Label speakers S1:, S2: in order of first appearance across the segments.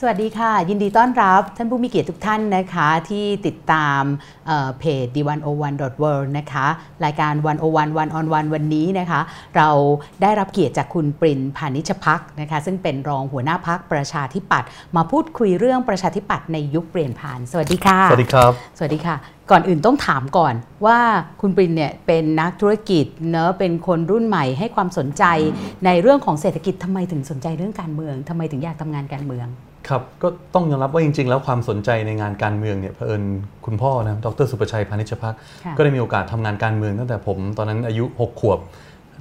S1: สวัสดีค่ะ ยินดีต้อนรับท่านผู้มีเกียรติทุกท่านนะคะ ที่ติดตามเอ่อเพจ d101.world นะคะ รายการ 101 One on One วันนี้นะคะ เราได้รับเกียรติจากคุณปรินพานิชพักนะคะ ซึ่งเป็นรองหัวหน้าพักประชาธิปัตย์มาพูดคุยเรื่องประชาธิปัตย์ในยุคเปลี่ยนผ่าน สวัสดีค่ะ
S2: สวัสดีครับ
S1: สวัสดีค่ะ ก่อนอื่นต้องถามก่อนว่าคุณปรินเนี่ยเป็นนักธุรกิจเนอะเป็นคนรุ่นใหม่ให้ความสนใจในเรื่องของเศรษฐกิจทำไมถึงสนใจเรื่องการเมืองทำไมถึงอยากทำงานการเมือง
S2: ครับก็ต้องยอมรับว่าจริง ๆ แล้วความสนใจในงานการเมืองเนี่ยเผอิญคุณพ่อนะดรสุประชัยพานิชพัก
S1: ค่ะ
S2: ก็ได้มีโอกาสทำงานการเมืองตั้งแต่ผมตอนนั้นอายุ 6 ขวบ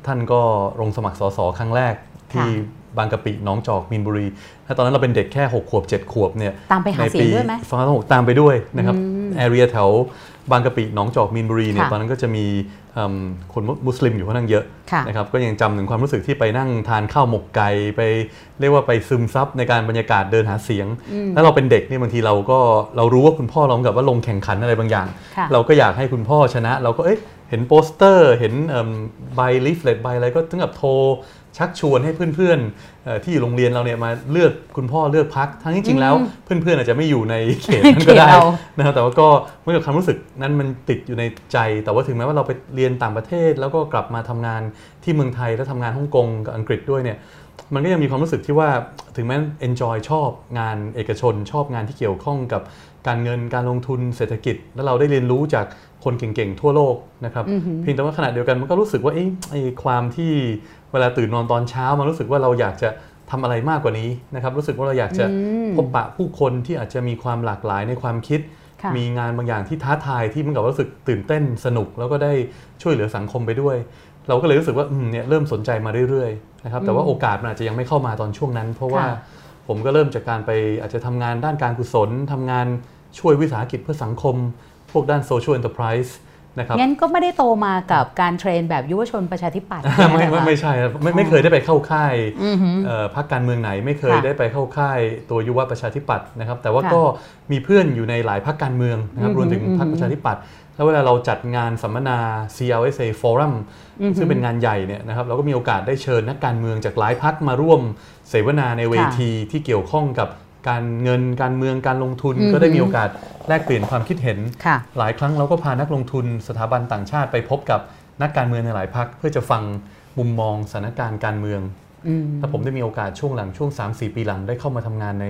S2: ท่านก็ลงสมัครสสครั้งแรกที่บางกะปิหน้องจอกมีนบุรี ถ้าตอนนั้นเราเป็นเด็กแค่ 6 ขวบ 7 ขวบเนี่ย
S1: ตามไปหาเสียงด้วยไหม
S2: ฟังต้องตามไปด้วยนะครับแอเรียแถว บางกะปิหน้องจอกมีนบุรีเนี่ย
S1: ค่ะ
S2: ตอนนั้นก็จะมีเอิ่มคนมุสลิมอยู่ค่อนข้างเยอะ
S1: ค่ะ
S2: นะครับก็ยังจำถึงความรู้สึกที่ไปนั่งทานข้าวหมกไก่ไปเรียกว่าไปซึมซับในการบรรยากาศเดินหาเสียง แล้วเราเป็นเด็กเนี่ยบางทีเราก็เรารู้ว่าคุณพ่อเราเหมือนกับว่าลงแข่งขันอะไรบางอย่าง
S1: ค่ะ
S2: เราก็อยากให้คุณพ่อชนะ เราก็เอ๊ะเห็นโปสเตอร์เห็นเอิ่มใบ leaflet ใบอะไรก็ถึงกับโทร ชักชวนให้เพื่อนๆเอ่อที่อยู่โรงเรียนเราเนี่ยมาเลือกคุณพ่อเลือกพรรคทั้งที่จริงแล้วเพื่อนๆอาจจะไม่อยู่ในเขตนั้นก็ได้
S1: เขตเรา
S2: นะครับแต่ว่าก็เมื่อกับความรู้สึกนั้นมันติดอยู่ในใจ แต่ว่าถึงแม้ว่าเราไปเรียนต่างประเทศ แล้วก็กลับมาทำงานที่เมืองไทยแล้วทำงานฮ่องกงกับอังกฤษด้วยเนี่ยมันก็ยังมีความรู้สึกที่ว่าถึงแม้ enjoy ชอบงานเอกชน ชอบงานที่เกี่ยวข้องกับการเงินการลงทุนเศรษฐกิจ แล้วเราได้เรียนรู้จาก คนเก่งๆทั่วโลกนะครับเพียงแต่ว่าขณะเดียวกันมันก็รู้สึกว่าเอ๊ะไอ้ความที่เวลาตื่นนอนตอนเช้ามันรู้สึกว่าเราอยากจะทำอะไรมากกว่านี้นะครับ รู้สึกว่าเราอยากจะพบปะผู้คนที่อาจจะมีความหลากหลายในความคิด
S1: ค่ะ
S2: มีงานบางอย่างที่ท้าทายที่มันกับว่ารู้สึกตื่นเต้นสนุก แล้วก็ได้ช่วยเหลือสังคมไปด้วย เราก็เลยรู้สึกว่าอืมเนี่ยเริ่มสนใจมาเรื่อยๆนะครับแต่ว่าโอกาสมันอาจจะยังไม่เข้ามาตอนช่วงนั้น เพราะว่า
S1: ค่ะ
S2: ผมก็เริ่มจากการไปอาจจะทำงานด้านการกุศลทำงานช่วยวิสาหกิจเพื่อสังคมพ วกด้าน social enterprise นะครับ
S1: งั้นก็ไม่ได้โตมากับการเทรนแบบยุวชนประชาธิปัตย์
S2: ไม่ไม่ไม่ใช่ครับไม่ไม่เคยได้ไปเข้าค่าย
S1: อือหือ
S2: เอ่อพรรคการเมืองไหนไม่เคย
S1: ค่ะ
S2: ได้ไปเข้าค่ายตัวยุวประชาธิปัตย์นะครับ แต่ว่า
S1: ค่ะ
S2: ก็มีเพื่อนอยู่ในหลายพรรคการเมืองนะครับ
S1: อือหือ
S2: รวมถึงพรรคประชาธิปัตย์แล้วเวลาเราจัดงานสัมมนา CLSA Forum ซึ่งเป็นงานใหญ่เนี่ยนะครับเราก็มีโอกาสได้เชิญนักการเมืองจากหลายพรรคมาร่วมเสวนาในเวทีที่เกี่ยวข้องกับ การเงินการเมืองการลงทุน
S1: อือหือ
S2: ก็ได้มีโอกาสแลกเปลี่ยนความคิดเห็น
S1: ค่ะ
S2: หลายครั้งเราก็พานักลงทุนสถาบันต่างชาติไปพบกับนักการเมืองในหลายพรรคเพื่อจะฟังมุมมองสถานการณ์การเมือง
S1: อืม
S2: ถ้าผมได้มีโอกาสช่วงหลังช่วง 3-4 ปีหลังได้เข้ามาทำงานใน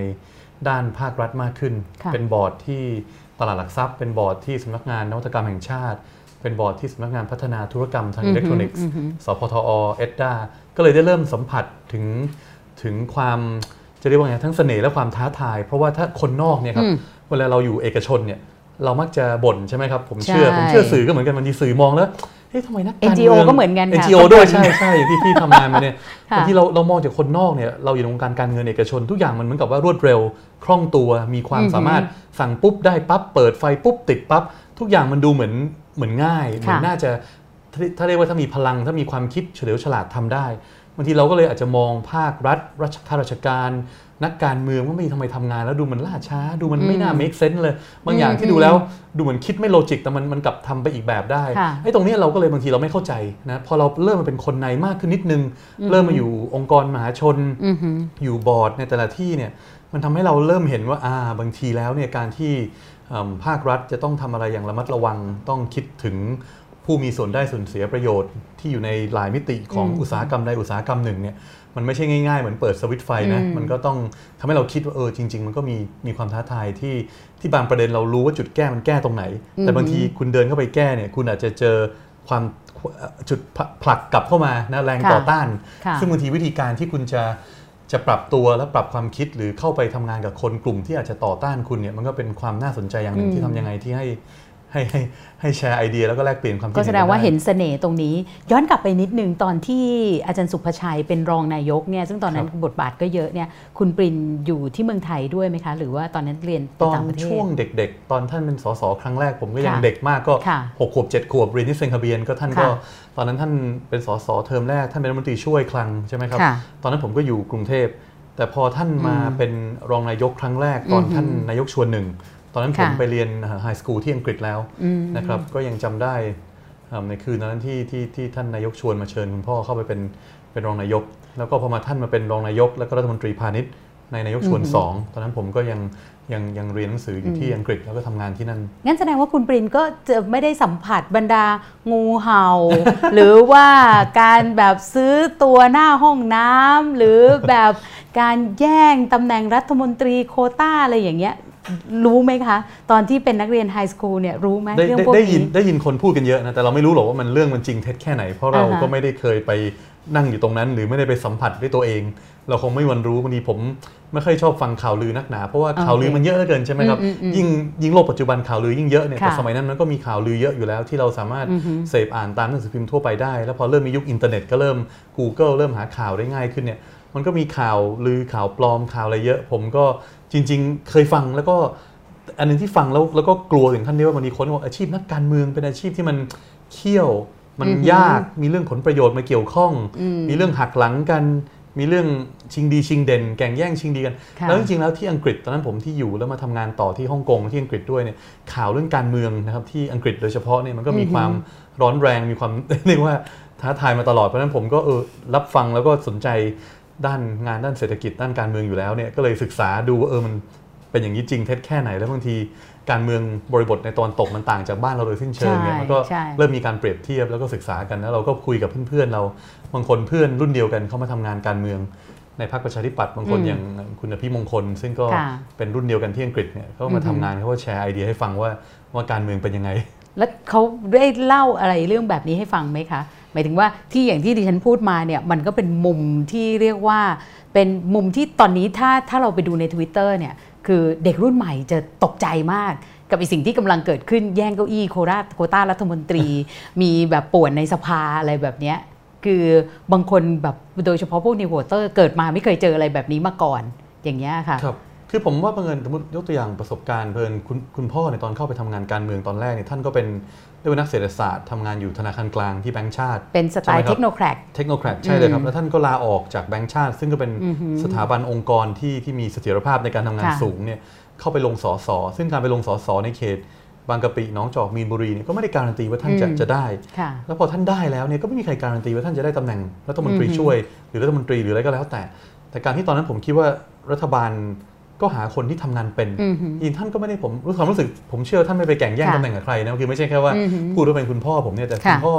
S2: ด้านภาครัฐมากขึ้น
S1: ค่ะ
S2: เป็นบอร์ดที่ตลาดหลักทรัพย์ เป็นบอร์ดที่สำนักงานนวัตกรรมแห่งชาติ เป็นบอร์ดที่สำนักงานพัฒนาธุรกรรมทางอิเล็กทรอนิกส์ สพธอ ETDA ก็เลยได้เริ่มสัมผัสถึงถึงความ จะเรียกว่าไงทั้งเสน่ห์และความท้าทาย เพราะว่าถ้าคนนอกเนี่ยครับ
S1: อืม
S2: เวลาเราอยู่เอกชนเนี่ยเรามักจะบ่นใช่ไหมครับผมเชื่อ
S1: ใช่
S2: ผมเชื่อสื่อก็เหมือนกันบางทีสื่อมองแล้วเฮ้ยทำไมนักการเมือง
S1: NGO ก็เหมือนกันค่ะ
S2: NGO ด้วยใช่ใช่อย่างที่พี่ทำงานมาเนี่ย
S1: ค่ะ
S2: บางทีเราเรามองจากคนนอกเนี่ยเราอยู่ในวงการการเงินเอกชน ทุกอย่างมันเหมือนกับว่ารวดเร็วคล่องตัวมีความสามารถสั่งปุ๊บได้ปั๊บเปิดไฟปุ๊บติดปั๊บทุกอย่างมันดูเหมือนเหมือนง่ายเหมือน
S1: ค่ะ
S2: น่าจะถ้าถ้าเรียกว่าถ้ามีพลังถ้ามีความคิดเฉลียวฉลาดทำได้ บางทีเราก็เลยอาจจะมองภาครัฐราชข้าราชการ นักการเมืองว่าไม่ทำไมทำงาน แล้วดูมันล่าช้า ดูมันไม่น่า make sense เลย บางอย่างที่ดูแล้วดูเหมือนคิดไม่โลจิกแต่มันมันกลับทำไปอีกแบบได้
S1: ค่ะ
S2: ไอ้ตรงเนี้ยเราก็เลยบางทีเราไม่เข้าใจนะพอเราเริ่มมาเป็นคนในมากขึ้นนิดนึง เริ่มมาอยู่องค์กรมหาชน
S1: อือหือ
S2: อยู่บอร์ดในแต่ละที่เนี่ยมันทำให้เราเริ่มเห็นว่าอ่าบางทีแล้วเนี่ยการที่เอิ่มภาครัฐจะต้องทำอะไรอย่างระมัดระวังต้องคิดถึง ผู้มีส่วนได้ส่วนเสียประโยชน์ที่อยู่ในหลายมิติของ
S1: อืม
S2: อุตสาหกรรมใดอุตสาหกรรมหนึ่งเนี่ยมันไม่ใช่ง่ายๆ เหมือนเปิดสวิตช์ไฟนะ
S1: อืม
S2: มันก็ต้องทำให้เราคิดว่าเออจริง ๆ มันก็มีมีความท้าทายที่ที่บางประเด็นเรารู้ว่าจุดแก้มันแก้ตรงไหน แต่บางทีคุณเดินเข้าไปแก้เนี่ยคุณอาจจะเจอความจุดผลักกลับเข้ามานะแรง
S1: ค่ะ
S2: ต่อต้าน
S1: ค่ะ
S2: ซึ่งบางทีวิธีการที่คุณจะจะปรับตัวและปรับความคิดหรือเข้าไปทำงานกับคนกลุ่มที่อาจจะต่อต้านคุณเนี่ยมันก็เป็นความน่าสนใจอย่างหนึ่งที่ทำยังไงที่ให้ ให้ให้ให้แชร์ไอเดียแล้วก็แลกเปลี่ยนความคิด
S1: ก็
S2: เห็น
S1: แสดงว่า
S2: ไเห็
S1: นเสน่ห์ตรงนี้ ย้อนกลับไปนิดนึงตอนที่อาจารย์ศุภชัยเป็นรองนายกเนี่ยซึ่งตอนนั้นบทบาทก็เยอะเนี่ยคุณปริญญ์อยู่ที่เมืองไทยด้วยไหมคะ หรือว่าตอนนั้นเรียน
S2: ตอน
S1: ต่างประเทศ
S2: ช่วงเด็กๆ ตอนท่านเป็นสสครั้งแรกผมก็ยัง
S1: ค่ะ
S2: เด็กมากก็
S1: ค่ะ
S2: หกขวบเจ็ดขวบเรียนที่เซนต์คาเบรียลก็ท่านก็
S1: ค่ะ
S2: ตอนนั้นท่านเป็นสสเทอมแรกท่านเป็นรัฐมนตรีช่วยคลังใช่ไหมครับ
S1: ค่ะ
S2: ตอนนั้นผมก็อยู่กรุงเทพแต่พอท่านมา
S1: อืม
S2: เป็นรองนายกครั้งแรก ตอน
S1: อือหือ
S2: ท่านนายกชวนหนึ่ง ตอนนั้นผม
S1: ค่ะ
S2: ไปเรียนไฮสคูลที่อังกฤษแล้ว
S1: อืม
S2: นะครับก็ยังจำได้เอิ่มในคืนนั้นที่ที่ที่ท่านนายกชวนมาเชิญคุณพ่อเข้าไปเป็นเป็นรองนายก แล้วก็พอมาท่านมาเป็นรองนายก แล้วก็รัฐมนตรีพาณิชย์ในนายกชวนสองตอนนั้นผมก็ยังยังยังเรียนหนังสืออยู่ที่อังกฤษแล้วก็ทำงานที่นั่น
S1: งั้นแสดงว่าคุณปรินก็จะไม่ได้สัมผัสบรรดางูเห่า หรือว่าการแบบซื้อตัวหน้าห้องน้ำหรือแบบการแย่งตำแหน่งรัฐมนตรีโควต้าอะไรอย่างเงี้ย รู้ไหมคะ ตอนที่เป็นนักเรียน high school เนี่ยรู้ไหม
S2: ได้
S1: เรื่อง
S2: ได้
S1: พวก
S2: ได้ยิน
S1: นี้
S2: ได้ยินคนพูดกันเยอะนะ แต่เราไม่รู้หรอกว่ามันเรื่องมันจริงเท็จแค่ไหน เพราะเรา
S1: อ่าฮะ
S2: ก็ไม่ได้เคยไปนั่งอยู่ตรงนั้น หรือไม่ได้ไปสัมผัสด้วยตัวเอง เราคงไม่มีวันรู้บางทีผมไม่ค่อยชอบฟังข่าวลือนักหนา เพราะว่าข่าวลือมันเยอะเหลือเกินใช่ไหมครับ
S1: อืมอืมอืม
S2: ยิ่งยิ่งโลกปัจจุบันข่าวลือยิ่งเยอะเนี่ย
S1: ค่ะ
S2: แต่สมัยนั้นมันก็มีข่าวลือเยอะอยู่แล้วที่เราสามารถ
S1: อือฮึ
S2: เสพอ่านตามหนังสือพิมพ์ทั่วไปได้ แล้วพอเริ่มมียุคอินเทอร์เน็ตก็เริ่ม Google เริ่มหาข่าวได้ง่ายขึ้นเนี่ยมันก็มีข่าวลือข่าวปลอมข่าวอะไรเยอะ ผมก็ จริง ๆ เคยฟังแล้วก็อันหนึงที่ฟังแล้วแล้วก็กลัวถึงขั้นที่ว่าบางทีคนบอกอาชีพนักการเมืองเป็นอาชีพที่มันเคี่ยวมัน
S1: อือหือ
S2: ยากมีเรื่องผลประโยชน์มาเกี่ยวข้อง
S1: อืม
S2: มีเรื่องหักหลังกัน มีเรื่องชิงดีชิงเด่น แก่งแย่งชิงดีกัน
S1: ค่ะ
S2: แล้วจริงๆแล้วที่อังกฤษตอนนั้นผมที่อยู่แล้วมาทำงานต่อที่ฮ่องกงที่อังกฤษด้วยเนี่ยข่าวเรื่องการเมืองนะครับที่อังกฤษโดยเฉพาะเนี่ยมันก็มี
S1: อือหือ
S2: ความร้อนแรงมีความเรียกว่าท้าทายมาตลอดเพราะฉะนั้นผมก็เออรับฟังแล้วก็สนใจ ด้านงานด้านเศรษฐกิจด้านการเมืองอยู่แล้วเนี่ยก็เลยศึกษาดูว่าเออมันเป็นอย่างนี้จริงเท็จแค่ไหนแล้วบางทีการเมืองบริบทในตอนตกมันต่างจากบ้านเราโดยสิ้นเชิงเนี่ย
S1: ใช่
S2: มันก็
S1: ใช่
S2: เริ่มมีการเปรียบเทียบแล้วก็ศึกษากันแล้วเราก็คุยกับเพื่อนๆเราบางคนเพื่อนรุ่นเดียวกันเข้ามาทำงานการเมือง ในพรรคประชาธิปัตย์บางคน
S1: อืม
S2: อย่างคุณอภิมงคล ซึ่งก็
S1: ค่ะ
S2: เป็นรุ่นเดียวกันที่อังกฤษเนี่ยเขาก็มา
S1: อือฮึ
S2: ทำงานเขาก็แชร์ไอเดียให้ฟังว่าว่าการเมืองเป็นยังไง
S1: แล้วเขาได้เล่าอะไรเรื่องแบบนี้ให้ฟังไหมคะหมายถึงว่าที่อย่างที่ดิฉันพูดมาเนี่ยมันก็เป็นมุมที่เรียกว่า เป็นมุมที่ตอนนี้ถ้าถ้าเราไปดูใน Twitter เนี่ยคือเด็กรุ่นใหม่จะตกใจมากกับไอสิ่งที่กำลังเกิดขึ้นแย่งเก้าอี้โคราชโคต้ารัฐมนตรี มีแบบป่วนในสภาอะไรแบบเนี้ยคือบางคนแบบโดยเฉพาะพวกนิวโวเตอร์เกิดมาไม่เคยเจออะไรแบบนี้มาก่อน อย่างเงี้ยค่ะ
S2: ครับคือผมว่าบังเอิญสมมติยกตัวอย่างประสบการณ์เพลินคุณคุณพ่อในยตอนเข้าไปทำงานการเมืองตอนแรกเนี่ยท่านก็เป็น เรียกว่านักเศรษฐศาสตร์ทำงานอยู่ธนาคารกลางที่แบงก์ชาติ
S1: เป็นสไตล์
S2: ใช่ไหมครับ
S1: เทคโนแครด
S2: เทคโนแครดใช่เลยครับ
S1: อืม
S2: แล้วท่านก็ลาออกจากแบงก์ชาติ ซึ่งก็เป็น
S1: อือหือ
S2: สถาบันองค์กรที่ที่มีเสถียรภาพในการทำงาน
S1: ค่ะ
S2: สูงเนี่ยเข้าไปลงสอสอซึ่งการไปลงสอสอในเขตบางกะปิหน้องจอกมีนบุรีเนี่ยก็ไม่ได้การันตีว่าท่านจะ
S1: อืม
S2: จะได้
S1: ค่ะ
S2: แล้วพอท่านได้แล้วเนี่ยก็ไม่มีใครการันตีว่าท่านจะได้ตำแหน่งรัฐมนตรี
S1: อือหือ
S2: ช่วย หรือรัฐมนตรีหรืออะไรก็แล้วแต่ แต่การที่ตอนนั้นผมคิดว่ารัฐบาล ก็หาคนที่ทำงานเป็น
S1: อือหือ
S2: จริงๆท่านก็ไม่ได้ผมรู้ความรู้สึกผมเชื่อท่านไม่ไปแข่งแย่ง
S1: ค่ะ
S2: ตำแหน่งกับใครนะคือไม่ใช่แค่ว่า
S1: อือหือ
S2: พูดว่าเป็นคุณพ่อผมเนี่ยแต่
S1: ค่ะ
S2: คุณพ่อ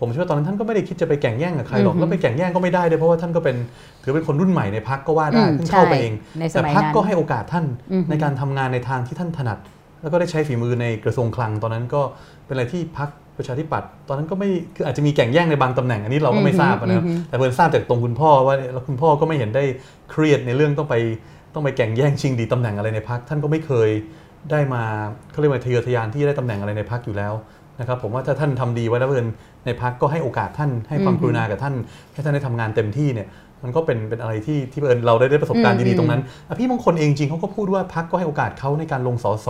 S2: ผมเชื่อว่าตอนนั้นท่านก็ไม่ได้คิดจะไปแข่งแย่งกับใครหรอก
S1: อือหือ
S2: แล้วไปแข่งแย่งก็ไม่ได้ด้วยเพราะว่าท่านก็เป็นถือเป็นคนรุ่นใหม่ในพักก็ว่าได้
S1: อืม
S2: เพิ่งเข้าไป
S1: ใช่
S2: เอง
S1: ในส
S2: แต่
S1: มัย
S2: พัก
S1: นั้น
S2: ก็ให้โอกาสท่าน
S1: อือหือ
S2: ในการทำงานในทางที่ท่านถนัด แล้วก็ได้ใช้ฝีมือในกระทรวงคลังตอนนั้นก็เป็นอะไรที่พักประชาธิปัตย์ตอนนั้นก็ไม่คืออาจจะมีแข่งแย่งในบางตำแหน่งอันนี้เราก็ไม่ทราบนะครับ
S1: อือหือ
S2: แต่เพิ่นทราบจากตรงคุณพ่อว่าแล้วคุณพ่อก็ไม่เห็นได้เครียดในเรื่องต้องไป ต้องไปแข่งแย่งชิงดีตำแหน่งอะไรในพักท่านก็ไม่เคยได้มาเขาเรียกว่าทะเยอทะยานที่จะได้ตำแหน่งอะไรในพักอยู่แล้วนะครับผมว่าถ้าท่านทำดีไว้แล้วเพิ่นในพักก็ให้โอกาสท่านให้ความ
S1: อือหื
S2: ก
S1: อ
S2: รุณากับท่าน ให้ท่านได้ทำงานเต็มที่เนี่ยมันก็เป็นเป็นอะไรที่ที่เอิญเราได้ได้ประสบการณ์
S1: อืม
S2: ดีๆตรงนั้นอะพี่มงคลเองจริงเขาก็พูดว่าพักก็ให้โอกาสเขาในการลงสส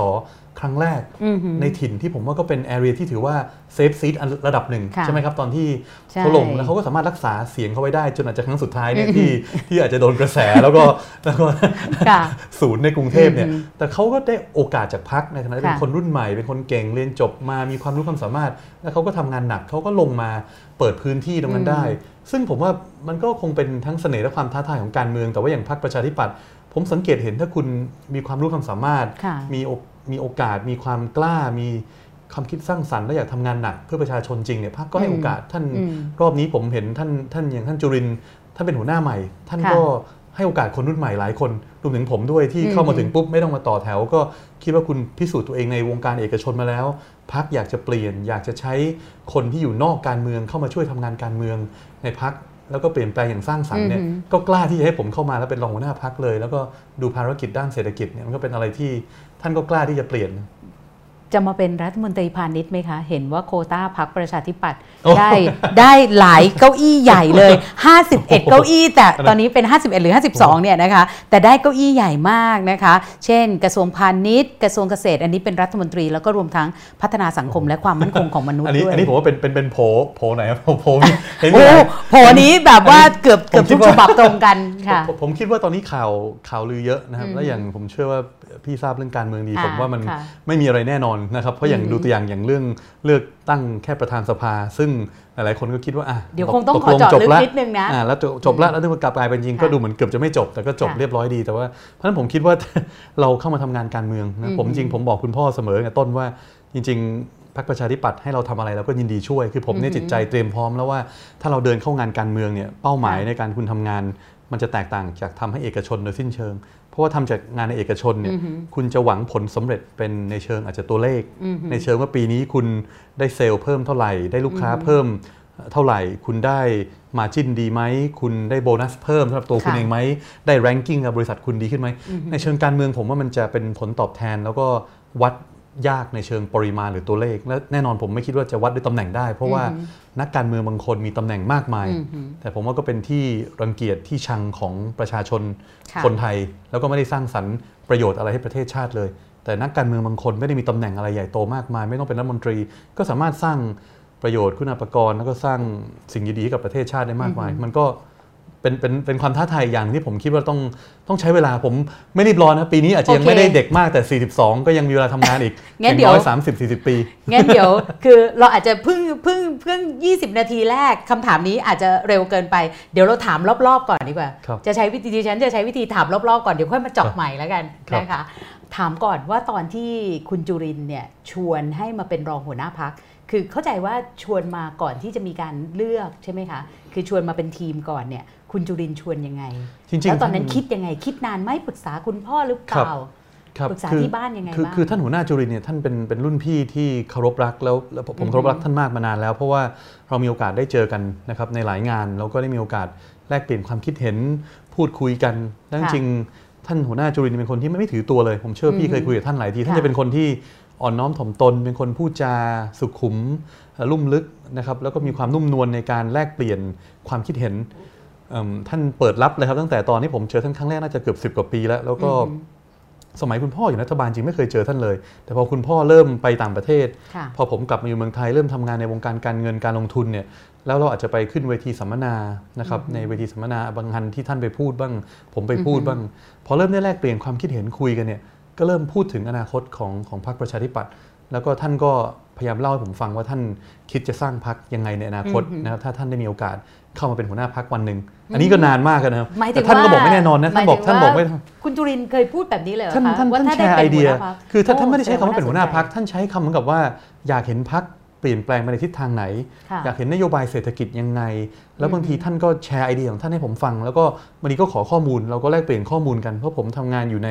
S2: ครั้งแรก
S1: อือหือ
S2: ในถิ่นที่ผมว่าก็เป็น area ที่ถือว่า safe seat ระดับหนึ่ง
S1: ค่ะ
S2: ใช่ไหมครับ ตอนที่
S1: ใช่
S2: เขาลงแล้วเขาก็สามารถรักษาเสียงเขาไว้ได้ จนอาจจะครั้งสุดท้ายเนี่ย
S1: อืม
S2: ที่ที่อาจจะโดนกระแสแล้วก็แล้วก็
S1: ค่ะ
S2: ศูนย์ในกรุงเทพเนี่ย
S1: อืม
S2: แต่เขาก็ได้โอกาสจากพรรคในฐานะเป็น
S1: ค่ะ
S2: คนรุ่นใหม่เป็นคนเก่งเรียนจบมามีความรู้ความสามารถ แล้วเขาก็ทำงานหนักเขาก็ลงมาเปิดพื้นที่ตรงนั้นได้ ซึ่งผมว่ามันก็คงเป็นทั้งเสน่ห์และความท้าทายของการเมือง แต่ว่าอย่างพรรคประชาธิปัตย์ผมสังเกตเห็นถ้าคุณมีความรู้ความสามารถ
S1: ค่ะ
S2: มีโอ มีโอกาสมีความกล้ามีความคิดสร้างสรรค์และอยากทำงานหนักเพื่อประชาชนจริงเนี่ยพรรคก็ให้
S1: อืม
S2: โอกาสท่าน
S1: อืม
S2: รอบนี้ผมเห็นท่านท่านอย่างท่านจุรินทร์ท่านเป็นหัวหน้าใหม่ ท่าน
S1: ค่ะ
S2: ก็ให้โอกาสคนรุ่นใหม่หลายคนรวมถึงผมด้วยที่
S1: อืม
S2: เข้ามาถึงปุ๊บไม่ต้องมาต่อแถว ก็คิดว่าคุณพิสูจน์ตัวเองในวงการเอกชนมาแล้วพักอยากจะเปลี่ยน อยากจะใช้คนที่อยู่นอกการเมืองเข้ามาช่วยทำงานการเมืองในพัก แล้วก็เปลี่ยนแปลงอย่างสร้างสรรค์เนี่ย
S1: อือหือ
S2: ก็กล้าที่จะให้ผมเข้ามาแล้วเป็นรองหัวหน้าพักเลย แล้วก็ดูภารกิจด้านเศรษฐกิจเนี่ยมันก็เป็นอะไรที่ท่านก็กล้าที่จะเปลี่ยน
S1: จะมาเป็นรัฐมนตรีพาณิชย์ไหมคะ เห็นว่าโควต้าพักประชาธิปัตย์
S2: โอ้
S1: ได้ได้หลายเก้าอี้ใหญ่เลย 51 เก้าอี้ แต่ตอนนี้เป็น 51 หรือ 52 เนี่ยนะคะ แต่ได้เก้าอี้ใหญ่มากนะคะ เช่น กระทรวงพาณิชย์ กระทรวงเกษตร อันนี้เป็นรัฐมนตรีแล้วก็รวมทั้งพัฒนาสังคมและความมั่นคงของมนุษ
S2: อัน
S1: ย์
S2: นี้
S1: ด้วย
S2: อันนี้ผมว่าเป็นเป็นเป็นโผโผไหนครับโผเห็น
S1: โอ้
S2: ไหม
S1: โหนี้แบบว่าเกือบ
S2: ผม
S1: เกือบ
S2: คิ
S1: ทุ
S2: ด
S1: ก
S2: ว่า
S1: ฉบับตรงกันค่ะ
S2: ผมผมคิดว่าตอนนี้ข่าวข่าวลือเยอะนะครับ
S1: อืม
S2: แล้วอย่างผมเชื่อว่าพี่ทราบเรื่องการเมืองดี
S1: อ่า
S2: ผมว่ามัน
S1: ค่ะ
S2: ไม่มีอะไรแน่นอนอนนะครับ เพราะอย่างดูตัวอย่างอย่างเรื่องเลือกตั้งแค่ประธานสภา ซึ่งหลายๆคนก็คิดว่าอะ
S1: เดี๋ยวคงต้อง
S2: ต
S1: ขอเจาะลึก
S2: ละ
S1: นิดนึงนะ
S2: อ่าแล้วจบแล้วแล้วถึงกลับกลายเป็นจริง
S1: ค่ะ
S2: ก็ดูเหมือนเกือบจะไม่จบ แต่ก็จบ
S1: ค่ะ
S2: เรียบร้อยดีแต่ว่าเพราะฉะนั้นผมคิดว่าเราเข้ามาทำงานการเมือง
S1: อื
S2: นะ
S1: ม
S2: ผมจริงผมบอกคุณพ่อเสมอในต้นว่าจริงๆพรรคประชาธิปัตย์ให้เราทำอะไรเราก็ยินดีช่วย คือผมเนี่ย
S1: อือหื
S2: จิ
S1: อ
S2: ตใจเตรียมพร้อมแล้วว่าถ้าเราเดินเข้างานการเมืองเนี่ยเป้าหมาย
S1: ค่ะ
S2: ในการคุณทำงาน มันจะแตกต่างจากทำให้เอกชนโดยสิ้นเชิงเพ ราะว่าทำจากงานในเอกชนเนี่ย
S1: อือหือ
S2: คุณจะหวังผลสำเร็จเป็นในเชิงอาจจะตัวเลข
S1: อือหือ
S2: ในเชิงว่าปีนี้คุณได้เซลล์เพิ่มเท่าไหร่ ได้ลูกค้าเพิ่มเท่าไหร่ คุณได้มาจิ้นดีไหม คุณได้โบนัสเพิ่มสำหรับตัวคุณ
S1: ค่ะ
S2: เองไหม ได้แรงกิ้งกับบริษัทคุณดีขึ้นไหม ในเชิงการเมืองผมว่ามันจะเป็นผลตอบแทนแล้วก็วัด ยากในเชิงปริมาณหรือตัวเลข และแน่นอนผมไม่คิดว่าจะวัดด้วยตำแหน่งได้ เพราะว่านักการเมืองบางคนมีตำแหน่งมากมาย
S1: อือหือ
S2: แต่ผมว่าก็เป็นที่รังเกียจที่ชังของประชาชน
S1: ค่ะ
S2: คนไทย แล้วก็ไม่ได้สร้างสรรค์ประโยชน์อะไรให้ประเทศชาติเลย แต่นักการเมืองบางคนไม่ได้มีตำแหน่งอะไรใหญ่โตมากมาย ไม่ต้องเป็นรัฐมนตรี ก็สามารถสร้างประโยชน์คุณาภกรณ์แล้วก็สร้างสิ่งดีๆให้กับประเทศชาติได้มากมาย มันก็ เป็นเป็นเป็นความท้าทายอย่างที่ผมคิดว่าต้องต้องใช้เวลาผมไม่รีบร้อนนะปีนี้อาจจะยัง
S1: โอเค
S2: ไม่ได้เด็กมากแต่ 42 ก็ยังมีเวลาทำงานอีก
S1: งั้น
S2: อย่าง
S1: เดี๋ยว
S2: น้อย30 40ปี
S1: งั้นเดี๋ยวคือเราอาจจะเพิ่งเพิ่งเพิ่ง 20 นาทีแรกคำถามนี้อาจจะเร็วเกินไปเดี๋ยวเราถามรอบๆก่อนดีกว่า
S2: ครับ
S1: จะใช้วิธีดิฉันจะใช้วิธีถามรอบๆก่อนเดี๋ยวค่อยมาเจาะ
S2: ครับ
S1: ใหม่แล้วกัน
S2: ครับ
S1: นะคะถามก่อนว่าตอนที่คุณจุรินทร์เนี่ยชวนให้มาเป็นรองหัวหน้าพัก คือเข้าใจว่าชวนมาก่อนที่จะมีการเลือกใช่ไหมคะ คือชวนมาเป็นทีมก่อนเนี่ย คุณจุรินทร์ชวนยังไง
S2: จริงๆ
S1: แล้วตอนนั้น
S2: ท่า
S1: คิดยังไง คิดนานไหมปรึกษาคุณพ่อหรือเป
S2: ครับ
S1: ล่า
S2: ครับ
S1: ปรึกษา
S2: คือ
S1: ที่บ้านยังไง
S2: คือ
S1: บ้าง
S2: คือท่านหัวหน้าจุรินทร์เนี่ยท่านเป็นเป็นรุ่นพี่ที่เคารพรักแล้วแล้วผมผมเคารพรักท่านมากมานานแล้ว เพราะว่าเรามีโอกาสได้เจอกันนะครับในหลายงานแล้วก็ได้มีโอกาสแลกเปลี่ยนความคิดเห็นพูดคุยกันแล้วจ
S1: ค่ะ
S2: ริงๆท่านหัวหน้าจุรินทร์เป็นคนที่ไม่ไม่ถือตัวเลย ผมเชื่อว่าพี่เคยคุยกับท่านหลายทีท่าน
S1: ค่ะ
S2: จะเป็นคนที่ อ่อนน้อมถ่อมตน เป็นคนพูดจาสุขุมเอ่อลุ่มลึกนะครับแล้วก็มีความนุ่มนวลในการแลกเปลี่ยนความคิดเห็นเอิ่มท่านเปิดรับเลยครับตั้งแต่ตอนที่ผมเจอท่านครั้งแรกน่าจะเกือบ10กว่าปีแล้ว แล้วก็
S1: อือหือ
S2: สมัยคุณพ่ออยู่รัฐบาลจริงไม่เคยเจอท่านเลย แต่พอคุณพ่อเริ่มไปต่างประเทศ
S1: ค่ะ
S2: พอผมกลับมาอยู่เมืองไทยเริ่มทำงานในวงการการเงินการลงทุนเนี่ยแล้วเราอาจจะไปขึ้นเวทีสัมมนานะครับในเวทีสัมมนาบางทันที่ท่านไปพูดบ้าง ผมไปพูดบ้าง พอเริ่มได้แลกเปลี่ยนความคิดเห็นคุยกันเนี่ย ก็เริ่มพูดถึงอนาคตของของพรรคประชาธิปัตย์แล้วก็ท่านก็พยายามเล่าให้ผมฟังว่าท่านคิดจะสร้างพรรคยังไงในอนาคต
S1: อือฮึ
S2: นะครับถ้าท่านได้มีโอกาสเข้ามาเป็นหัวหน้าพรรควันหนึ่งอันนี้ก็นานมากกันนะครับ
S1: หมายถึ
S2: แต่
S1: ง
S2: ท่านก็
S1: ว่า
S2: บอกไม่แน่นอนนะท่านบอก
S1: หมายถึง
S2: ท่านบอก
S1: ว่า
S2: ไม่
S1: คุณจุรินทร์เคยพูดแบบนี้เลยเหรอ
S2: ท่าน
S1: คะ
S2: ท่าน
S1: ว่า
S2: ท่าน
S1: ถ้า
S2: แช
S1: ได้
S2: ร์
S1: ป็
S2: ไอนเดีย
S1: หัวหน้าพรรค
S2: คือท่าน
S1: โท่า
S2: นไม่ได้ใช้คำว่าเป็นหัวหน้าพัก
S1: สดง
S2: ท่านใช้คำเหมือนกับว่าอยากเห็นพัก เปลี่ยนแปลงไปในทิศทางไหน
S1: ค่ะ
S2: อยากเห็นนโยบายเศรษฐกิจยังไง แล้วบางทีท่านก็แชร์ไอเดียของท่านให้ผมฟัง แล้วก็บางทีก็ขอข้อมูล เราก็แลกเปลี่ยนข้อมูลกัน เพราะผมทำงานอยู่ใน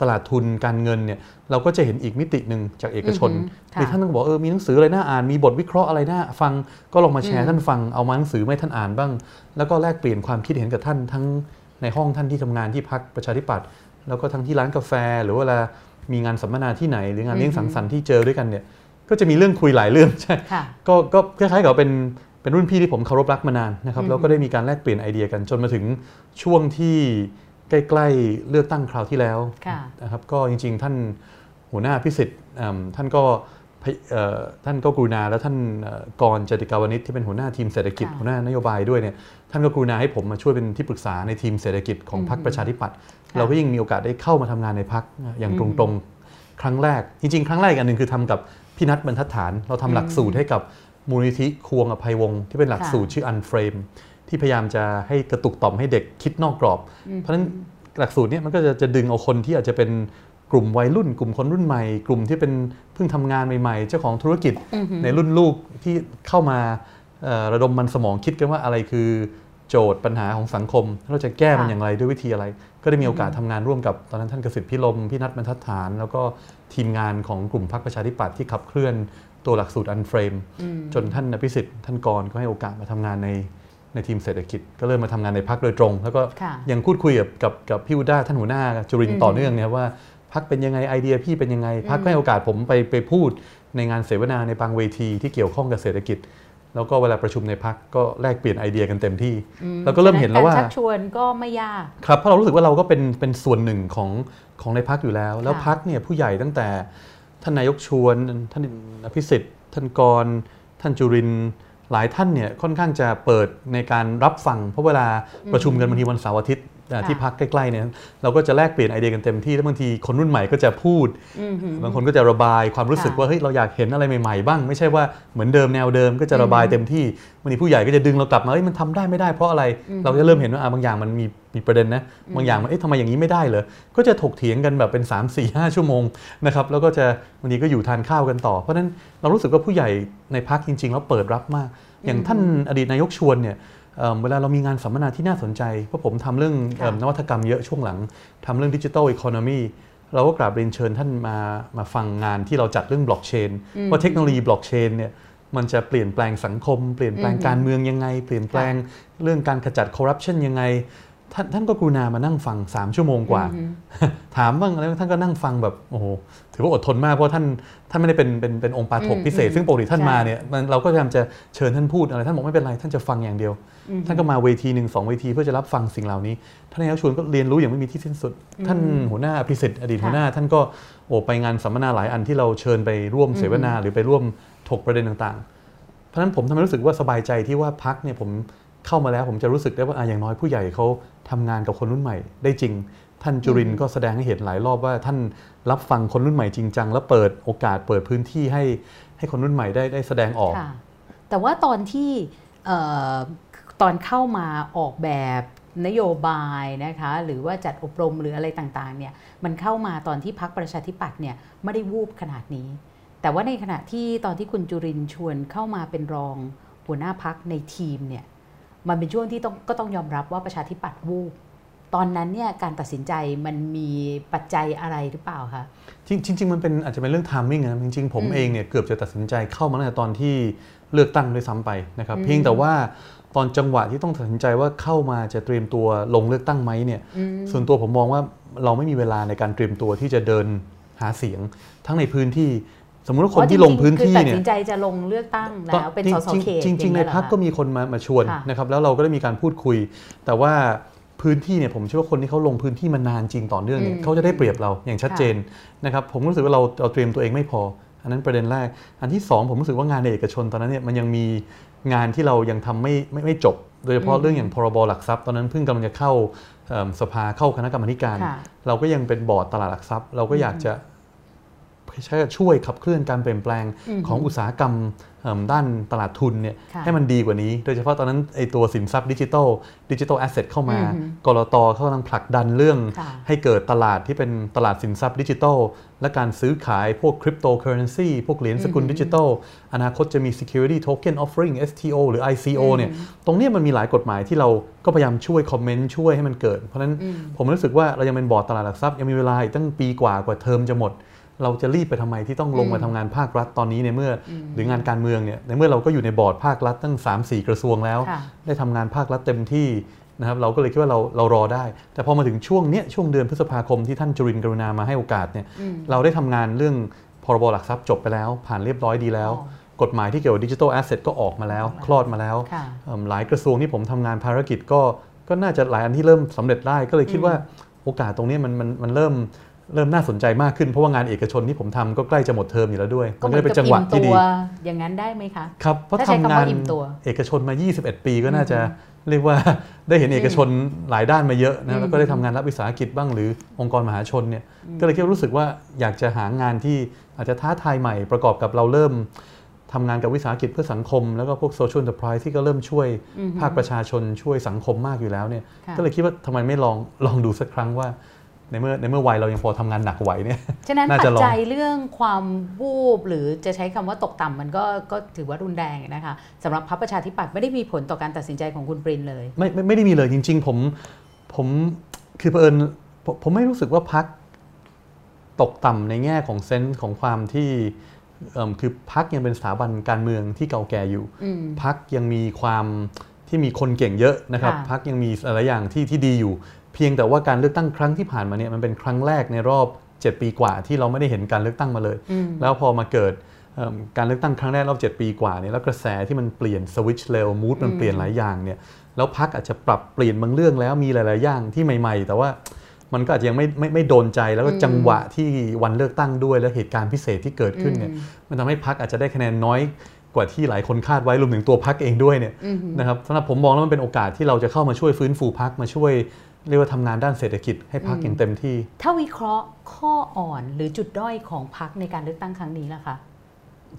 S2: ตลาดทุนการเงินเนี่ยเราก็จะเห็นอีกมิติหนึ่งจากเอกชน
S1: อือฮึค่ะ
S2: มีท่านก็บอกเออมีหนังสืออะไรน่าอ่านมีบทวิเคราะห์อะไรน่าฟังก็ลองมาแชร์ท่านฟังเอามาหนังสือไม่ท่านอ่านบ้าง แล้วก็แลกเปลี่ยนความคิดเห็นกับท่านทั้งในห้องท่านที่ทำงานที่พักประชาธิปัตย์แล้วก็ทั้งที่ร้านกาแฟ หรือว่าเวลามีงานสัมมนาที่ไหน หรืองานเลี้ยงสังสรรค์ที่เจอด้วยกันเนี่ย ก็จะมีเรื่องคุยหลายเรื่องใช่
S1: ค่ะ
S2: ก็ก็คล้ายๆกับเป็นเป็นรุ่นพี่ที่ผมเคารพรักมานานนะครับ
S1: อืม
S2: แล้วก็ได้มีการแลกเปลี่ยนไอเดียกันจนมาถึงช่วงที่ใกล้ๆเลือกตั้งคราวที่แล้ว
S1: ค่ะ
S2: นะครับก็จริง ๆ ท่านหัวหน้าพิสิทธิ์อืมท่านก็พยเอ่อท่านก็กรุณาและท่านเอ่อกรจติกาวนิชที่เป็นหัวหน้าทีมเศรษฐกิจ
S1: ค่ะ
S2: หัวหน้านโยบายด้วยเนี่ยท่านก็กรุณาให้ผมมาช่วยเป็นที่ปรึกษาในทีมเศรษฐกิจของพรรคประชาธิปัตย์เราก็ยิ่งมีโอกาสได้เข้ามาทำงานในพรรคอย่างตรงๆ ครั้งแรก จริง ๆ ครั้งแรกอีกอันหนึ่งคือทำกับ พี่นัทบรรทัดฐาน เราทำหลักสูตรให้กับมูลนิธิควงอภัยวงศ์ที่เป็นหลักสูตรชื่อ Unframe ที่พยายามจะให้กระตุกต่อมให้เด็กคิดนอกกรอบ เพราะฉะนั้นหลักสูตรเนี้มันก็จะจะดึงเอาคนที่อาจจะเป็นกลุ่มวัยรุ่น กลุ่มคนรุ่นใหม่ กลุ่มที่เป็นเพิ่งทำงานใหม่ๆ เจ้าของธุรกิจ
S1: อือหือ
S2: ในรุ่นลูกที่เข้ามาเอ่อระดมมันสมองคิดกันว่าอะไรคือโจทย์ปัญหาของสังคม เราจะแก้มัน
S1: ค่ะ
S2: อย่างไรด้วยวิธีอะไร ก็ได้มีโอกาสทำงานร่วมกับตอนนั้นท่านกสิทธิ์พิลมพี่นัทบรรทัดฐาน แล้วก็ ทีมงานของกลุ่มพรรคประชาธิปัตย์ที่ขับเคลื่อนตัวหลักสูตรอันเฟรม
S1: อืม
S2: จนท่านอภิสิทธิ์ท่านกรก็ให้โอกาสมาทำงานในในทีมเศรษฐกิจ ก็เริ่มมาทำงานในพักโดยตรง แล้วก็
S1: ค่ะ
S2: ยังพูดคุยกับกับกับพี่อุด้าท่านหัวหน้าจุรินท
S1: อื
S2: ร์
S1: ม
S2: ต่อเนื่องเนี่ยว่าพักเป็นยังไงไอเดียพี่เป็นยังไงพักก็ให้โอกาสผมไปไปพูดในงานเสวนาในบางเวทีที่เกี่ยวข้องกับเศรษฐกิจ แล้วก็เวลาประชุมในพักก็แลกเปลี่ยนไอเดียกันเต็มที่
S1: อืม
S2: แล้วก็เริ่มเห็นแล้วว่า
S1: ฉะกรชักชวนก็ไม่ยาก
S2: ครับเพราะเรารู้สึกว่าเราก็เป็นเป็นส่วนหนึ่งของของในพักอยู่แล้ว แล้ว
S1: ค่ะ
S2: พักเนี่ยผู้ใหญ่ตั้งแต่ท่านนายกชวน ท่านอภิสิทธิ์ ท่านกร ท่านจุรินทร์หลายท่านเนี่ยค่อนข้างจะเปิดในการรับฟังเพราะเวลาประชุมกันบางทีวันเสาร์อาทิตย์อ่า
S1: ค่ะ
S2: ที่พักใกล้ๆเนี่ยเราก็จะแลกเปลี่ยนไอเดียกันเต็มที่แล้วบางทีคนรุ่นใหม่ก็จะพูด
S1: อืมหืม
S2: บางคนก็จะระบายความรู้สึก
S1: ค่ะ
S2: ว่าเฮ้ยเราอยากเห็นอะไรใหม่ๆบ้าง ไม่ใช่ว่าเหมือนเดิมแนวเดิมก็จะระบาย
S1: อืม
S2: เต็มที่บางทีผู้ใหญ่ก็จะดึงเรากลับมาเฮ้ยมันทำได้ไม่ได้เพราะอะไร
S1: อืม
S2: เราจะเริ่มเห็นว่าอะบางอย่างมันมีมีประเด็นนะบางอย่างมันเอ๊ะทำไมอย่างนี้ไม่ได้เหรอก็จะถกเถียงกันแบบเป็น 3 4 5 ชั่วโมงนะครับแล้วก็จะบางทีก็อยู่ทานข้าวกันต่อ เพราะฉะนั้นเรารู้สึกว่าผู้ใหญ่ในพักจริง ๆ แล้วเปิดรับมาก อย่างท่านอดีตนายกชวนเนี่ย เอิ่มเวลาเรามีงานสัมมนาที่น่าสนใจ เพราะผมทำเรื่อง
S1: ค่ะ
S2: เอิ่มนวัตกรรมเยอะช่วงหลังทำเรื่องดิจิทัลอีโคโนมีเราก็กราบเรียนเชิญท่านมามาฟังงานที่เราจัดเรื่องบล็อกเชนว่าเทคโนโลยีบล็อกเชนเนี่ยมันจะเปลี่ยนแปลงสังคม เปลี่ยนแปลงการเมืองยังไง เปลี่ยนแปลงเรื่องการขจัดคอร์รัปชันยังไง ท่านท่านก็กรุณามานั่งฟัง 3 ชั่วโมงกว่า
S1: อืม
S2: ถามบ้างอะไรบ้างท่านก็นั่งฟังแบบโอ้โหถือว่าอดทนมากเพราะท่านท่านไม่ได้เป็นเป็นเป็นองค์ปาถก
S1: อืม
S2: พิเศษ
S1: อืม
S2: ซึ่งปกติท่าน
S1: ใช่
S2: มาเนี่ยมันเราก็พยายามจะเชิญท่านพูดอะไรท่านบอกไม่เป็นไรท่านจะฟังอย่างเดียว ท่านก็มาเวทีหนึ่งสองเวทีเพื่อจะรับฟังสิ่งเหล่านี้ ท่านนายกชวนก็เรียนรู้อย่างไม่มีที่สิ้นสุด ท่านหัวหน้าอภิสิทธิ์อดีต
S1: ค่ะ
S2: หัวหน้า ท่านก็โอ้ไปงานสัมมนาหลายอันที่เราเชิญไปร่วมเสวนาหรือไปร่วมถกประเด็นต่างๆ เพราะฉะนั้นผมทำให้รู้สึกว่าสบายใจที่ว่าพักเนี่ยผม เข้ามาแล้วผมจะรู้สึกได้ว่าอะอย่างน้อยผู้ใหญ่เขาทำงานกับคนรุ่นใหม่ ได้จริง ท่านจุรินทร์ก็แสดงให้เห็นหลายรอบว่าท่านรับฟังคนรุ่นใหม่จริงจังและเปิดโอกาสเปิดพื้นที่ให้ให้คนรุ่นใหม่ได้ได้แสดงออก
S1: ค่ะแต่ว่าตอนที่เอ่อตอนเข้ามาออกแบบนโยบายนะคะหรือว่าจัดอบรมหรืออะไรต่างๆเนี่ยมันเข้ามาตอนที่พักประชาธิปัตย์เนี่ยไม่ได้วูบขนาดนี้ แต่ว่าในขณะที่ตอนที่คุณจุรินทร์ชวนเข้ามาเป็นรองหัวหน้าพักในทีมเนี่ย มันเป็นช่วงที่ต้องก็ต้องยอมรับว่าประชาธิปัตย์วูบตอนนั้นเนี่ยการตัดสินใจมันมีปัจจัยอะไรหรือเปล่าคะ
S2: จริงจริงๆมันเป็นอาจจะเป็นเรื่อง timing นะจริง ๆผม
S1: อืม
S2: เองเนี่ยเกือบจะตัดสินใจเข้ามาตั้งแต่ตอนที่เลือกตั้งด้วยซ้ำไปนะครับ
S1: อืม
S2: เพียงแต่ว่าตอนจังหวะที่ต้องตัดสินใจว่าเข้ามาจะเตรียมตัวลงเลือกตั้งไหมเนี่ย
S1: อืม
S2: ส่วนตัวผมมองว่าเราไม่มีเวลาในการเตรียมตัวที่จะเดินหาเสียง ทั้งในพื้นที่ สมมุติว่าคนที่ลงพื้นที่
S1: คือตัด
S2: เนี่ย
S1: สินใจจะลงเลือกตั้งแล้วเป็นสสเขต
S2: จริงๆจริงๆใน
S1: อย่าเย
S2: พัก
S1: เหอ
S2: ก็มีคนมามาชวน
S1: ค่ะ
S2: นะครับแล้วเราก็ได้มีการพูดคุย แต่ว่าพื้นที่เนี่ยผมเชื่อว่าคนที่เขาลงพื้นที่มานานจริงต่อเนื่องเนี่ย
S1: อืม
S2: เขาจะได้เปรียบเราอย่างชัดเจนนะครับผมรู้สึกว่าเราเราเตรียมตัวเองไม่พอ อันนั้นประเด็นแรก อันที่สองผมรู้สึกว่างานในเอกชนตอนนั้นเนี่ยมันยังมีงานที่เรายังทำไม่ไม่ไม่จบ โดยเฉพาะ
S1: อืม
S2: เรื่องอย่างพรบหลักทรัพย์ตอนนั้นเพิ่งกำลังจะเข้าเอิ่มสภาเข้าคณะกรรมาธิการ
S1: ค่ะ
S2: เราก็ยังเป็นบอร์ดตลาดหลักทรัพย์ เราก็อยากจะใช้ช่วยขับเคลื่อนการเปลี่ยนแปลง
S1: อืม
S2: ของอุตสาหกรรมเอิ่มด้านตลาดทุนเนี่ย
S1: ค่ะ
S2: ให้มันดีกว่านี้ โดยเฉพาะตอนนั้นไอตัวสินทรัพย์ดิจิทัล digital asset เข้ามา
S1: อืม
S2: กลตเขากำลังผลักดันเรื่อง
S1: ค่ะ
S2: ให้เกิดตลาดที่เป็นตลาดสินทรัพย์ดิจิทัลและการซื้อขายพวกคริปโตเคอเรนซีพวกเหรียญสกุลดิจิทัลอนาคตจะมี Security Token Offering STO หรือ ICO เนี่ยตรงเนี้ยมันมีหลายกฎหมายที่เราก็พยายามช่วย comment ช่วยให้มันเกิด เพราะฉะนั้น
S1: อืม
S2: ผมรู้สึกว่าเรายังเป็นบอร์ดตลาดหลักทรัพย์ยังมีเวลาอีกตั้งปีกว่ากว่าเทอมจะหมด เราจะรีบไปทำไมที่ต้องลงมาทำงานภาครัฐตอนนี้ในเมื่ออหรืองานการเมืองเนี่ยในเมื่อเราก็อยู่ในบอร์ดภาครัฐตั้ง 3-4 กระทรวงแล้ว
S1: ค่ะ
S2: ได้ทำงานภาครัฐเต็มที่นะครับเราก็เลยคิดว่าเราเรารอได้ แต่พอมาถึงช่วงเนี้ยช่วงเดือนพฤษภาคมที่ท่านจุรินทร์กรุณามาให้โอกาสเนี่ย
S1: อืม
S2: เราได้ทำงานเรื่องพรบหลักทรัพย์จบไปแล้ว ผ่านเรียบร้อยดีแล้ว
S1: อ๋อก
S2: ฎหมายที่เกี่ยวกับดิจิทัลแอสเซทก็ออกมาแล้ว คลอดมาแล้ว
S1: ค่ะ
S2: เอิ่มหลายกระทรวงที่ผมทำงานภารกิจก็ก็น่าจะหลายอันที่เริ่มสำเร็จได้ก็เลยคิดว่าโอกาสตรงเนี้ยมันมันมันเริ่ม เริ่มน่าสนใจมากขึ้นเพราะว่างานเอกชนที่ผมทำก็ใกล้จะหมดเทอมอยู่แล้วด้วย
S1: ก็
S2: มัน
S1: เห
S2: ก็
S1: มื
S2: เล
S1: อยน
S2: เป็น
S1: กับ
S2: จังหวะ
S1: อิ่ม
S2: ที่
S1: ตั
S2: ดี
S1: วอย่างนั้นได้ไหมคะ
S2: ครับเพราะ
S1: ถ้าใช้
S2: ทำ
S1: คำ
S2: งา
S1: ว่านอิ่มตัว
S2: เอกชนมา 21 ปีก็น่าจะเรียกว่าได้เห็นเอกชนหลายด้านมาเยอะนะแล้วก็ได้ทำงานรับวิสาหกิจบ้างหรือองค์กรมหาชนเนี่ยก็เลยคิดว่ารู้สึกว่าอยากจะหางานที่อาจจะท้าทายใหม่ประกอบกับเราเริ่มทำงานกับวิสาหกิจเพื่อสังคม แล้วก็พวกโซเชียล n อน e r p r i s e ที่ก็เริ่มช่วย
S1: อือฮึ
S2: ภาคประชาชนช่วยสังคมมากอยู่แล้วเนี่ย
S1: ค่ะ
S2: ก็เลยคิดว่าทำไมไม่ลองลองดูสักครั้งว่า ในเมื่อในเมื่อวัยเรายังพอทำงานหนักไหวเนี่ย
S1: ฉะนั้น
S2: น่า
S1: ปั
S2: จะ
S1: จ
S2: ลอง
S1: จัยเรื่องความวูบหรือจะใช้คำว่าตกต่ำมันก็ก็ถือว่ารุนแรงนะคะสำหรับพรรคประชาธิปัตย์ไม่ได้มีผลต่อการตัดสินใจของคุณปรินเลย
S2: ไม่ไม่ไม่ได้มีเลยจริง ๆ ผมผมคือเผอิญผมผมไม่รู้สึกว่าพักตกต่ำในแง่ของเซนส์ของความที่เอิ่มคือพักยังเป็นสถาบันการเมืองที่เก่าแก่อยู่
S1: อืม
S2: พักยังมีความที่มีคนเก่งเยอะนะครับ
S1: ค่ะ
S2: พักยังมีหลายอย่างที่ที่ดีอยู่ เพียงแต่ว่าการเลือกตั้งครั้งที่ผ่านมาเนี่ยมันเป็นครั้งแรกในรอบ 7 ปีกว่าที่เราไม่ได้เห็นการเลือกตั้งมาเลย
S1: อืม
S2: แล้วพอมาเกิดเอิ่มการเลือกตั้งครั้งแรกรอบ 7 ปีกว่าเนี่ยแล้วกระแสที่มันเปลี่ยนสวิตช์เร็วมูดมันเปลี่ยนหลายอย่างเนี่ยแล้วพักอาจจะปรับเปลี่ยนบางเรื่องแล้วมีหลาย ๆ อย่างที่ใหม่ ๆ แต่ว่ามันก็อาจจะยังไม่ไม่ไม่โดนใจแล้วก็
S1: อืม
S2: จังหวะที่วันเลือกตั้งด้วยและเหตุการณ์พิเศษที่เกิดขึ้นเนี่ย
S1: อืม
S2: มันทำให้พักอาจจะได้คะแนนน้อยกว่าที่หลายคนคาดไว้รวมถึงตัวพักเองด้วยเนี่ย
S1: อือหือ
S2: นะครับสำหรับผมมองแล้วมันเป็นโอกาสที่เราจะเข้ามาช่วยฟื้นฟูพักมาช่วย เรียกว่าทำงานด้านเศรษฐกิจให้พักอย่างเต็มที่
S1: ถ้าวิเคราะห์ข้ออ่อนหรือจุดด้อยของพรรคในการเลือกตั้งครั้งนี้ล่ะคะ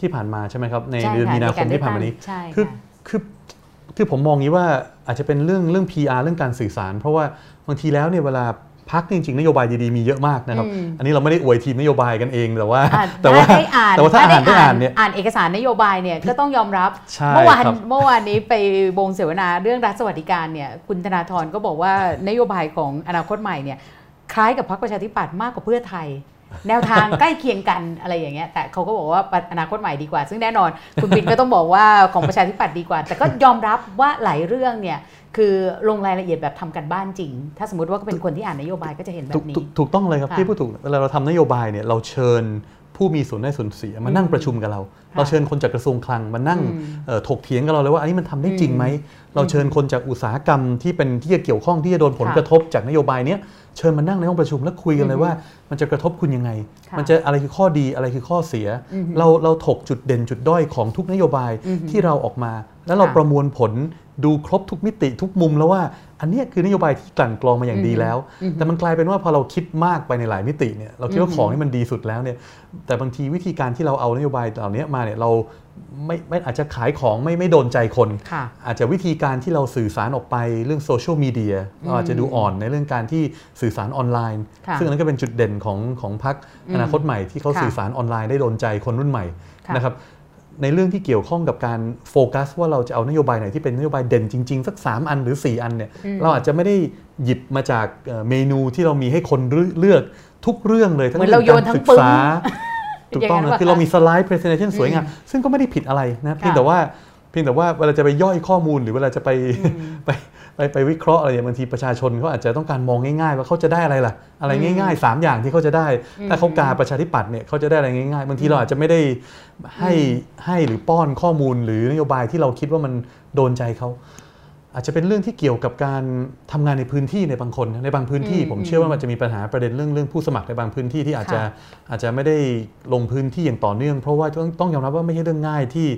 S2: ที่ผ่านมาใช่ไหมครับใน
S1: ใช่
S2: เดือน
S1: ค่ะ
S2: มีนาค
S1: ใกร
S2: ม
S1: เลื
S2: ที่
S1: อก
S2: ผ่าน
S1: ตั้
S2: มางนี้
S1: ใช่
S2: คือ
S1: ค่ะ
S2: คือคือผมมองนี้ว่าอาจจะเป็นเรื่องเรื่อง PR เรื่องการสื่อสาร เพราะว่าบางทีแล้วเนี่ยเวลา พักจริงๆนโยบายดีๆมีเยอะมากนะครับ
S1: อืม
S2: อันนี้เราไม่ได้อวยทีมนโยบายกันเองแต่ว่า
S1: อะ
S2: แต่ว่า
S1: ถ้ได้อ่าน
S2: แต่ว่าถ้าอ่านได้อ่านเนี่ย
S1: อ่านเอกสารนโยบายเนี่ยก็ต้องยอมรับ
S2: ใช่
S1: เมื่อวาน
S2: ครับ
S1: เมื่อวานนี้ไปวงเสวนาเรื่องรัฐสวัสดิการเนี่ยคุณธนาธรก็บอกว่านโยบายของอนาคตใหม่เนี่ยคล้ายกับพรรคประชาธิปัตย์มากกว่าเพื่อไทย แนวทางใกล้เคียงกันอะไรอย่างเงี้ยแต่เขาก็บอกว่าอนาคตใหม่ดีกว่า ซึ่งแน่นอน คุณบินก็ต้องบอกว่าของประชาธิปัตย์ดีกว่า แต่ก็ยอมรับว่าหลายเรื่องเนี่ยคือลงรายละเอียดแบบทำกันบ้านจริง ถ้าสมมติว่าเป็นคนที่อ่านนโยบายก็จะเห็นแบ
S2: ถูก
S1: บนี้
S2: ถูกถูกต้องเลยครับ
S1: ค่ะ
S2: พี่พูดถูกเวลาเราทำนโยบายเนี่ยเราเชิญผู้มีส่วนได้ส่วนเสียมานั่งประชุมกับเรา เราเชิญคนจากกระทรวงคลังมานั่ง
S1: อืม
S2: เอ่อถกเถียงกับเราเลยว่าอันนี้มันทำได้จริงไหม เราเชิญคนจากอุตสาหกรรมที่เป็นที่จะเกี่ยวข้องที่จะโดนผล
S1: ค่ะ
S2: กระทบจากนโยบายเนี้ย เชิญมานั่งในห้องประชุมแล้วคุยกันเลยว่า มันจะกระทบคุณยังไง
S1: ค่ะ
S2: มันจะอะไรคือข้อดีอะไรคือข้อเสีย
S1: อือฮึ
S2: เราเราถกจุดเด่นจุดด้อยของทุกนโยบาย
S1: อือฮึ
S2: ที่เราออกมา แล้วเรา
S1: ค่ะ
S2: ประมวลผลดูครบทุกมิติทุกมุมแล้วว่า อันเนี้ยคือนโยบายที่กลั่นกรองมาอย่างดีแล้ว
S1: อือฮึ
S2: แต่มันกลายเป็นว่าพอเราคิดมากไปในหลายมิติเนี่ยเราคิดว่า
S1: อือฮึ
S2: ของที่มันดีสุดแล้วเนี่ยแต่บางทีวิธีการที่เราเอานโยบายเหล่านี้มาเนี่ยเรา ไม่ไม่อาจจะขายของไม่ไม่โดนใจคน
S1: ค่ะ
S2: อาจจะวิธีการที่เราสื่อสารออกไปเรื่องโซเชียลมีเดียเราอาจจะดูอ่อนในเรื่องการที่สื่อสารออนไลน์
S1: ค่ะ
S2: ซึ่งอันนั้นก็เป็นจุดเด่นของของพรรค
S1: อืม
S2: อนาคตใหม่ที่เขา
S1: ค่ะ
S2: สื่อสารออนไลน์ได้โดนใจคนรุ่นใหม่
S1: ค่ะ
S2: นะครับในเรื่องที่เกี่ยวข้องกับการโฟกัส ว่าเราจะเอานโยบายไหนที่เป็นนโยบายเด่นจริง ๆ สัก 3 อันหรือ 4 อันเนี่ย
S1: อืม
S2: เราอาจจะไม่ได้หยิบมาจากเอ่อเมนูที่เรามีให้คนเลือกทุกเรื่องเลยทั้ง
S1: เหมือนเราโยนทั้ง
S2: ศึก
S1: ปึ้ง
S2: ษา ถูกต้อง
S1: อย่างนั้น
S2: นะคือเรามีสไลด์ presentation สวยงามซึ่งก็ไม่ได้ผิดอะไรนะเพียงแต่ว่าเพียงแต่ว่าเวลาจะไปย่อยข้อมูลหรือเวลาจะไปไปไปไปวิเคราะห์อะไรอย่างบางทีประชาชนเขาอาจจะต้องการมองง่ายๆ ว่าเขาจะได้อะไรล่ะ อะไรง่ายๆ 3 อย่างที่เขาจะได้ ถ้าเขากาประชาธิปัตย์เนี่ยเขาจะได้อะไรง่ายๆบางทีเราอาจจะไม่ได้ให้ให้หรือป้อนข้อมูลหรือนโยบายที่เราคิดว่ามันโดนใจเขา อาจจะเป็นเรื่องที่เกี่ยวกับการทำงานในพื้นที่ในบางคนในบางพื้นที่
S1: อืม
S2: ผมเชื่อว่ามันจะมีปัญหาประเด็นเรื่องเรื่องผู้สมัครในบางพื้นที่ที่อาจจะ
S1: ค่ะ
S2: อาจจะไม่ได้ลงพื้นที่อย่างต่อเนื่อง เพราะว่าต้องต้องยอมรับว่าไม่ใช่เรื่องง่ายที่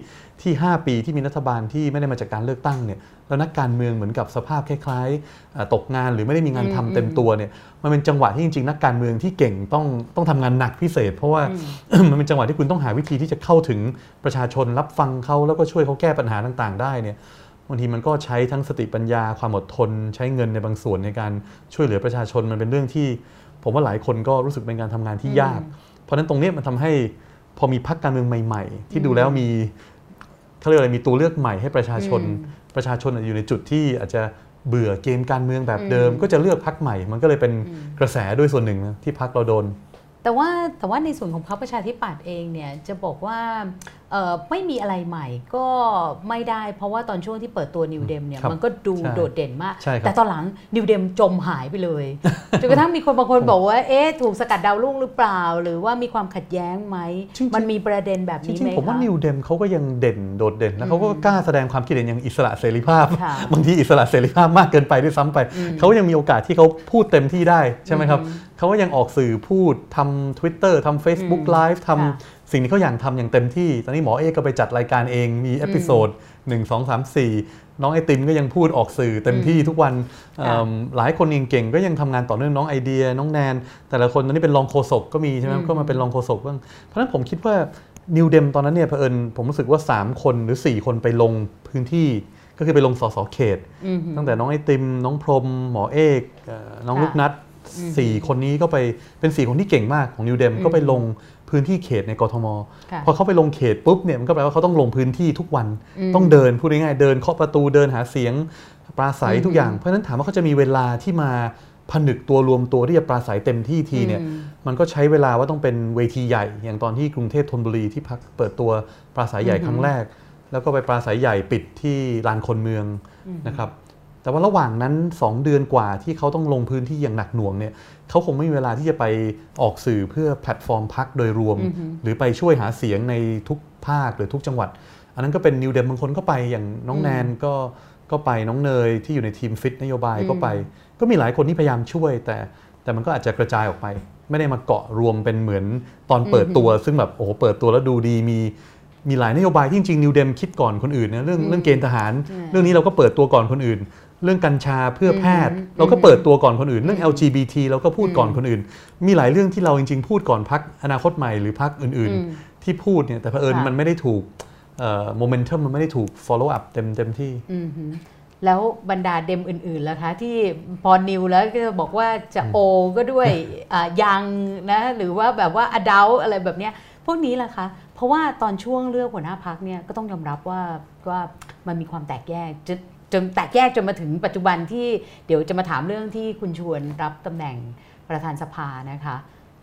S2: ที่ 5 ปีที่มีรัฐบาลที่ไม่ได้มาจากการเลือกตั้งเนี่ยแล้วนักการเมืองเหมือนกับสภาพคล้ายๆอ่าตกงานหรือไม่ได้มีงานทำ
S1: อืม
S2: เต็มตัวเนี่ยมันเป็นจังหวะที่จริงๆ นักการเมืองที่เก่งต้องต้องทำงานหนักพิเศษ เพราะว่ามันเป็นจังหวะที่คุณต้องหาวิธีที่จะเข้าถึงประชาชนรับฟังเขาแล้วก็ช่วยเขาแก้ปัญหาต่าง ๆ ได้เนี่ย บางทีมันก็ใช้ทั้งสติปัญญาความอดทน ใช้เงินในบางส่วนในการช่วยเหลือประชาชนมันเป็นเรื่องที่ ผมว่าหลายคนก็รู้สึกเป็นการทำงานที่ยาก เพราะฉะนั้นตรงเนี้ยมันทำให้พอมีพักการเมืองใหม่ ๆ ที่ดูแล้วมีเขาเรียกอะไรมีตัวเลือกใหม่ให้ประชาชน ประชาชนอาจจะอยู่ในจุดที่อาจจะเบื่อเกมการเมืองแบบเดิม
S1: อืม
S2: ก็จะเลือกพรรคใหม่ มันก็เลยเป็นกระแสด้วยส่วนหนึ่งนะที่พรรคเราโดน
S1: แต่ว่าแต่ว่าในส่วนของพรรคประชาธิปัตย์เองเนี่ยจะบอกว่าเอ่อ ไม่มีอะไรใหม่ก็ไม่ได้เพราะว่าตอนช่วงที่เปิดตัว New Dem เนี่ย
S2: ครับ
S1: มันก็ดู
S2: ใช่
S1: โดดเด่นมาก
S2: ใช่ครับ
S1: แต่ตอนหลัง New Dem จมหายไปเลยจนกระทั่งมีคนบางคนบอกว่าเอ๊ะถูกสกัดดาวรุ่งหรือเปล่า หรือว่ามีความขัดแย้งไหม
S2: จริงๆ
S1: มันมีประเด็นแบบ
S2: จ
S1: นี้จ
S2: ริงๆ
S1: ไหม
S2: ผมว่า
S1: คะ
S2: New Dem เขาก็ยังเด่นโดดเด่น
S1: อืม
S2: นะเขาก็กล้าแสดงความคิดเห็นอย่างอิสระเสรีภาพ
S1: ค่ะ
S2: บางทีอิสระเสรีภาพมากเกินไปด้วยซ้ำไป
S1: อืม
S2: เขายังมีโอกาสที่เขาพูดเต็มที่ได้ใช่ไหมครับ
S1: อืม
S2: เขาก็ยังออกสื่อพูดทำ Twitter ทำ Facebook
S1: อืม
S2: Live ทำ
S1: ค่ะ
S2: สิ่งที่เขาอยากทำอย่างเต็มที่ ตอนนี้หมอเอกก็ไปจัดรายการเองมี episode 1 2 3 4 น้องไอติมก็ยังพูดออกสื่อเต็มที่ทุกวัน
S1: ค่ะ
S2: เอิ่มหลายคนเก่งๆก็ยังทำงานต่อเนื่องน้องไอเดีย น้องแนน แต่ละคนตอนนี้เป็นรองโฆษกก็มีใช่ไหม
S1: อืม
S2: ก็มาเป็นรองโฆษกบ้างเพราะฉะนั้นผมคิดว่า New Dem ตอนนั้นเนี่ยเผอิญผมรู้สึกว่า 3 คนหรือ 4 คนไปลงพื้นที่ก็คือไปลงสสเขต
S1: อืม
S2: ตั้งแต่น้องไอติม น้องพรหมหมอเอกเอ่อน้อง
S1: ค่ะ
S2: ลูกนัท
S1: อืม
S2: สี่คนนี้ก็ไปเป็นสี่คนที่เก่งมากของ New Dem
S1: อืม
S2: ก็ไปลง พื้นที่เขตในกทม
S1: ค่ะ
S2: พอเขาไปลงเขตปุ๊บเนี่ยมันก็แปลว่าเขาต้องลงพื้นที่ทุกวัน
S1: อืม
S2: ต้องเดินพูดง่ายๆเดินเคาะประตูเดินหาเสียงปราศัย
S1: อืม
S2: ทุกอย่างเพราะฉะนั้นถามว่าเขาจะมีเวลาที่มาผนึกตัวรวมตัวที่จะปราศัยเต็มที่ทีเนี่ย
S1: อืม
S2: มันก็ใช้เวลาว่าต้องเป็นเวทีใหญ่ อย่างตอนที่กรุงเทพธนบุรีที่พักเปิดตัวปราศัยใหญ่
S1: อือหือ
S2: ครั้งแรก แล้วก็ไปปราศัยใหญ่ปิดที่ลานคนเมืองนะครับ แต่ว่าระหว่างนั้น 2 เดือนกว่าที่เขาต้องลงพื้นที่อย่างหนักหน่วงเนี่ยเขาคงไม่มีเวลาที่จะไปออกสื่อเพื่อแพลตฟอร์มพรรคโดยรวม
S1: อือหือ
S2: หรือไปช่วยหาเสียงในทุกภาคหรือทุกจังหวัด อันนั้นก็เป็น New Dem บางคนก็ไปอย่างน้อง
S1: อืม
S2: แนนก็ก็ไปน้องเนยที่อยู่ในทีมฟิตนโยบาย
S1: อืม
S2: ก็ไป ก็มีหลายคนที่พยายามช่วย แต่แต่มันก็อาจจะกระจายออกไป ไม่ได้มาเกาะรวมเป็นเหมือนตอนเปิดตัว ซึ่งแบบโอ้โหเปิดตัวแล้วดูดีมีมีหลายนโยบายที่จริงๆ New Dem คิดก่อนคนอื่นนะเรื่อง
S1: อืม
S2: เรื่องเกณฑ์ทหาร
S1: อืม
S2: เรื่องนี้เราก็เปิดตัวก่อนคนอื่น เรื่องกัญชาเพื่อแพทย์
S1: อืม
S2: เราก็เปิดตัวก่อนคนอื่น เรื่อง
S1: อืม
S2: LGBT เราก็พูดก่อน
S1: อืม
S2: คนอื่น มีหลายเรื่องที่เราจริง ๆ พูดก่อนพักอนาคตใหม่หรือพักอื่น
S1: อืม
S2: ๆที่พูดเนี่ยแต่เผอิญ
S1: ค่ะ
S2: มันไม่ได้ถูกโมเมนตัมมันไม่ได้ถูก follow up เต็มเต็มที่
S1: อือหือแล้วบรรดาเดมอื่นๆล่ะคะ ที่พอนิวแล้วก็บอกว่าจะโอก็ด้วยอ่ายังนะหรือว่าแบบว่าอดัลอะไรแบบเนี้ยพวกนี้ล่ะคะ เพราะว่าตอนช่วงเลือกหัวหน้าพักเนี่ยก็ต้องยอมรับว่าว่ามันมีความแตกแยก จนจนแตกแยกจนมาถึงปัจจุบันที่เดี๋ยวจะมาถามเรื่องที่คุณชวนรับตำแหน่งประธานสภานะคะ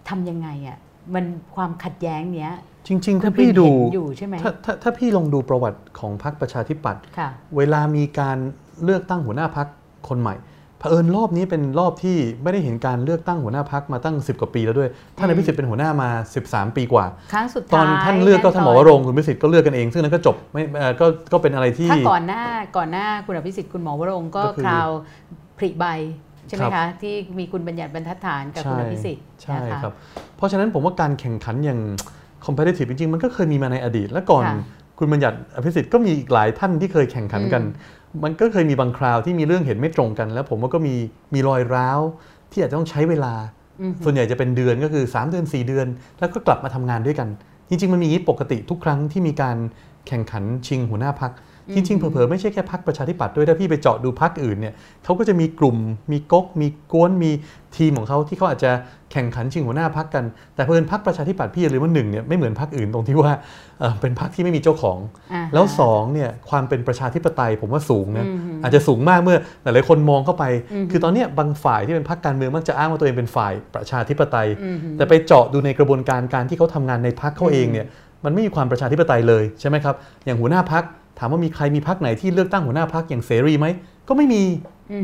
S1: ทำยังไงอะ่ะมันความขัดแย้งเนี้ย
S2: จริงๆถ้า
S1: คุณปริ
S2: พี่
S1: น
S2: ดู
S1: เห็นอยู่ใช่ไหม
S2: ถ้าถ้าถ้าพี่ลองดูประวัติของพรรคประชาธิปัตย์
S1: ค่ะ
S2: เวลามีการเลือกตั้งหัวหน้าพักคนใหม่ เผอิญรอบนี้เป็นรอบที่ไม่ได้เห็นการเลือกตั้งหัวหน้าพักมาตั้ง 10 กว่าปีแล้วด้วย ท่านอภิสิทธิ์เป็นหัวหน้ามา 13 ปีกว่า
S1: ครั้งสุดท้าย
S2: ตอนท่านเลือกก็ท่านหมอวรงค์คุณพิสิทธิ์ก็เลือกกันเองซึ่งนั้นก็จบไม่เอ่อก็ก็เป็นอะไรที่
S1: ถ้าก่อนหน้าก่อนหน้าคุณอภิสิทธิ์คุณหมอวรงค์ก็
S2: ก็คือ
S1: คราวผริใบใช่ไหม
S2: ครั
S1: คะ
S2: บ
S1: ที่มีคุณบัญญัติบรรทัดฐานกับคุณอภิสิทธิ์
S2: ใช่
S1: นะคะ
S2: ครับเพราะฉะนั้นผมว่าการแข่งขันอย่าง competitive จริงๆมันก็เคยมีมาในอดีตและก่อน
S1: ค่ะ
S2: คุณบัญญัติอภิสิทธิ์ก็มีอีกหลายท่านที่เคยแข่งขันกัน มันก็เคยมีบางคราวที่มีเรื่องเห็นไม่ตรงกัน แล้วผมว่าก็มีมีรอยร้าวที่อาจจะต้องใช้เวลา
S1: อืม
S2: ส่วนใหญ่จะเป็นเดือนก็คือ 3 เดือน 4 เดือน แล้วก็กลับมาทำงานด้วยกัน จริงๆมันมีอย่างนี้ปกติทุกครั้งที่มีการแข่งขันชิงหัวหน้าพัก จริงๆเผลอๆไม่ใช่แค่พักประชาธิปัตย์ด้วยถ้าพี่ไปเจาะดูพักอื่นเนี่ยเขาก็จะมีกลุ่มมีก๊ก มีกวนมีทีมของเขาที่เขาอาจจะแข่งขันชิงหัวหน้าพักกัน แต่เพิ่นพักประชาธิปัตย์พี่อย่าลืมว่าหนึ่งเนี่ยไม่เหมือนพักอื่นตรงที่ว่าเอ่อเป็นพักที่ไม่มีเจ้าของ
S1: อ่าฮะ
S2: แล้วสองเนี่ยความเป็นประชาธิปไตยผมว่าสูงนะ
S1: อืมฮึ
S2: อาจจะสูงมากเมื่อหลายๆคนมองเข้าไป
S1: อืม
S2: คือตอนเนี้ยบางฝ่ายที่เป็นพรรคการเมืองมักจะอ้างว่าตัวเองเป็นฝ่ายประชาธิปไตย
S1: อืมฮึ
S2: แต่ไปเจาะดูในกระบวนการการที่เขาทำงานในพรรคเขาเองเนี่ยมันไม่มีความประชาธิปไตยเลยใช่ไหมครับอย่างหัวหน้าพรรค ถามว่ามีใครมีพรรคไหนที่เลือกตั้งหัวหน้าพรรคอย่างเสรีไหมก็ไม่มี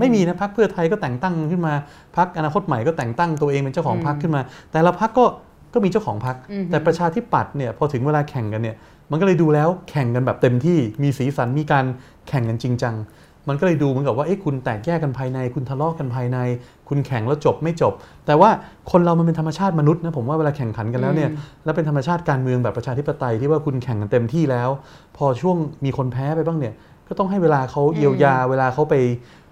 S2: ไม่มีนะพรรคเพื่อไทยก็แต่งตั้งขึ้นมาพรรคอนาคตใหม่ก็แต่งตั้งตัวเองเป็นเจ้าของพรรคขึ้นมา แต่ละพรรคก็ก็มีเจ้าของพรรค
S1: อืมฮึ
S2: แต่ประชาธิปัตย์เนี่ยพอถึงเวลาแข่งกันเนี่ยมันก็เลยดูแล้วแข่งกันแบบเต็มที่มีสีสันมีการแข่งกันจริงจัง มันก็เลยดูเหมือนกับว่าเอ๊ะคุณแตกแยกกันภายใน คุณทะเลาะกันภายใน คุณแข่งแล้วจบไม่จบ แต่ว่าคนเรามันเป็นธรรมชาติมนุษย์นะผมว่าเวลาแข่งขันกันแล้วเนี่ย
S1: อืม
S2: แล้วเป็นธรรมชาติการเมืองแบบประชาธิปไตยที่ว่าคุณแข่งกันเต็มที่แล้ว พอช่วงมีคนแพ้ไปบ้างเนี่ยก็ต้องให้เวลาเขาเยียวยาเวลาเขาไป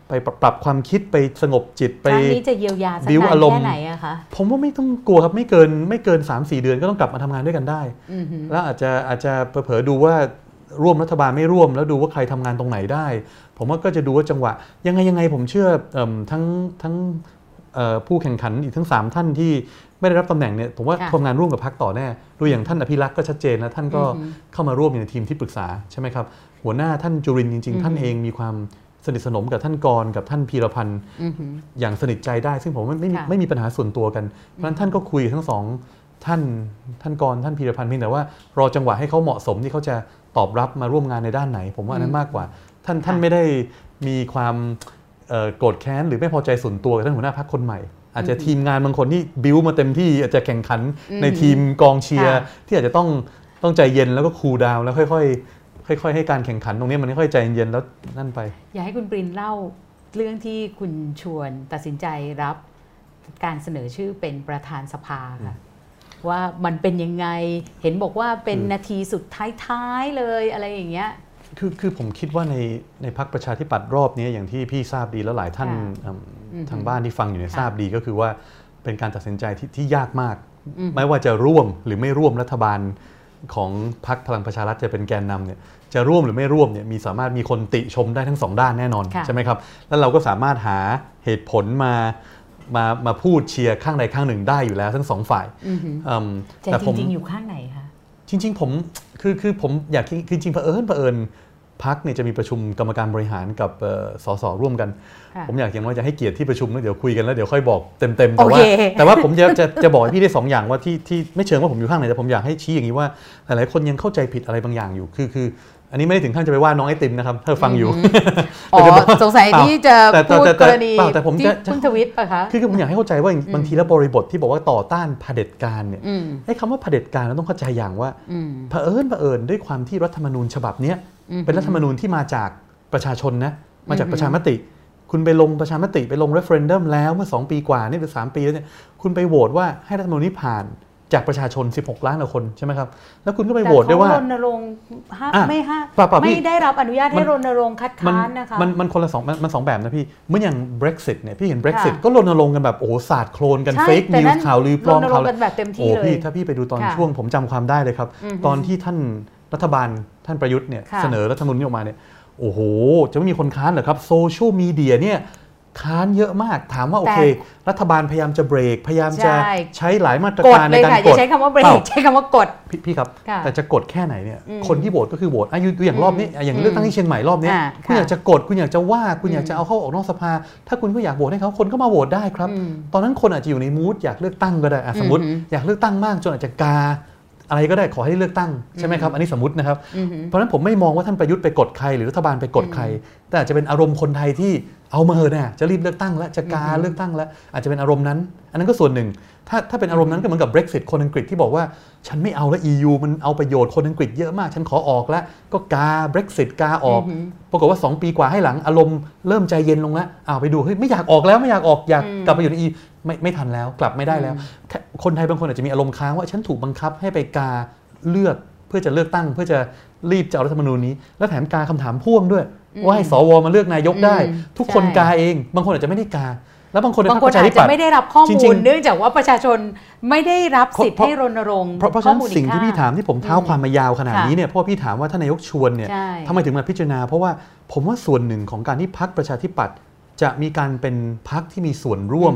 S2: ไปปรับปรับความคิดไปสงบจิต
S1: ค
S2: ไป
S1: รั้งนี้จะเยียวยาสัก
S2: บิ้ว
S1: นา
S2: อานรมณ์
S1: แค่ไหนอะคะ
S2: ผมว่าไม่ต้องกลัวครับไม่เกินไม่เกิน 3-4 เดือนก็ต้องกลับมาทำงานด้วยกันได้
S1: อืมฮึ
S2: แล้วอาจจะอาจจะเผลอๆดูว่าร่วมรัฐบาลไม่ร่วม แล้วดูว่าใครทำงานตรงไหนได้ ผมว่าก็จะดูว่าจังหวะ ยังไงยังไงผมเชื่อเอิ่มทั้งทั้งเอ่อผู้แข่งขันอีกทั้ง 3 ท่านที่ไม่ได้รับตำแหน่งเนี่ยผมว่า
S1: ค่ะ
S2: ทำงานร่วมกับพักต่อแน่ดูอย่างท่านอภิรักษ์ก็ชัดเจนนะท่านก็
S1: อือฮึ
S2: เข้ามาร่วมอยู่ในทีมที่ปรึกษาใช่ไหมครับหัวหน้าท่านจุรินทร์จริง
S1: อือฮึ
S2: ๆท่านเองมีความสนิทสนมกับท่านกรกับท่านพีรพันธ์
S1: อืมฮึ
S2: อย่างสนิทใจได้ ซึ่งผมว่าไม่มี
S1: ค่ะ
S2: ไม่มีปัญหาส่วนตัวกันเพราะฉะนั้นท่านก็คุยกับทั้งสองท่านท่านกรท่านพีรพันธ์เพียงแต่ว่ารอจังหวะให้เขาเหมาะสมที่เขาจะตอบรับมาร่วมงานในด้านไหน ผมว่าอันนั้นมากกว่า ท่านท่านไม่ได้มีความเอ่อโกรธแค้นหรือไม่พอใจส่วนตัวกับท่านหัวหน้าพรรคคนใหม่ อาจจะทีมงานบางคนที่บิวมาเต็มที่อาจจะแข่งขันในทีมกองเชียร์
S1: ค่ะ
S2: ที่อาจจะต้องต้องใจเย็นแล้วก็คูลดาวน์แล้วค่อยๆค่อย ๆ ให้การแข่งขันตรงนี้มันค่อยๆใจเย็นแล้วนั่นไป
S1: อยากให้คุณปรินเล่าเรื่องที่คุณชวนตัดสินใจรับการเสนอชื่อเป็นประธานสภาค่ะว่ามันเป็นยังไง เห็นบอกว่าเป็น
S2: อืม
S1: นาทีสุดท้ายๆเลยอะไรอย่างเงี้ย
S2: คือคือผมคิดว่าในในพักประชาธิปัตย์รอบนี้อย่างที่พี่ทราบดีแล้วหลายท่าน
S1: ค่ะ
S2: อืม
S1: อืม
S2: ทางบ้านที่ฟังอยู่เนี่ย
S1: ค่ะ
S2: ทราบดีก็คือว่าเป็นการตัดสินใจที่ที่ยากมาก
S1: อืม
S2: ไม่ว่าจะร่วมหรือไม่ร่วมรัฐบาลของพรรคพลังประชารัฐจะเป็นแกนนำเนี่ยจะร่วมหรือไม่ร่วมเนี่ยมีสามารถมีคนติชมได้ทั้งสองด้านแน่นอน
S1: ค่ะ
S2: ใช่ไหมครับแล้วเราก็สามารถหาเหตุผลมามามาพูดเชียร์ข้างใดข้างหนึ่งได้อยู่แล้วทั้งสองฝ่าย
S1: อือฮึ
S2: อืม
S1: แต่จ
S2: ผม
S1: ริงๆอยู่ข้างไหนคะ
S2: จริง ๆ ผมคือคือผมอยากคิดคือจริงๆเผอิญเผอิญ พักเนี่ยจะมีประชุมกรรมการบริหารกับเอ่อสสร่วมกัน
S1: ค่ะ
S2: ผมอยากอย่างว่าจะให้เกียรติที่ประชุมแล้วเดี๋ยวคุยกันแล้วเดี๋ยวค่อยบอกเต็มๆแต่ว่า
S1: โอเค
S2: แต่ว่าผมจะจะจะบอกให้พี่ได้สองอย่างว่าที่ที่ไม่เชิงว่าผมอยู่ข้างไหนแต่ผมอยากให้ชี้อย่างนี้ว่าหลายๆคนยังเข้าใจผิดอะไรบางอย่างอยู่คือคืออันนี้ไม่ได้ถึงขั้นจะไปว่าน้องไอติมนะครับถ้าฟังอยู่
S1: อ๋อ
S2: แต่จะบอก
S1: สงสัย
S2: เปล่า
S1: ที่จะ
S2: แต่
S1: พูด
S2: แต่แต่
S1: กรณี
S2: เปล่าแต่ผม
S1: ที่
S2: จะจะ
S1: เพิ่งทวิตปะคะ
S2: คือคือผมอยากให้เข้าใจว่าบางทีแล้วบริบทที่บอกว่าต่อต้านเผด็จการเนี่ย
S1: อืม
S2: ไอ้คำว่าเผด็จการเราต้องเข้าใจอย่างว่า
S1: อืม
S2: เผอิญเผอิญด้วยความที่รัฐธรรมนูญฉบับเนี้ย
S1: อืม
S2: เป็นรัฐธรรมนูญที่มาจากประชาชนนะมาจาก
S1: อืม
S2: ประชามติ คุณไปลงประชามติไปลง referendum แล้วเมื่อ 2 ปีกว่านี่หรือ 3 ปีแล้วเนี่ยคุณไปโหวตว่าให้รัฐธรรมนูญนี้ผ่านจากประชาชน 16 ล้านกว่าคนใช่ไหมครับ แล้วคุณก็ไป
S1: แต่
S2: โหวตได้ว่า
S1: เขรณรงค์ห้า
S2: อะ
S1: ไม่ห้า
S2: เปล่าเปล่าพี่
S1: ไม่ได้รับอนุญาตให้
S2: มัน
S1: รณรงค์คัด
S2: มัน
S1: ค้านนะคะ
S2: มันมันคนละสองมันมันสองแบบนะพี่เหมื่อนอย่าง Brexit เนี่ยพี่เห็น Brexit
S1: ค่ะ
S2: ก็รณรงค์กันแบบโอ้โหสาดโคลนกัน
S1: ใช่
S2: เฟก
S1: แต่
S2: นิว
S1: นั่น
S2: ส์ข่าวลือปลอม
S1: รณร
S2: ข่างว
S1: ค์กันแบบเต็มที่
S2: โอ้
S1: เลย
S2: พี่ถ้าพี่ไปดูตอน
S1: ค่ะ
S2: ช่วงผมจำความได้เลยครับ
S1: อือฮึ
S2: ตอนที่ท่านรัฐบาล ท่านประยุทธ์เนี่ย
S1: ค่ะ
S2: เสนอรัฐธรรมนูญนี้ออกมาเนี่ยโอ้โห จะไม่มีคนค้านเหรอครับโซเชียลมีเดียเนี่ยค้านเยอะมากถามว่าโอเค รัฐบาลพยายามจะเบรก พยายามจะ
S1: ใช่
S2: ใช้หลายมาตร
S1: กด
S2: การใน
S1: เลย
S2: การ
S1: ค่ะ
S2: ก
S1: อย่า
S2: ด
S1: ใช้คำว่าเบร
S2: เปล่า
S1: กใช้คำว่ากด
S2: พี่พี่ครับ
S1: ค่ะ
S2: แต่จะกดแค่ไหนเนี่ย
S1: อืม
S2: คนที่โหวตก็คือโหวตอายุดูอย่างรอบนี้อย่างเลือกตั้งที่เชียงใหม่รอบนี้
S1: อ่า
S2: คุณ
S1: ค่ะ
S2: อยากจะกดคุณอยากจะว่าคุณอยากจะเอาเข้าออกนอกสภา ถ้าคุณก็อยากโหวตให้เขาคนก็มาโหวตได้ครับ
S1: อืม
S2: ตอนนั้นคนอาจจะอยู่ในมูดอยากเลือกตั้งก็ได้อะสมมติ
S1: อือหือ
S2: อยากเลือกตั้งมากจนอาจจะกา อะไรก็ได้ขอให้เลือกตั้งใช่ไหมครับอันนี้สมมตินะครับ
S1: อือหือ
S2: เพราะฉะนั้นผมไม่มองว่าท่านประยุทธ์ไปกดใคร หรือรัฐบาลไปกดใคร แต่อาจจะเป็นอารมณ์คนไทยที่เอามาเถอะเนี่ยจะรีบเลือกตั้งแล้วจะกา
S1: อือฮึ
S2: เลือกตั้งแล้ว อาจจะเป็นอารมณ์นั้น อันนั้นก็ส่วนหนึ่ง ถ้าถ้าเป็นอารมณ์นั้นก็เหมือนกับ Brexit คนอังกฤษที่บอกว่า ฉันไม่เอาแล้ว EU มันเอาประโยชน์คนอังกฤษเยอะมาก ฉันขอออกแล้ว ก็กา Brexit กาออก
S1: อือฮึ
S2: ปรากฏว่า 2 ปีกว่าให้หลังอารมณ์เริ่มใจเย็นลงแล้วอ้าวไปดูเฮ้ยไม่อยากออกแล้วไม่อยากออกอยาก
S1: อืม
S2: กลับไปอยู่ใน EU ไม่ไม่ทันแล้วกลับไม่ได้แล้ว
S1: อืม
S2: แค่คนไทยบางคนอาจจะมีอารมณ์ค้างว่าฉันถูกบังคับให้ไปกาเลือกเพื่อจะเลือกตั้ง เพื่อจะรีบจะเอารัฐธรรมนูญนี้ แล้วแถมกาคำถามพ่วงด้วย ว่าให้สวมาเลือกนายกได้
S1: อืม
S2: ทุกคน
S1: ใช่
S2: กาเอง บางคนอาจจะไม่ได้กาแล้วบางคนใน
S1: บาง
S2: พรรค
S1: ค
S2: ป
S1: น
S2: ระชา
S1: อา
S2: ธิ
S1: จจะ
S2: ปัตย์
S1: ไม่ได้รับข้อ
S2: จริ
S1: มูล
S2: งๆ
S1: เนื่องจากว่าประชาชนไม่ได้รับสิทธิ์
S2: เพราะ
S1: ให้รณรงค์
S2: เพราะเพราะฉะ
S1: ข้อ
S2: นั้น
S1: มูลอีก
S2: สิ่งที่
S1: ข้
S2: พี่ถามที่ผมเท้าความมายาวขนาด
S1: ค่ะ
S2: นี้เนี่ยเพราะว่าพี่ถามว่าท่านนายกชวนเนี่ย
S1: ใช่
S2: ทำไมถึงมาพิจารณา เพราะว่าผมว่าส่วนหนึ่งของการที่พักประชาธิปัตย์จะมีการเป็นพักที่มีส่วนร่วม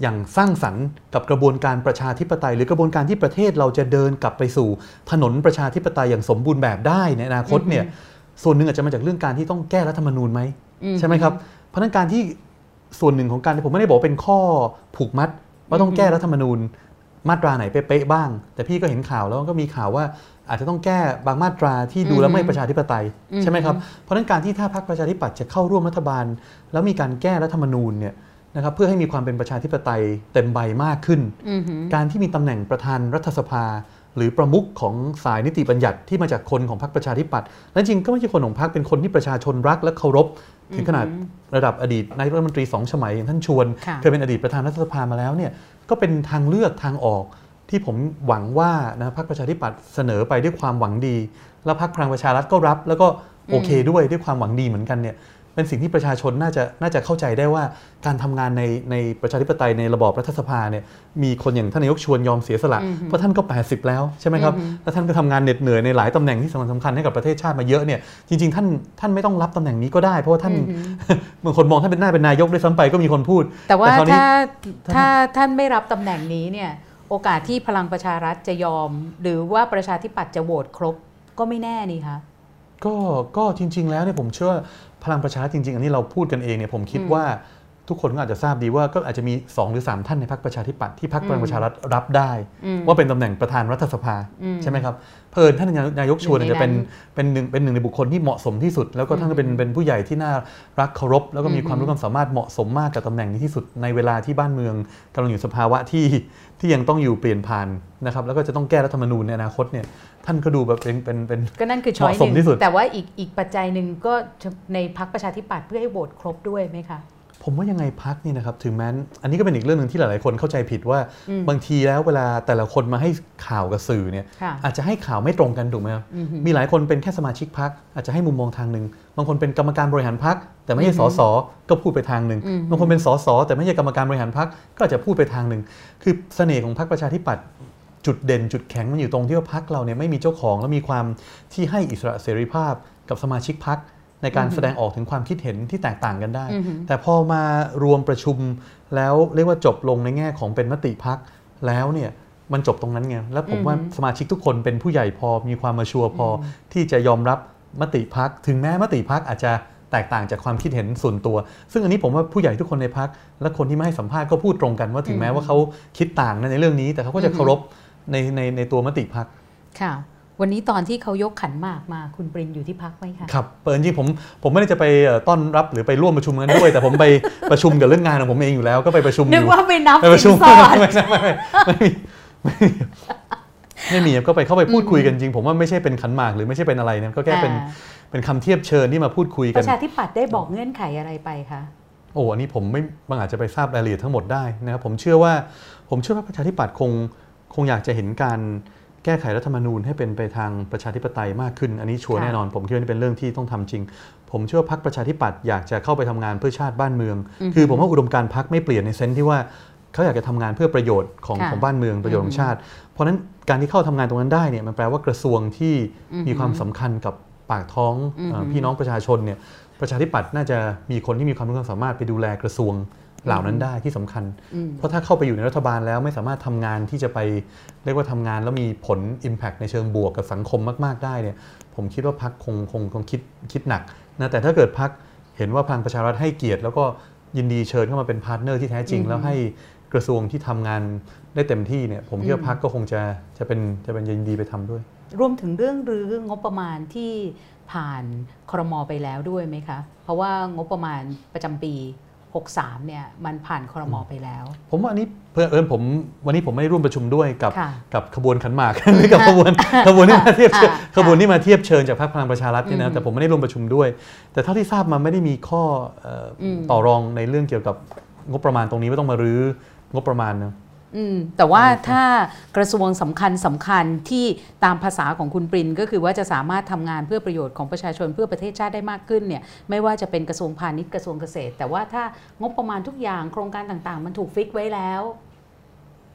S1: อือหือ
S2: อย่างสร้างสรรค์กับกระบวนการประชาธิปไตย หรือกระบวนการที่ประเทศเราจะเดินกลับไปสู่ถนนประชาธิปไตยอย่างสมบูรณ์แบบได้ในอนาคตเนี่ยส่วนหนึ่งอาจจะมาจากเรื่องการที่ต้องแก้รัฐธรรมนูญไหม
S1: อืม
S2: ใช่ไหมครับเพราะฉะนั้นการที่ส่วนหนึ่งของการผมไม่ได้บอกว่าเป็นข้อผูกมัดว่าต้องแก้รัฐธรรมนูญมาตราไหนเป๊ะๆบ้าง แต่พี่ก็เห็นข่าวแล้วก็มีข่าวว่าอาจจะต้องแก้บางมาตราที่ดูแล้วไม่ประชาธิปไตย
S1: อืม
S2: ใช่ไหมครับเพราะฉะนั้นการที่ถ้าพรรคประชาธิปัตย์จะเข้าร่วมรัฐบาล แล้วมีการแก้รัฐธรรมนูญเนี่ย นะครับเพื่อให้มีความเป็นประชาธิปไตยเต็มใบมากขึ้น
S1: อือหือ
S2: การที่มีตำแหน่งประธานรัฐสภา หรือประมุขของสายนิติบัญญัติที่มาจากคนของพรรคประชาธิปัตย์และจริงก็ไม่ใช่คนของพรรคเป็นคนที่ประชาชนรักและเคารพ ถึงขนาดระดับอดีตนายกรัฐมนตรีสองสมัยอย่างท่านชวน
S1: ค่ะ
S2: เคยเป็นอดีตประธานรัฐสภามาแล้วเนี่ยก็เป็นทางเลือกทางออกที่ผมหวังว่านะพรรคประชาธิปัตย์เสนอไปด้วยความหวังดี แล้วพรรคพลังประชารัฐก็รับ แล้วก็โอเคด้วยด้วยความหวังดีเหมือนกันเนี่ย เป็นสิ่งที่ประชาชนน่าจะน่าจะเข้าใจได้ว่าการทำงานในในประชาธิปไตยในระบอบรัฐสภาเนี่ยมีคนอย่างท่านนายกชวนยอมเสียสละ
S1: อือฮึ
S2: เพราะท่านก็ 80 แล้วใช่ไหมครับ
S1: อือฮึ
S2: แล้วท่านก็ทำงานเหน็ดเหนื่อยในหลายตำแหน่งที่สำคัญสำคัญให้กับประเทศชาติมาเยอะเนี่ยจริง ๆ ท่านท่านไม่ต้องรับตำแหน่งนี้ก็ได้ เพราะว่าท่าน
S1: อือหือ
S2: บางคนมองท่านเป็นหน้าเป็นนายกด้วยซ้ำไปก็มีคนพูด
S1: แต่ว่า
S2: แต่คราวนี้
S1: ถ้าถ้าท่านไม่รับตำแหน่งนี้เนี่ยโอกาสที่พลังประชารัฐจะยอม หรือว่าประชาธิปัตย์จะโหวตครบก็ไม่แน่นี่คะ
S2: ก็ก็จริง ๆ แล้วเนี่ยผมเชื่อว่า พลังประชารัฐจริง ๆ อันนี้เราพูดกันเองเนี่ยผมคิด
S1: อืม
S2: ว่า ทุกคนก็อาจจะทราบดีว่าก็อาจจะมี 2 หรือ 3 ท่านในพรรคประชาธิปัตย์ที่พรรค
S1: อืม
S2: พลังประชารัฐรับได้
S1: อืม
S2: ว่าเป็นตำแหน่งประธานรัฐสภา
S1: อืม
S2: ใช่ไหมครับเพิ่นท่านนายกชวน
S1: หนึ่งใน
S2: จะเป็น
S1: นั้น
S2: เป็นหนึ่งเป็นหนึ่งในบุคคลที่เหมาะสมที่สุด แล้วก็ท่านก็เป็นเป็นผู้ใหญ่ที่น่ารักเคารพ แล้วก็มี
S1: อืม
S2: ความรู้ความสามารถเหมาะสมมากกับตำแหน่งนี้ที่สุดในเวลาที่บ้านเมืองกำลังอยู่สภาวะที่ที่ยังต้องอยู่เปลี่ยนผ่านนะครับแล้วก็จะต้องแก้รัฐธรรมนูญในอนาคตเนี่ยท่านก็ดูแบบเป็นเป็นเป็น
S1: ก็นั่นคือช้อย
S2: เห
S1: ห
S2: มาะสม
S1: นึ่ง
S2: ที่สุด
S1: แต่ว่าอีกอีกปัจจัยหนึ่งก็ในพักประชาธิปัตย์เพื่อให้โหวตครบด้วยไหมคะ
S2: ผมว่ายังไงพักนี่นะครับถึงแม้นอันนี้ก็เป็นอีกเรื่องหนึ่งที่หลาย ๆ คนเข้าใจผิดว่า
S1: อืม
S2: บางทีแล้วเวลาแต่ละคนมาให้ข่าวกับสื่อเนี่ย
S1: ค่ะ
S2: อาจจะให้ข่าวไม่ตรงกันถูกไหมครับ
S1: อือหือ
S2: มีหลายคนเป็นแค่สมาชิกพักอาจจะให้มุมมองทางหนึ่งบางคนเป็นกรรมการบริหารพักแต่ไม่ใช่สสก็พูดไปทางหนึ่ง
S1: อืม
S2: บางคนเป็นสสแต่ไม่ใช่กรรมการบริหารพักก็อาจจะพูดไปทางหนึ่งคือเสน่ห์ของพรรคประชาธิปัตย์จุดเด่นจุดแข็งมันอยู่ตรงที่ว่าพักเราเนี่ยไม่มีเจ้าของ และมีความที่ให้อิสระเสรีภาพกับสมาชิกพัก ในการแสดงออกถึงความคิดเห็นที่แตกต่างกันได้
S1: อือหือ
S2: แต่พอมารวมประชุมแล้วเรียกว่าจบลงในแง่ของเป็นมติพักแล้วเนี่ยมันจบตรงนั้นไง แล้วผมว่า
S1: อือหือ
S2: สมาชิกทุกคนเป็นผู้ใหญ่พอมีความมาชัวร์พออที่จะยอมรับมติพักถึงแม้มติพักอาจจะแตกต่างจากความคิดเห็นส่วนตัว ซึ่งอันนี้ผมว่าผู้ใหญ่ทุกคนในพักและคนที่ไม่ให้สัมภาษณ์ก็พูดตรงกันว่าถึงแม้ว่าเขาคิดต่างในเรื่องนี้ แต่เขาก็จะเคารพในในในตัวมติพัก
S1: ค่ะ วันนี้ตอนที่เขายกขันหมากมาคุณปรินอยู่ที่พักไหมคะ
S2: ครับเปิดจริงๆผมผมไม่ได้จะไปเอ่อต้อนรับหรือไปร่วมประชุมกันด้วย แต่ผมไปประชุมกับเรื่องงานของผมเองอยู่แล้วก็ไปประชุมอ
S1: นึก
S2: ยู่
S1: ว่าไปนับ
S2: ไปประชุ
S1: สิ
S2: ม
S1: นสอด
S2: ไม่ไม่ไม่ไม่ไม่มีไม่มีไม่มีครับก็ไปเข้าไปพูดคุยกันจริง ผมว่าไม่ใช่เป็นขันหมากหรือไม่ใช่เป็นอะไรนะก็แค่เป็น
S1: อ่า
S2: เป็นคำเทียบเชิญที่มาพูดคุย
S1: ป
S2: กัน
S1: ระชาธิปัตย์ได้บอกเงื่อนไขอะไรไปคะ
S2: โอ้อันนี้ผมไม่บางอาจจะไปทราบรายละเอียดทั้งหมดได้นะครับผมเชื่อว่าผมเชื่อว่าประชาธิปัตย์คงคงอยากจะเห็นการ แก้ไขรัฐธรรมนูญให้เป็นไปทางประชาธิปไตยมากขึ้น อันนี้ชัวร์
S1: ค่ะ
S2: แน่นอน ผมคิดว่านี่เป็นเรื่องที่ต้องทำจริง ผมเชื่อว่าพรรคประชาธิปัตย์อยากจะเข้าไปทำงานเพื่อชาติบ้านเมือง คือผมว่าอุดมการณ์พรรคไม่เปลี่ยนในเซนส์ที่ว่าเขาอยากจะทำงานเพื่อประโยชน์ของ
S1: ค่ะ
S2: ของบ้านเมืองประโยชน์ของชาติ เพราะฉะนั้นการที่เข้าทำงานตรงนั้นได้เนี่ยมันแปลว่ากระทรวงที่มีความสำคัญกับปากท้องเอ่อพี่น้องประชาชนเนี่ยประชาธิปัตย์น่าจะมีคนที่มีความรู้ความสามารถไปดูแลกระทรวง เหล่านั้นได้ที่สำคัญ เพราะถ้าเข้าไปอยู่ในรัฐบาลแล้วไม่สามารถทำงานที่จะไปเรียกว่าทำงานแล้วมีผล Impact ในเชิงบวกกับสังคมมาก ๆ ได้เนี่ยผมคิดว่าพักคงคงคงคิดคิดหนักนะแต่ถ้าเกิดพรรคเห็นว่าพลังประชารัฐให้เกียรติ แล้วก็ยินดีเชิญเข้ามาเป็น partner ที่แท้จริง แล้วให้กระทรวงที่ทำงานได้เต็มที่เนี่ยผมคิดว่าพรรคก็คงจะจะเป็นจะเป็นยินดีไปทำด้วย
S1: รวมถึงเรื่องรื้องบประมาณที่ผ่านครมไปแล้วด้วยไหมคะ เพราะว่างบประมาณประจำปี 63เนี่ยมันผ่านครมไปแล้ว
S2: ผมว่าอันนี้เพื่อเอิญผมวันนี้ผมไม่ได้ร่วมประชุมด้วยกับ
S1: ค่ะ
S2: กับขบวนขันหมากหรือกับขบวนขบวนที่มาเทียบเชิญ
S1: อ่า
S2: ขบวนที่มาเทียบเชิญจากพรรคพลังประชารัฐเนี่ย
S1: อื
S2: นะ
S1: ม
S2: แต่ผมไม่ได้ร่วมประชุมด้วย แต่เท่าที่ทราบมาไม่ได้มีข้อเอ่ออ
S1: ม
S2: ต่อรองในเรื่องเกี่ยวกับงบประมาณตรงนี้ว่าต้องมารื้องบประมาณนะ
S1: อืม แต่ว่าถ้ากระทรวงสำคัญสำคัญที่ตามภาษาของคุณปรินก็คือว่าจะสามารถทำงานเพื่อประโยชน์ของประชาชนเพื่อประเทศชาติได้มากขึ้นเนี่ยไม่ว่าจะเป็นกระทรวงพาณิชย์กระทรวงเกษตร แต่ว่าถ้างบประมาณทุกอย่างโครงการต่างๆ มันถูกฟิกไว้แล้ว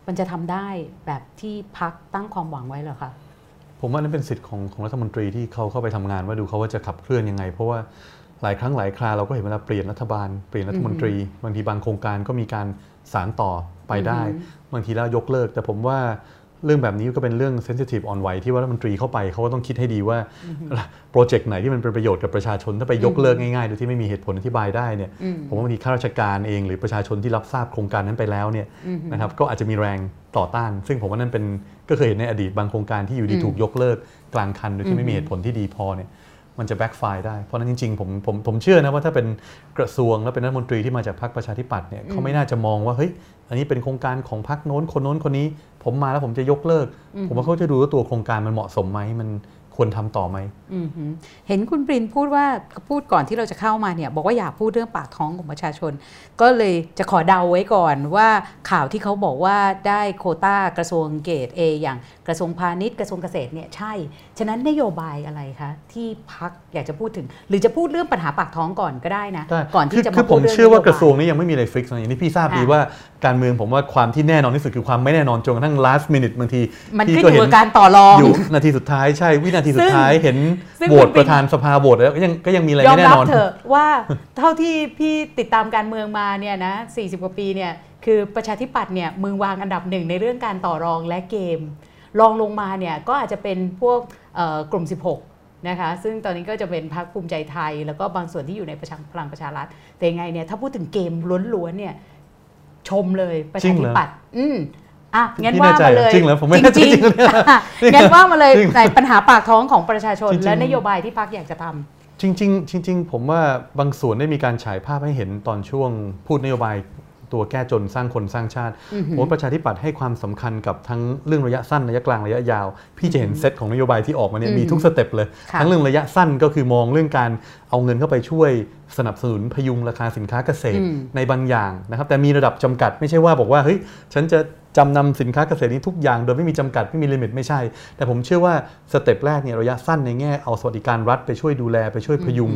S1: มันจะทำได้แบบที่พักตั้งความหวังไว้เหรอคะ
S2: ผมว่านั่นเป็นสิทธิ์ของของรัฐมนตรีที่เขาเข้าไปทำงานว่าดูเขาว่าจะขับเคลื่อนยังไง เพราะว่าหลายครั้งหลายคราเราก็เห็นเวลาเปลี่ยนรัฐบาลเปลี่ยนรัฐมนตรี บางทีบางโครงการก็มีการ สานต่อไปได้ บางทีแล้วยกเลิก แต่ผมว่าเรื่องแบบนี้ก็เป็นเรื่องเซนซิทีฟอ่อนไหวที่ว่ารัฐมนตรีเข้าไปเขาก็ต้องคิดให้ดีว่าโปรเจกต์ไหนที่มันเป็นประโยชน์กับประชาชน ถ้าไปยกเลิกง่ายๆโดยที่ไม่มีเหตุผลอธิบายได้เนี่ย
S1: อืม
S2: ผมว่าบางทีข้าราชการเอง หรือประชาชนที่รับทราบโครงการนั้นไปแล้วเนี่ยนะครับก็อาจจะมีแรงต่อต้าน ซึ่งผมว่านั่นเป็นก็เคยเห็นในอดีตบางโครงการที่อยู่ดีถูกยกเลิกกลางคันโดยที่ไม่มีเหตุผลที่ดีพอเนี่ย มันจะแบ็กไฟได้ เพราะฉะนั้นจริงๆผมผมผมเชื่อนะว่าถ้าเป็นกระทรวงและเป็นรัฐมนตรีที่มาจากพรรคประชาธิปัตย์เนี่ยเขาไม่น่าจะมองว่าเฮ้ยอันนี้เป็นโครงการของพรรคโน้นคนโน้นคนนี้ ผมมาแล้วผมจะยกเลิก ผมว่าเขาจะดูว่าตัวโครงการมันเหมาะสมไหมมันควรทำต่อไหม
S1: อืมหือเห็นคุณปรินพูดว่าพูดก่อนที่เราจะเข้ามาเนี่ยบอกว่าอยากพูดเรื่องปากท้องของประชาชน ก็เลยจะขอเดาไว้ก่อนว่าข่าวที่เขาบอกว่าได้โควต้ากระทรวงเกต A อย่างกระทรวงพาณิชย์กระทรวงเกษตรเนี่ยใช่ ฉะนั้นนโยบายอะไรคะที่พักอยากจะพูดถึง หรือจะพูดเรื่องปัญหาปากท้องก่อนก็ได้นะ
S2: ได้
S1: ก่อนที่จะ
S2: คื
S1: มา
S2: อ
S1: พู
S2: ผ
S1: ด
S2: ม
S1: เรื่อง
S2: เชื่อว่าน
S1: โยบย
S2: กระทรวงนี้ยังไม่มีอะไรฟิกซ์นะอย่างที่พี่ทราบดี
S1: อะ
S2: ว่าการเมืองผมว่าความที่แน่นอนที่สุดคือความไม่แน่นอนจนกระทั่ง last minute บางที
S1: มัน
S2: พี่
S1: ขึ้น
S2: ก็
S1: อยู่
S2: เห็น
S1: กับการต่อรอง
S2: อยู่นาทีสุดท้ายใช่วินาทีสุดท้ายเห็น
S1: ซึ่ง
S2: โหวต
S1: มันเป็น
S2: ประธานสภาโหวตแล้วก็ยังก็ยังมีอะไร
S1: ยอ
S2: ไม่
S1: ม
S2: แน่
S1: รั
S2: นอน
S1: เถอะว่าเท่าที่พี่ติดตามการเมืองมาเนี่ยนะ40กว่าปีเนี่ยคือประชาธิปัตย์เนี่ยมือวางอันดับหนึ่งในเรื่องการต่อรองและเกมรองลงมาเนี่ยก็อาจจะเป็นพวกเอ่อ กลุ่ม 16 นะคะ ซึ่งตอนนี้ก็จะเป็นพรรคภูมิใจไทย แล้วก็บางส่วนที่อยู่ในประชาพลังประชารัฐ แต่ยังไงเนี่ยถ้าพูดถึงเกมล้วนๆเนี่ยชมเลยประชาธิปัตย์อืมอะงั้น
S2: พี่
S1: ว่า
S2: แน่ใจ
S1: มา
S2: เหร
S1: เล
S2: อยจริงเหรอผมไม่แน่ใจ
S1: จริง
S2: จริงเลย
S1: ๆอะงั้นว่ามาเลย
S2: จริง
S1: ในปัญหาปากท้องของประชาชน
S2: จริงๆ
S1: และนโยบายที่พรรคอยากจะทำ
S2: จริง ๆ จริง ๆ ผมว่าบางส่วนได้มีการฉายภาพให้เห็นตอนช่วงพูดนโยบาย ตัวแก้จนสร้างคนสร้างชาติผมว่าประชาธิปัตย์ให้ความสำคัญกับทั้งเรื่องระยะสั้นระยะกลางระยะยาว พี่จะเห็นเซตของนโยบายที่ออกมาเนี่ยมีทุก step เลย
S1: ค่ะ
S2: ทั้งเรื่องระยะสั้นก็คือมองเรื่องการเอาเงินเข้าไปช่วยสนับสนุนพยุงราคาสินค้าเกษตร
S1: อืม
S2: ในบางอย่างนะครับแต่มีระดับจำกัดไม่ใช่ว่าบอกว่าเฮ้ยฉันจะจำนำสินค้าเกษตรนี้ทุกอย่างโดยไม่มีจำกัดไม่มี limit ไม่ใช่ แต่ผมเชื่อว่าสเต็ปแรกเนี่ยระยะสั้นในแง่เอาสวัสดิการรัฐไปช่วยดูแลไปช่วยพยุง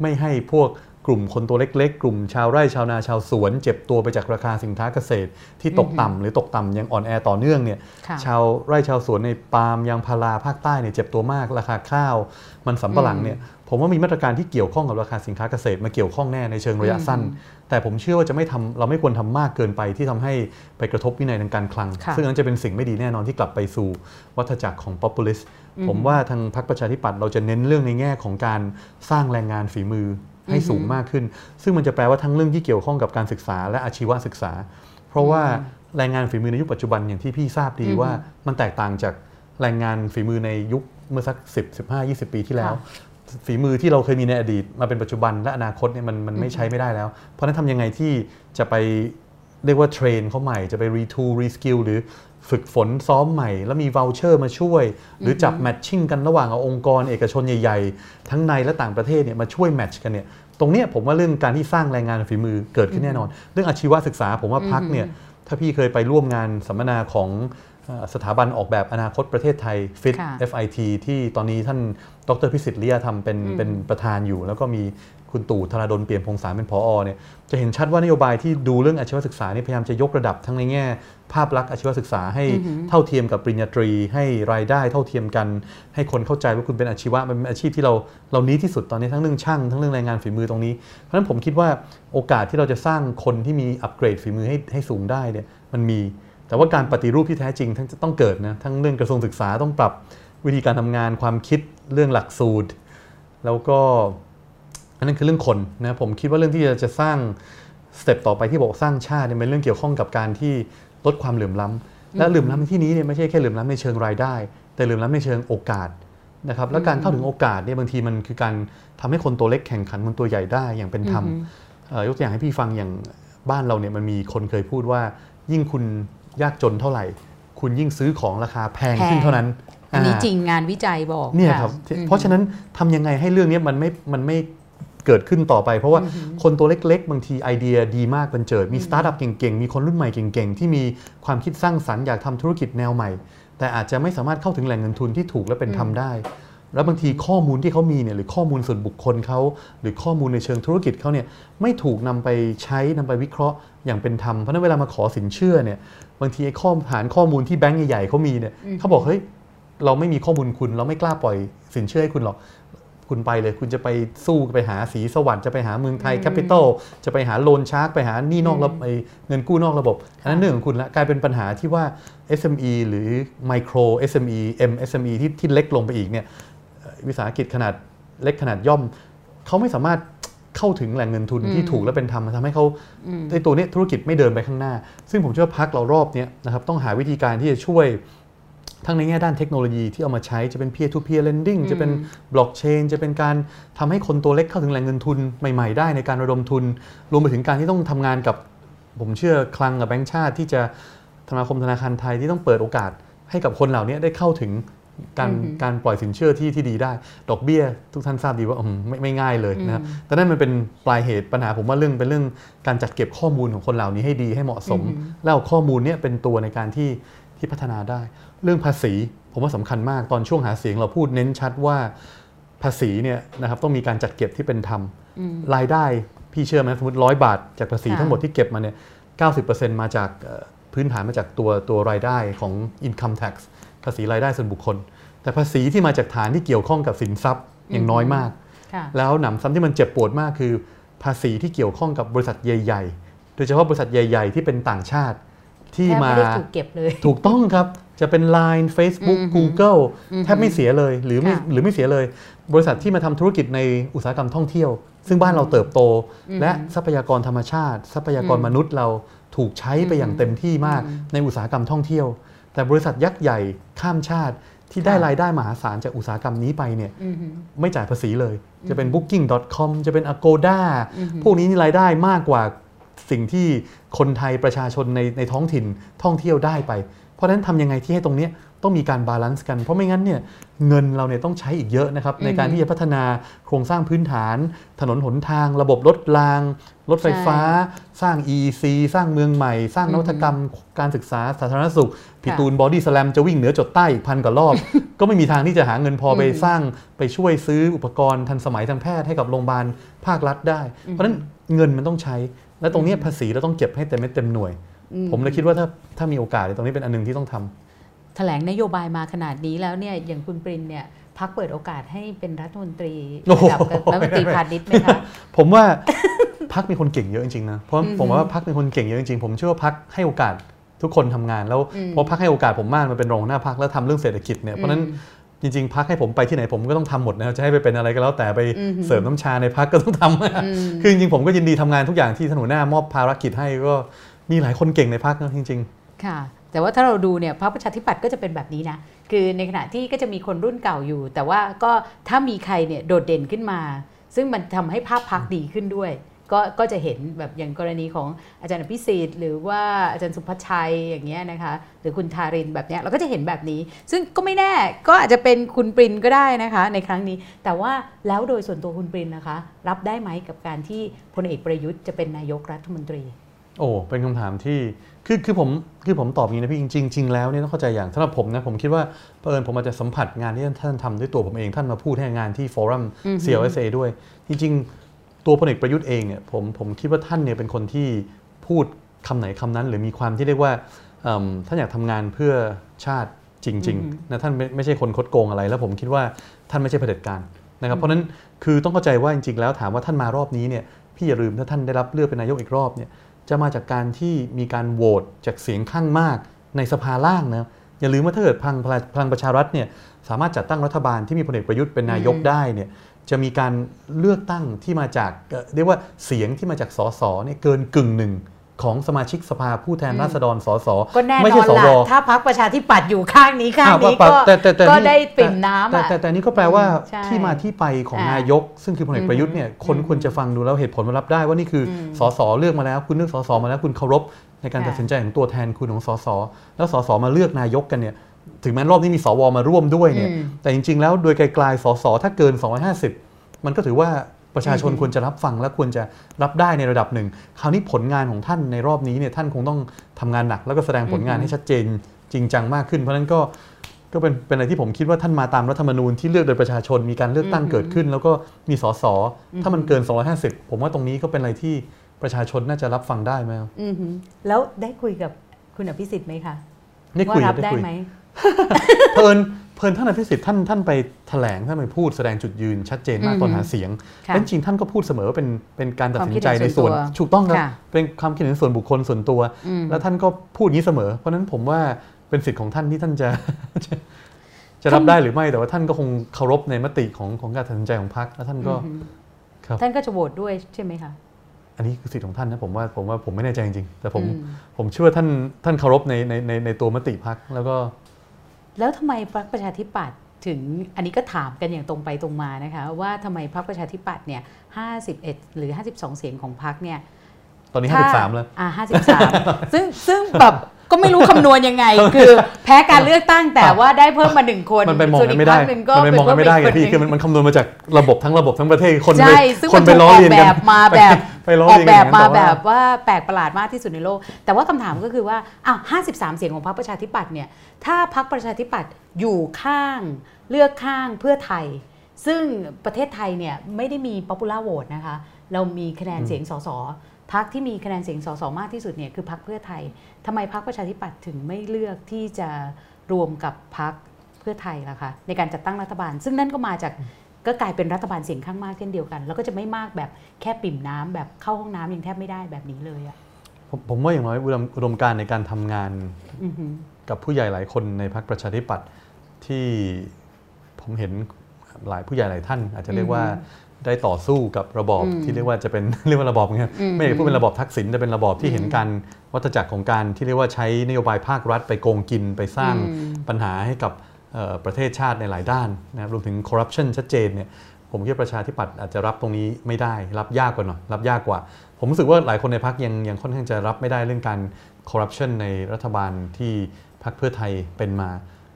S2: ไม่ให้พวก กลุ่มคนตัวเล็กๆ กลุ่มชาวไร่ชาวนาชาวสวน เจ็บตัวไปจากราคาสินค้าเกษตร ที่ตกต่ำหรือตกต่ำยังอ่อนแอต่อเนื่องเนี่ย
S1: ค่ะ
S2: ชาวไร่ชาวสวนในปาล์มยางพาราภาคใต้เนี่ยเจ็บตัวมากราคาข้าว มันสำปะหลังเนี่ยผมว่ามีมาตรการที่เกี่ยวข้องกับราคาสินค้าเกษตรมาเกี่ยวข้องแน่ในเชิงระยะสั้น แต่ผมเชื่อว่าจะไม่ทำเราไม่ควรทำมากเกินไปที่ทำให้ไปกระทบวินัยทางการคลัง
S1: ค่ะ
S2: ซึ่งนั้นจะเป็นสิ่งไม่ดีแน่นอนที่กลับไปสู่วัฏจักรของ populist ผมว่าทางพรรคประชาธิปัตย์เราจะเน้นเรื่องในแง่ของการสร้างแรงงานฝีมือ ให้สูงมากขึ้น ซึ่งมันจะแปลว่าทั้งเรื่องที่เกี่ยวข้องกับการศึกษาและอาชีวศึกษา เพราะว่าแรงงานฝีมือในยุคปัจจุบันอย่างที่พี่ทราบดีว่ามันแตกต่างจากแรงงานฝีมือในยุคเมื่อสัก 10 15 20 ปีที่แล้ว ฝีมือที่เราเคยมีในอดีตมาเป็นปัจจุบันและอนาคตเนี่ยมันมันไม่ใช้ไม่ได้แล้ว เพราะฉะนั้นทำยังไงที่จะไปเรียกว่า train เขาใหม่จะไป retool reskill หรือ ฝึกฝนซ้อมใหม่ แล้วมี voucher มาช่วย หรือจับ matching กันระหว่างเอาองค์กรเอกชนใหญ่ๆ ทั้งในและต่างประเทศเนี่ยมาช่วย match กันเนี่ยตรงเนี้ยผมว่าเรื่องการที่สร้างแรงงานฝีมือเกิดขึ้นแน่นอน เรื่องอาชีวศึกษาผมว่าพรรคเนี่ยถ้าพี่เคยไปร่วมงานสัมมนาของเอ่อสถาบันออกแบบอนาคตประเทศไทย FIT
S1: ค่ะ
S2: FIT ที่ตอนนี้ท่านดรพิสิฐ ลี้อาธรรมเป็น
S1: อืม
S2: เป็นประธานอยู่ แล้วก็มี คุณตู่ธราดลเปี่ยมพงษารเป็นผอเนี่ยจะเห็นชัดว่านโยบายที่ดูเรื่องอาชีวศึกษาเนี่ยพยายามจะยกระดับทั้งในแง่ ภาพลักษณ์อาชีวศึกษาให้เท่าเทียมกับปริญญาตรี ให้รายได้เท่าเทียมกัน ให้คนเข้าใจว่าคุณเป็นอาชีวะมันเป็นอาชีพที่เราเรานี้ที่สุดตอนนี้ทั้งเรื่องช่างทั้งเรื่องแรงงานฝีมือตรงนี้ เพราะฉะนั้นผมคิดว่าโอกาสที่เราจะสร้างคนที่มีอัปเกรดฝีมือให้ให้สูงได้เนี่ยมันมี แต่ว่าการปฏิรูปที่แท้จริงทั้งต้องเกิดนะทั้งเรื่องกระทรวงศึกษาต้องปรับวิธีการทำงานความคิดเรื่องหลักสูตร แล้วก็อั นนั้นคือเรื่องคนนะผมคิดว่าเรื่องที่จะจะสร้างสเต็ปต่อไปที่บอกสร้างชาติเนี่ยเป็นเรื่องเกี่ยวข้องกับการที่ลดความเหลื่อมล้ำและเหลื่อมล้ำในที่นี้เนี่ยไม่ใช่แค่เหลื่อมล้ำในเชิงรายได้ แต่เหลื่อมล้ำในเชิงโอกาสนะครับแล้วการเข้าถึงโอกาสเนี่ยบางทีมันคือการทำให้คนตัวเล็กแข่งขันคนตัวใหญ่ได้อย่างเป็นธรรมเอ่อยกตัวอย่างให้พี่ฟังอย่างบ้านเราเนี่ยมันมีคนเคยพูดว่า ยิ่งคุณยากจนเท่าไหร่ คุณยิ่งซื้อของราคาแพงขึ้นเท่านั้น
S1: อันนี้
S2: อ่า
S1: จริงงานวิจัยบอก
S2: เนี่ยะครับ
S1: อืม
S2: เพราะฉะนั้นทำยังไงให้เรื่องนี้มันไม่มันไม่ เกิดขึ้นต่อไป เพราะว่าคนตัวเล็ก ๆ บางทีไอเดียดีมากบรรเจิด มีสตาร์ทอัพเก่งๆ มีคนรุ่นใหม่เก่งๆ ที่มีความคิดสร้างสรรค์อยากทำธุรกิจแนวใหม่ แต่อาจจะไม่สามารถเข้าถึงแหล่งเงินทุนที่ถูกและเป็นธรรมได้ แล้วบางทีข้อมูลที่เขามีเนี่ยหรือข้อมูลส่วนบุคคลเขาหรือข้อมูลในเชิงธุรกิจเขาเนี่ยไม่ถูกนำไปใช้นำไปวิเคราะห์อย่างเป็นธรรมเพราะฉะนั้นเวลามาขอสินเชื่อเนี่ยบางทีไอ้ข้อฐานข้อมูลที่แบงก์ใหญ่ๆเขามีเนี่ยเขาบอกเฮ้ยเราไม่มีข้อมูลคุณเราไม่กล้าปล่อยสินเชื่อให้คุณหรอก คุณไปเลยคุณจะไปสู้ไปหาสีสวรรค์จะไปหาเมืองไทยแคปิตอลจะไปหาโลนชาร์กไปหาหนี่นอกระบบไอ้เงินกู้นอกระบบ อันนั้นเรื่องของคุณละกลายเป็นปัญหาที่ว่า SME หรือ Micro SME MSME ที่ที่เล็กลงไปอีกเนี่ยเอ่อวิสาหกิจขนาดเล็กขนาดย่อม เขาไม่สามารถเข้าถึงแหล่งเงินทุนที่ถูกและเป็นธรรมทำให้เขาไอ้ตัวเนี้ยธุรกิจไม่เดินไปข้างหน้า ซึ่งผมเชื่อว่าพักเรารอบเนี้ยนะครับต้องหาวิธีการที่จะช่วย ทั้งในแง่ด้านเทคโนโลยีที่เอามาใช้จะเป็น peer to peer lending จะเป็นบล็อกเชนจะเป็นการทำให้คนตัวเล็กเข้าถึงแหล่งเงินทุนใหม่ๆ ได้ในการระดมทุน รวมไปถึงการที่ต้องทำงานกับ ผมเชื่อคลังกับแบงก์ชาติที่จะธนาคมธนาคารไทยที่ต้องเปิดโอกาสให้กับคนเหล่านี้ได้เข้าถึงการการปล่อยสินเชื่อที่ที่ดีได้ ดอกเบี้ยทุกท่านทราบดีว่าอืมไม่ไม่ง่ายเลยนะครับแต่นั่นมันเป็นปลายเหตุปัญหาผมว่าเรื่องเป็นเรื่องการจัดเก็บข้อมูลของคนเหล่านี้ให้ดีให้เหมาะสม แล้วเอาข้อมูลเนี้เป็นตัวในการที่ที่พัฒนาได้ เรื่องภาษีผมว่าสำคัญมากตอนช่วงหาเสียงเราพูดเน้นชัดว่าภาษีเนี่ยนะครับต้องมีการจัดเก็บที่เป็นธรรมรายได้พี่เชื่อไหมสมมติร้อยบาทจากภาษี
S1: ค่ะ
S2: ทั้งหมดที่เก็บมาเนี่ย90%มาจากเอ่อพื้นฐานมาจากตัวตัวรายได้ของ income tax ภาษีรายได้ส่วนบุคคล แต่ภาษีที่มาจากฐานที่เกี่ยวข้องกับสินทรัพย์ยังน้อยมาก
S1: ค่ะ
S2: แล้วหนำซ้ำที่มันเจ็บปวดมากคือ ภาษีที่เกี่ยวข้องกับบริษัทใหญ่ ๆ โดยเฉพาะบริษัทใหญ่ ๆ ที่เป็นต่างชาติที่
S1: แทบ
S2: มา
S1: ไม่ได้ถูกเก็บเลย
S2: ถูกต้องครับ จะเป็น Line Facebook Google แทบไม่เสียเลย หรือไม่
S1: ค่ะ
S2: หรือไม่เสียเลย บริษัทที่มาทำธุรกิจในอุตสาหกรรมท่องเที่ยว ซึ่งบ้านเราเติบโต และทรัพยากรธรรมชาติ ทรัพยากรมนุษย์เราถูกใช้ไปอย่างเต็มที่มากในอุตสาหกรรมท่องเที่ยว แต่บริษัทยักษ์ใหญ่ข้ามชาติที่ได้
S1: ค่ะ
S2: รายได้มหาศาลจากอุตสาหกรรมนี้ไปเนี่ย
S1: อือหือ
S2: ไม่จ่ายภาษีเลย จะเป็น booking.com จะเป็น agoda พวกนี้นี่รายได้มากกว่าสิ่งที่คนไทยประชาชนในในท้องถิ่นท่องเที่ยวได้ไป เพราะฉะนั้นทำยังไงที่ให้ตรงเนี้ยต้องมีการ balance กัน เพราะไม่งั้นเนี่ยเงินเราเนี่ยต้องใช้อีกเยอะนะครับในการที่จะพัฒนาโครงสร้างพื้นฐาน ถนนหนทาง ระบบรถราง รถไฟฟ้า สร้าง EEC สร้างเมืองใหม่ สร้างนวัตกรรมการศึกษาสาธารณสุขพี่ตูนบอดี้สแลมจะวิ่งเหนือจดใต้อีกพันกว่ารอบ ก็ไม่มีทางที่จะหาเงินพอไปสร้างไปช่วยซื้ออุปกรณ์ทันสมัยทางแพทย์ให้กับโรงพยาบาลภาครัฐได้ เพราะฉะนั้นเงินมันต้องใช้ และตรงเนี้ยภาษีเราต้องเก็บให้เต็มเม็ดเต็มหน่วย ผมเลยคิดว่าถ้าถ้ามีโอกาสเนี่ยตรงนี้เป็นอันหนึงที่ต้องทำ
S1: แถลงนโยบายมาขนาดนี้แล้วเนี่ยอย่างคุณปรินเนี่ยพักเปิดโอกาสให้เป็นรัฐมนตรี
S2: โอ้โห
S1: ระดับรัฐมนตรีพาณิชย์ไหมคะ
S2: ผมว่าพักมีคนเก่งเยอะจริงๆนะเพราะผมว่าพักมีคนเก่งเยอะจริงๆผมเชื่อว่าพักให้โอกาสทุกคนทำงานแล้วเพราะพักให้โอกาสผมมากมันเป็นรองหัวหน้าพักแล้วทำเรื่องเศรษฐกิจเนี่ยเพราะฉะนั้นจริงๆพักให้ผมไปที่ไหนผมก็ต้องทำหมดนะครับจะให้ไปเป็นอะไรก็แล้วแต่ไปเสริมน้ำชาในพักก็ต้องทำคือจริงๆผมก็ยินดีทำงานทุกอย่างที่ท่านหัวหน้ามอบภารกิจให้ก็ มีหลายคนเก่งในพักนะจริง ๆ
S1: ค่ะ แต่ว่าถ้าเราดูเนี่ยพรรคประชาธิปัตย์ก็จะเป็นแบบนี้นะ คือในขณะที่ก็จะมีคนรุ่นเก่าอยู่ แต่ว่าก็ถ้ามีใครเนี่ยโดดเด่นขึ้นมา ซึ่งมันทำให้ภาพพักดีขึ้นด้วยก็ก็จะเห็นแบบอย่างกรณีของอาจารย์อภิสิทธิ์หรือว่าอาจารย์สุภชัยอย่างเงี้ยนะคะหรือคุณทารินแบบเนี้ยเราก็จะเห็นแบบนี้ ซึ่งก็ไม่แน่ก็อาจจะเป็นคุณปรินก็ได้นะคะ ในครั้งนี้ แต่ว่าแล้วโดยส่วนตัวคุณปรินนะคะ รับได้ไหมกับการที่พลเอกประยุทธ์จะเป็นนายกรัฐมนตรี
S2: โอ้เป็นคำถามที่คือคือผมคือผมตอบอย่างนี้นะพี่จริงๆจริงแล้วเนี่ยต้องเข้าใจอย่างสำหรับผมนะผมคิดว่าเผอิญผมอาจจะสัมผัสงานที่ท่านทำด้วยตัวผมเองท่านมาพูดให้งานที่ฟอรัม CLSA ด้วย จริง ๆ ตัวพลเอกประยุทธ์เองเนี่ยผมผมคิดว่าท่านเนี่ยเป็นคนที่พูดคำไหนคำนั้น หรือมีความที่เรียกว่าเอิ่มท่านอยากทำงานเพื่อชาติจริงๆนะท่านไม่ไม่ใช่คนคดโกงอะไร แล้วผมคิดว่าท่านไม่ใช่เผด็จการนะครับเพราะฉะนั้นคือต้องเข้าใจว่าจริงๆ แล้วถามว่าท่านมารอบนี้เนี่ยพี่อย่าลืมถ้าท่านได้รับเลือกเป็นนายกอีกรอบเนี่ย จะมาจากการที่มีการโหวตจากเสียงข้างมากในสภาล่างนะอย่าลืมว่าถ้าเกิดพลังพลังประชารัฐเนี่ยสามารถจัดตั้งรัฐบาลที่มีพลเอกประยุทธ์เป็นนายกได้เนี่ยจะมีการเลือกตั้งที่มาจากเอ่อเรียกว่าเสียงที่มาจากสสเนี่ยเกินกึ่งหนึ่ง ของสมาชิกสภาผู้แทนราษฎรสส
S1: ก็แน่
S2: ไม่
S1: น
S2: ใช่
S1: อน
S2: ส
S1: ละ
S2: ว
S1: ถ้าพักประชาธิปัตย์อยู่ข้างนี้ข้างนี้
S2: อะ
S1: ก็
S2: แต่แต่แต่
S1: ก็
S2: นี่
S1: ได้ปิ่มน้ำ
S2: แต่
S1: อะ
S2: แต่แต่นี่ก็แปลว่า
S1: ใช่
S2: ที่มาที่ไปของ
S1: อ่านา
S2: ยก ซึ่งคือพลเอกประยุทธ์เนี่ยคนควรจะฟังดูแล้วเหตุผลมารับได้ว่านี่คืออสสเลือกมาแล้ว คุณเลือกสสมาแล้วคุณเคารพในการ
S1: ค่ะ
S2: ตัดสินใจของตัวแทนคุณของสสแล้วสสมาเลือกนายกกันเนี่ยถึงแม้รอบนี้มีสวมาร่วมด้วยเนี่ย
S1: อืม
S2: แต่จริง ๆ แล้วโดยไกลๆสสถ้าเกิน 250 มันก็ถือว่า ประชาชนควรจะรับฟังและควรจะรับได้ในระดับหนึ่ง คราวนี้ผลงานของท่านในรอบนี้เนี่ยท่านคงต้องทำงานหนัก แล้วก็แสดงผลงานให้ชัดเจนจริงจังมากขึ้น เพราะฉะนั้นก็ก็เป็นเป็นอะไรที่ผมคิดว่าท่านมาตามรัฐธรรมนูญที่เลือกโดยประชาชนมีการเลือกตั้งเกิดขึ้น แล้วก็มีสสถ้ามันเกิน 250 ผมว่าตรงนี้ก็เป็นอะไรที่ประชาชนน่าจะรับฟังได้ไหมครับ
S1: อือหือแล้วได้คุยกับคุณอภิสิทธิ์ไหมคะ
S2: ได้คุย
S1: ว่ารับ
S2: ได้
S1: ได้
S2: คุย
S1: ไหม
S2: เพลิน เพลินท่านอภิสิทธิ์ท่านท่านไปแถลงท่านไปพูดแสดงจุดยืนชัดเจนมาก
S1: อืม
S2: ตอนหาเสียง
S1: ค่ะ
S2: และจริงๆท่านก็พูดเสมอว่าเป็นเป็นการตัดสินใจ
S1: ความคิดเห็
S2: ใน
S1: นส่
S2: ส่ว
S1: วนนตัว
S2: ถูกต้องครับ
S1: ค่ะ
S2: เป็นความคิดเห็นส่วนบุคคลส่วนตัว
S1: อืม
S2: แล้วท่านก็พูดอย่างนี้เสมอ เพราะฉะนั้นผมว่าเป็นสิทธิ์ของท่านที่ท่านจะจะจะรับได้หรือไม่แต่ว่าท่านก็คงเคารพในมติของของการตัดสินใจของพรรคแล้วท่านก็
S1: อือหือ
S2: ครับ
S1: ท่านก็จะโหวตด้วยใช่ไหมคะ
S2: อันนี้คือสิทธิ์ของท่านนะผมว่าผมว่าผมไม่แน่ใจจริงๆแต่ผม
S1: อืม
S2: ผมเชื่อว่าท่านท่านเคารพในในในในตัวมติพรรคแล้วก็
S1: แล้วทำไมพรรคประชาธิปัตย์ถึงอันนี้ก็ถามกันอย่างตรงไปตรงมานะคะว่าทำไมพรรคประชาธิปัตย์เนี่ย51 หรือ 52 เสียงของพรรคเนี่ย
S2: ตอนนี้
S1: ถ้
S2: 53 แล้ว
S1: อ่า53 ซึ่งซึ่งแบบ ก็ไม่รู้คำนวณยังไง คือแพ้การเลือกตั้งแต่ว่าได้เพิ่มมาหนึ่งคน
S2: มันไปมอง
S1: ส่ว
S2: กัน
S1: ก
S2: ไม่ได้
S1: พรรคหนึ่งก็
S2: มันไปมองกันไม่ได้ไง
S1: เป็น
S2: พี่คือมันมันคำนวณมาจากระบบทั้งระบบทั้งประเทศคนไป
S1: ใช่ซึ่ง
S2: ค
S1: มันน
S2: ไป
S1: ถูก
S2: ล้อ
S1: ออก
S2: เลียน
S1: แบ
S2: กัน
S1: บมาแบบ
S2: ไปล้อ
S1: ออก
S2: เลียน
S1: แบ
S2: กัน
S1: บมา
S2: ต่
S1: แบบว่าแปลกประหลาดมากที่สุดในโลก แต่ว่าคำถามก็คือว่าอ้าว53เสียงของพรรคประชาธิปัตย์เนี่ยถ้าพรรคประชาธิปัตย์อยู่ข้างเลือกข้างเพื่อไทย ซึ่งประเทศไทยเนี่ยไม่ได้มี popular vote นะคะเรามีคะแนนเสียงสสพรรคที่มีคะแนนเสียงสสมากที่สุดเนี่ยคือพรรคเพื่อไทย ทำไมพรรคประชาธิปัตย์ถึงไม่เลือกที่จะรวมกับพรรคเพื่อไทยล่ะคะในการจัดตั้งรัฐบาล ซึ่งนั่นก็มาจากก็กลายเป็นรัฐบาลเสียงข้างมากเช่นเดียวกัน แล้วก็จะไม่มากแบบแค่ปิ่มน้ำแบบเข้าห้องน้ำยังแทบไม่ได้แบบนี้เลยอะ
S2: ผมผมว่าอย่างน้อยอุดมอุดมการณ์ในการทำงาน
S1: อือหือ
S2: กับผู้ใหญ่หลายคนในพรรคประชาธิปัตย์ที่ผมเห็นหลายผู้ใหญ่หลายท่าน อาจจะเรียกว่า ได้ต่อสู้กับระบอบ
S1: อืม
S2: ที่เรียกว่าจะเป็นเรียกว่าระบอบไง
S1: อืม
S2: ไม่อยากจะพูดเป็นระบอบทักษิณแต่เป็นระบอบที่เห็น
S1: อืม
S2: การวัฏจักรของการที่เรียกว่าใช้นโยบายภาครัฐไปโกงกินไปสร้าง
S1: อืม
S2: ปัญหาให้กับเอ่อประเทศชาติในหลายด้านนะครับรวมถึงคอร์รัปชันชัดเจนเนี่ยผมคิดว่าประชาธิปัตย์อาจจะรับตรงนี้ไม่ได้ รับยากกว่าหน่อยรับยากกว่า ผมรู้สึกว่าหลายคนในพักยังยังค่อนข้างจะรับไม่ได้เรื่องการคอร์รัปชันในรัฐบาลที่พรรคเพื่อไทยเป็นมา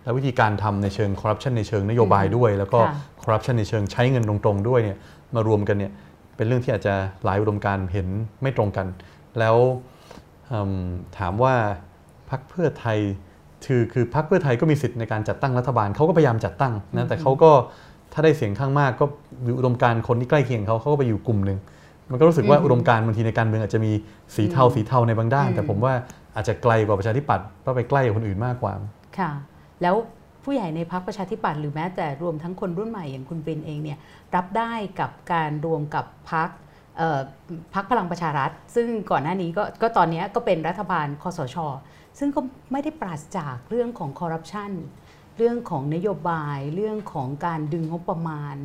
S2: แล้ววิธีการทำในเชิงคอร์รัปชันในเชิงนโยบายด้วย แล้วก็
S1: ค่ะ
S2: คอร์รัปชันในเชิงใช้เงินตรงๆด้วยเนี่ย มารวมกันเนี่ยเป็นเรื่องที่อาจจะหลายอุดมการณ์เห็นไม่ตรงกัน แล้วอืมถามว่าพรรคเพื่อไทยคือคือพรรคเพื่อไทยก็มีสิทธิ์ในการจัดตั้งรัฐบาลเขาก็พยายามจัดตั้งนะแต่เขาก็ถ้าได้เสียงข้างมากก็อุดมการณ์คนที่ใกล้เคียงเขาเขาก็ไปอยู่กลุ่มหนึ่งมันก็รู้สึกว่า
S1: อืม
S2: อุดมการณ์บางทีในการเมืองอาจจะมีสีเทา
S1: อืม
S2: สีเทาในบางด้าน
S1: อืม
S2: แต่ผมว่าอาจจะไกลกว่าประชาธิปัตย์เพราะไปใกล้กับคนอื่นมากกว่า
S1: ค่ะ แล้ว ผู้ใหญ่ในพรรคประชาธิปัตย์หรือแม้แต่รวมทั้งคนรุ่นใหม่อย่างคุณปรินเองเนี่ยรับได้กับการรวมกับพรรคพรรคพลังประชารัฐ ซึ่งก่อนหน้านี้ก็ก็ตอนนี้ก็เป็นรัฐบาลคอสช ซึ่งก็ไม่ได้ปราศจากเรื่องของคอร์รัปชันเรื่องของนโยบายเรื่องของการดึงงบประมาณ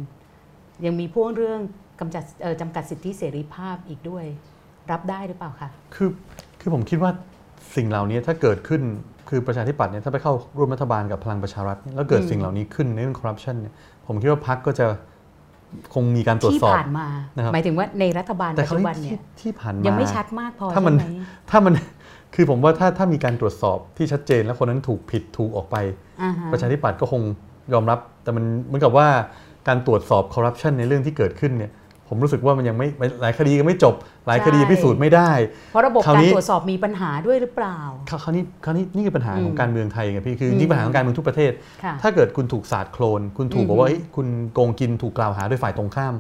S1: ยังมีพ่วงเรื่องกำจัดจำกัดสิทธิเสรีภาพอีกด้วย รับได้หรือเปล่าคะ
S2: คือคือผมคิดว่า สิ่งเหล่านี้ถ้าเกิดขึ้นคือประชาธิปัตย์เนี่ยถ้าไปเข้าร่วมรัฐบาลกับพลังประชารัฐเนี่ยแล้วเกิด
S1: อืม
S2: สิ่งเหล่านี้ขึ้นในเรื่องคอร์รัปชันเนี่ยผมคิดว่าพรรคก็จะคงมีการตรวจ
S1: ที่
S2: สอบ
S1: ผ่านมา
S2: นะครับ
S1: หมายถึงว่าในรัฐบาล
S2: แต่
S1: ปัจ
S2: เขา
S1: จุ
S2: ที่
S1: บันเนี่ย
S2: ที่ผ่านมา
S1: ยังไม่ชัดมากพอ
S2: ถ้ามัน
S1: ใช่ไหม
S2: ถ้ามันคือผมว่าถ้าถ้ามีการตรวจสอบที่ชัดเจนแล้วคนนั้นถูกผิดถูกออกไป
S1: อ่าฮะ
S2: ประชาธิปัตย์ก็คงยอมรับ แต่มันเหมือนกับว่าการตรวจสอบคอร์รัปชันในเรื่องที่เกิดขึ้นเนี่ย ผมผมรู้สึกว่ามันยังไม่หลายคดีก็ไม่จบ หลายคดี
S1: ใช่
S2: พิสูจน์ไม่ได้
S1: เพราะระบบ
S2: คราว
S1: การ
S2: นี้
S1: ตรวจสอบมีปัญหาด้วยหรือเปล่า
S2: คราวคราวนี้คราวนี้นี่คือปัญหา
S1: อืม
S2: ของการเมืองไทยไงพี่คือ
S1: อืม
S2: นี่ปัญหาของการเมืองทุกประเทศ
S1: ค่ะ
S2: ถ้าเกิดคุณถูกสาดโคลน คุณถูก
S1: อืม
S2: บอกว่าเฮ้ยคุณโกงกินถูกกล่าวหาโดยฝ่ายตรงข้าม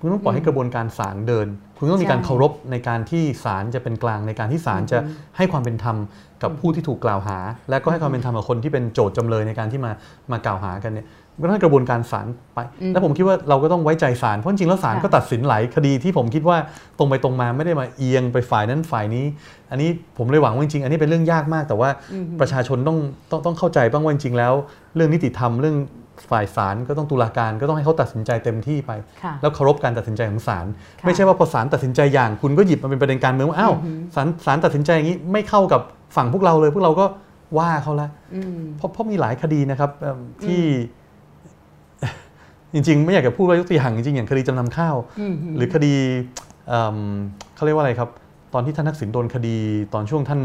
S2: คุณต้องปล่อยให้กระบวนการศาลเดิน คุณต้องมีการ
S1: ใช่
S2: เคารพในการที่ศาลจะเป็นกลางในการที่ศาลจะ
S1: อืม
S2: ให้ความเป็นธรรมกับผู้ที่ถูกกล่าวหา และก็ให้ความเป็นธรรมกับคนที่เป็นโจทย์จำเลยในการที่มามากล่าวหากันเนี่ย ก็ต้องให้กระบวนการศาลไป
S1: อืม
S2: แล้วผมคิดว่าเราก็ต้องไว้ใจศาลเพราะจริงๆแล้วศาล
S1: ค่ะ
S2: ก็ตัดสินหลายคดีที่ผมคิดว่าตรงไปตรงมาไม่ได้มาเอียงไปฝ่ายนั้นฝ่ายนี้ อันนี้ผมเลยหวังว่าจริงๆอันนี้เป็นเรื่องยากมาก แต่ว่า
S1: อืม
S2: ประชาชนต้องต้องต้องเข้าใจบ้างว่าจริงๆแล้ว เรื่องนิติธรรมเรื่องฝ่ายศาลก็ต้องตุลาการก็ต้องให้เขาตัดสินใจเต็มที่ไป
S1: ค่ะ
S2: แล้วเคารพการตัดสินใจของศาล
S1: ค่ะ
S2: ไม่ใช่ว่าพอศาลตัดสินใจอย่าง คุณก็หยิบมาเป็นประเด็นการเมืองว่าอ้าว
S1: อือหือ
S2: ศาลศาลตัดสินใจอย่างนี้ไม่เข้ากับฝั่งพวกเราเลย พวกเราก็ว่าเขาละ
S1: อืม
S2: เพราะเพราะมีหลายคดีนะครับเอิ่มที่ จริง ๆ ไม่อยากจะพูดว่ายกตัวอย่างจริงๆอย่างคดีจำนำข้าว
S1: อืม
S2: หรือคดีเอิ่มเขาเรียกว่าอะไรครับตอนที่ท่านทักษิณโดนคดี ตอนช่วงท่าน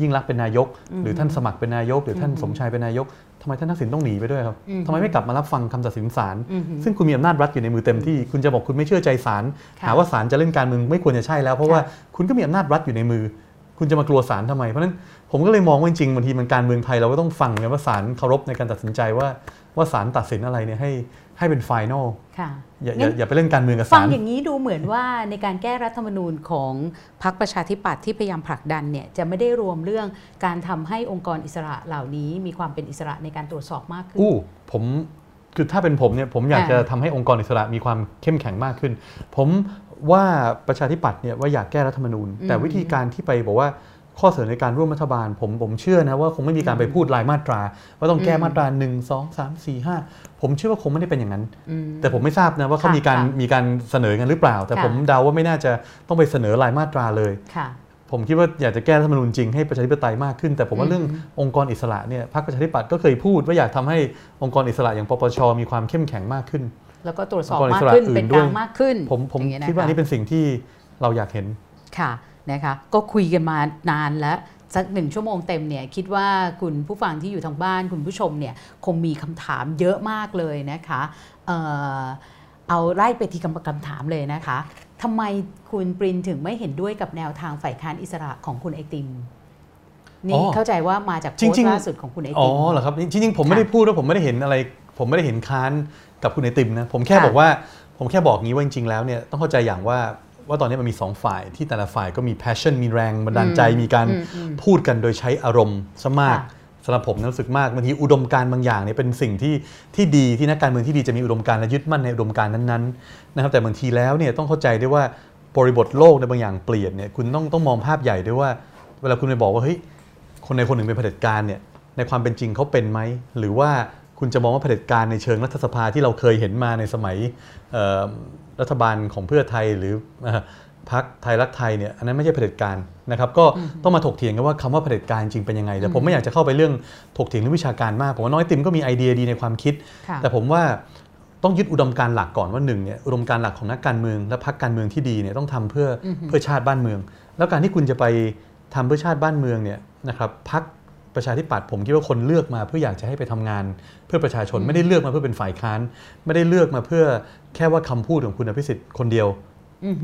S2: ยิ่งรักษณ์เป็นนายก หรือท่านสมัครเป็นนายก หรือท่านสมชายเป็นนายกทำไมท่านทักษิณต้องหนีไปด้วยครับ
S1: อืม
S2: ทำไมไม่กลับมารับฟังคำตัดสินศาล
S1: อืม
S2: ซึ่งคุณมีอำนาจรัฐอยู่ในมือเต็มที่คุณจะบอกคุณไม่เชื่อใจศาล
S1: ค่ะ
S2: หาว่าศาลจะเล่นการเมืองไม่ควรจะใช่แล้ว เพราะว่า
S1: ค่ะ
S2: คุณก็มีอำนาจรัฐอยู่ในมือ คุณจะมากลัวศาลทำไม เพราะฉะนั้นผมก็เลยมองว่าจริงๆบางทีมันการเมืองไทยเราก็ต้องฟังกันว่าศาลเคารพในการตัดสินใจว่าว่าศาลตัดสินอะไรเนี่ยให้ ให้เป็นไฟแนล
S1: ค่ะ
S2: อย่าอ
S1: งั้
S2: ย่านอย่าไปเล่นการเมืองกับ
S1: ฟั
S2: ศางล
S1: อย่างนี้ดูเหมือนว่าในการแก้รัฐธรรมนูญของพรรคประชาธิปัตย์ที่พยายามผลักดันเนี่ยจะไม่ได้รวมเรื่องการทำให้องค์กรอิสระเหล่านี้ มีความเป็นอิสระในการตรวจสอบมากขึ้น
S2: อู้ผมคือถ้าเป็นผมเนี่ยผมอยาก
S1: อ่า
S2: จะทำให้องค์กรอิสระมีความเข้มแข็งมากขึ้น ผมว่าประชาธิปัตย์เนี่ยว่าอยากแก้รัฐธรรมนูญ แต่วิธีการที่ไปบอกว่า ข้อเสนอในการร่วมรัฐบาล ผมผมเชื่อนะว่าคงไม่มีการไปพูดรายมาตรา ว่าต้องแก้มาตรา 1 2 3 4 5 ผมเชื่อว่าคงไม่ได้เป็นอย่างนั้น
S1: อืม
S2: แต่ผมไม่ทราบนะว่าเขา
S1: ค่ะ
S2: มีการ
S1: ค่ะ
S2: มีการเสนอกันหรือเปล่า แต่
S1: ค่ะ
S2: ผมเดาว่าไม่น่าจะต้องไปเสนอรายมาตราเลย
S1: ค่ะ
S2: ผมคิดว่าอยากจะแก้รัฐธรรมนูญจริงให้ประชาธิปไตยมากขึ้น แต่ผมว่า
S1: อืม
S2: เรื่ององค์กรอิสระเนี่ยพรรคประชาธิปัตย์ก็เคยพูดว่าอยากทำให้องค์กรอิสระอย่างปปชมีความเข้มแข็งมากขึ้น
S1: แล้วก็ตรวจสอบ
S2: องค์กรอิ
S1: มาก
S2: สระ
S1: ขึ้น
S2: อื่น
S1: เป็น
S2: ด้
S1: ก
S2: วย
S1: ลางมากขึ้น
S2: ผมผม
S1: อย่งเงี้ยะ
S2: คิดว่าอันนี้เป็นสิ่งที่เราอยากเห็น
S1: ค่ะ นะคะก็คุยกันมานานแล้วสักหนึ่งชั่วโมงเต็มเนี่ยคิดว่าคุณผู้ฟังที่อยู่ทางบ้านคุณผู้ชมเนี่ยคงมีคำถามเยอะมากเลยนะคะเอ่อเอาไล่ไปที่คำคำถามเลยนะคะทำไมคุณปรินถึงไม่เห็นด้วยกับแนวทางฝ่ายค้านอิสระของคุณไอติม
S2: อ๋
S1: นี่
S2: อ
S1: เข้าใจว่ามาจากโพ
S2: จริ
S1: ส
S2: ง
S1: ต์
S2: ๆ
S1: ล่าสุดของคุณไอ
S2: อ๋อ
S1: ติม
S2: เหรอครับจริงๆผมไม่ได้พูดว่าผมไม่ได้เห็นอะไร ผมไม่ได้เห็นค้านกับคุณไอติมนะผมแค่
S1: ค่ะ
S2: บอกว่าผมแค่บอกงี้ว่าจริงๆแล้วเนี่ยต้องเข้าใจอย่างว่า ว่าตอนนี้มันมีสองฝ่ายที่แต่ละฝ่ายก็มี passion มีแรงบันดาลใจมีการ
S1: อืมอืม
S2: พูดกันโดยใช้อารมณ์ซะมาก
S1: ค่ะ
S2: สำหรับผมนะรู้สึกมากบางทีอุดมการณ์บางอย่างเนี่ยเป็นสิ่งที่ที่ดีที่นักการเมืองที่ดีจะมีอุดมการณ์และยึดมั่นในอุดมการณ์นั้นๆนะครับแต่บางทีแล้วเนี่ยต้องเข้าใจด้วยว่าบริบทโลกในบางอย่างเปลี่ยนเนี่ยคุณต้องต้องมองภาพใหญ่ด้วยว่า เวลาคุณไปบอกว่าเฮ้ยคนในคนหนึ่งเป็นเผด็จการเนี่ยในความเป็นจริงเขาเป็นไหมหรือว่าคุณจะมองว่าเผด็จการในเชิงรัฐสภาที่เราเคยเห็นมาในสมัยเอ่อ รัฐบาลของเพื่อไทยหรือเอ่อพรรคไทยรักไทยเนี่ยอันนั้นไม่ใช่เผด็จการนะครับก็ต้องมาถกเถียงกันว่าคำว่าเผด็จการจริงเป็นยังไง แต่ผมไม่อยากจะเข้าไปเรื่องถกเถียงเรื่องวิชาการมากผมว่าน้อยติมก็มีไอเดียดีในความคิด
S1: ค่ะ
S2: แต่ผมว่าต้องยึดอุดมการณ์หลักก่อนว่าหนึ่งเนี่ยอุดมการณ์หลักของนักการเมือง และพรรคการเมืองที่ดีเนี่ยต้องทำเพื่ออเพื่อชาติบ้านเมือง แล้วการที่คุณจะไปทำเพื่อชาติบ้านเมืองเนี่ยนะครับพรรค ประชาธิปัตย์ผมคิดว่าคนเลือกมาเพื่ออยากจะให้ไปทำงาน เพื่อประชาชนไม่ได้เลือกมาเพื่อเป็นฝ่ายค้าน ไม่ได้เลือกมาเพื่อแค่ว่าคำพูดของคุณอภิสิทธิ์คนเดียว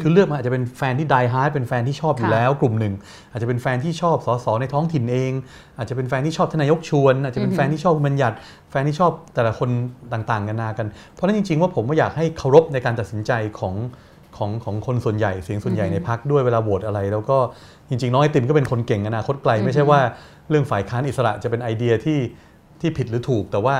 S2: คือเลือกมาอาจจะเป็นแฟนที่ die hard เป็นแฟนที่ชอบอยู่
S1: ค่ะ
S2: แล้วกลุ่มหนึ่ง อาจจะเป็นแฟนที่ชอบสสในท้องถิ่นเอง อาจจะเป็นแฟนที่ชอบทานนายกชวน อาจจะเป็นแฟนที่ชอบคุณบัญญัติ แฟนที่ชอบแต่ละคนต่างๆกันานากัน เพราะฉะนั้นจริงๆว่าผมว่าอยากให้เคารพในการตัดสินใจของ ของของคนส่วนใหญ่เสียงส่วนใหญ่ในพักด้วยเวลาโหวตอะไร แล้วก็จริงๆ น้องไอติมก็เป็นคนเก่งอนาคตไกล ไม่ใช่ว่าเรื่องฝ่ายค้านอิสระจะเป็นไอเดียที่ที่ผิดหรือถูก แต่ว่า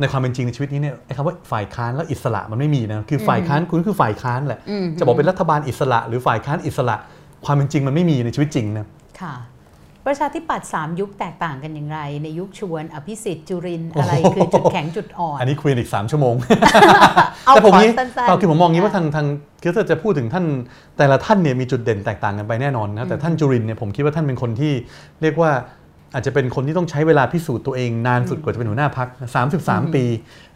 S2: ในความเป็นจริงในชีวิตนี้เนี่ยไอ้คำว่าฝ่ายค้านแล้วอิสระมันไม่มีนะคือฝ่ายค้านคุณคือฝ่ายค้านแหละ
S1: อืม
S2: จะบอกเป็นรัฐบาลอิสระ หรือฝ่ายค้านอิสระ ความเป็นจริงมันไม่มีในชีวิตจริงนะ
S1: ค่ะ ประชาธิปัตย์สามยุคแตกต่างกันอย่างไร ในยุคชวน อภิสิทธิ์จุรินทร์อะไรคือจุดแข็งจุดอ่อน
S2: อันนี้คุยกันอีก 3 ชั่วโมง
S1: เอา
S2: แต่ผม
S1: ขอ
S2: นี้
S1: สั้น
S2: เปล่าคือผมมองงี้ะว่าทางทางคือถ้าจะพูดถึงท่านแต่ละท่านเนี่ยมีจุดเด่นแตกต่างกันไปแน่นอนนะแต่ท่านจุรินทร์เนี่ยผมคิดว่าท่านเป็นคนที่เรียกว่าอาจจะเป็นคนที่ต้องใช้เวลาพิสูจน์ตัวเองนานสุดกว่าจะเป็นหัวหน้าพัก 33 ปี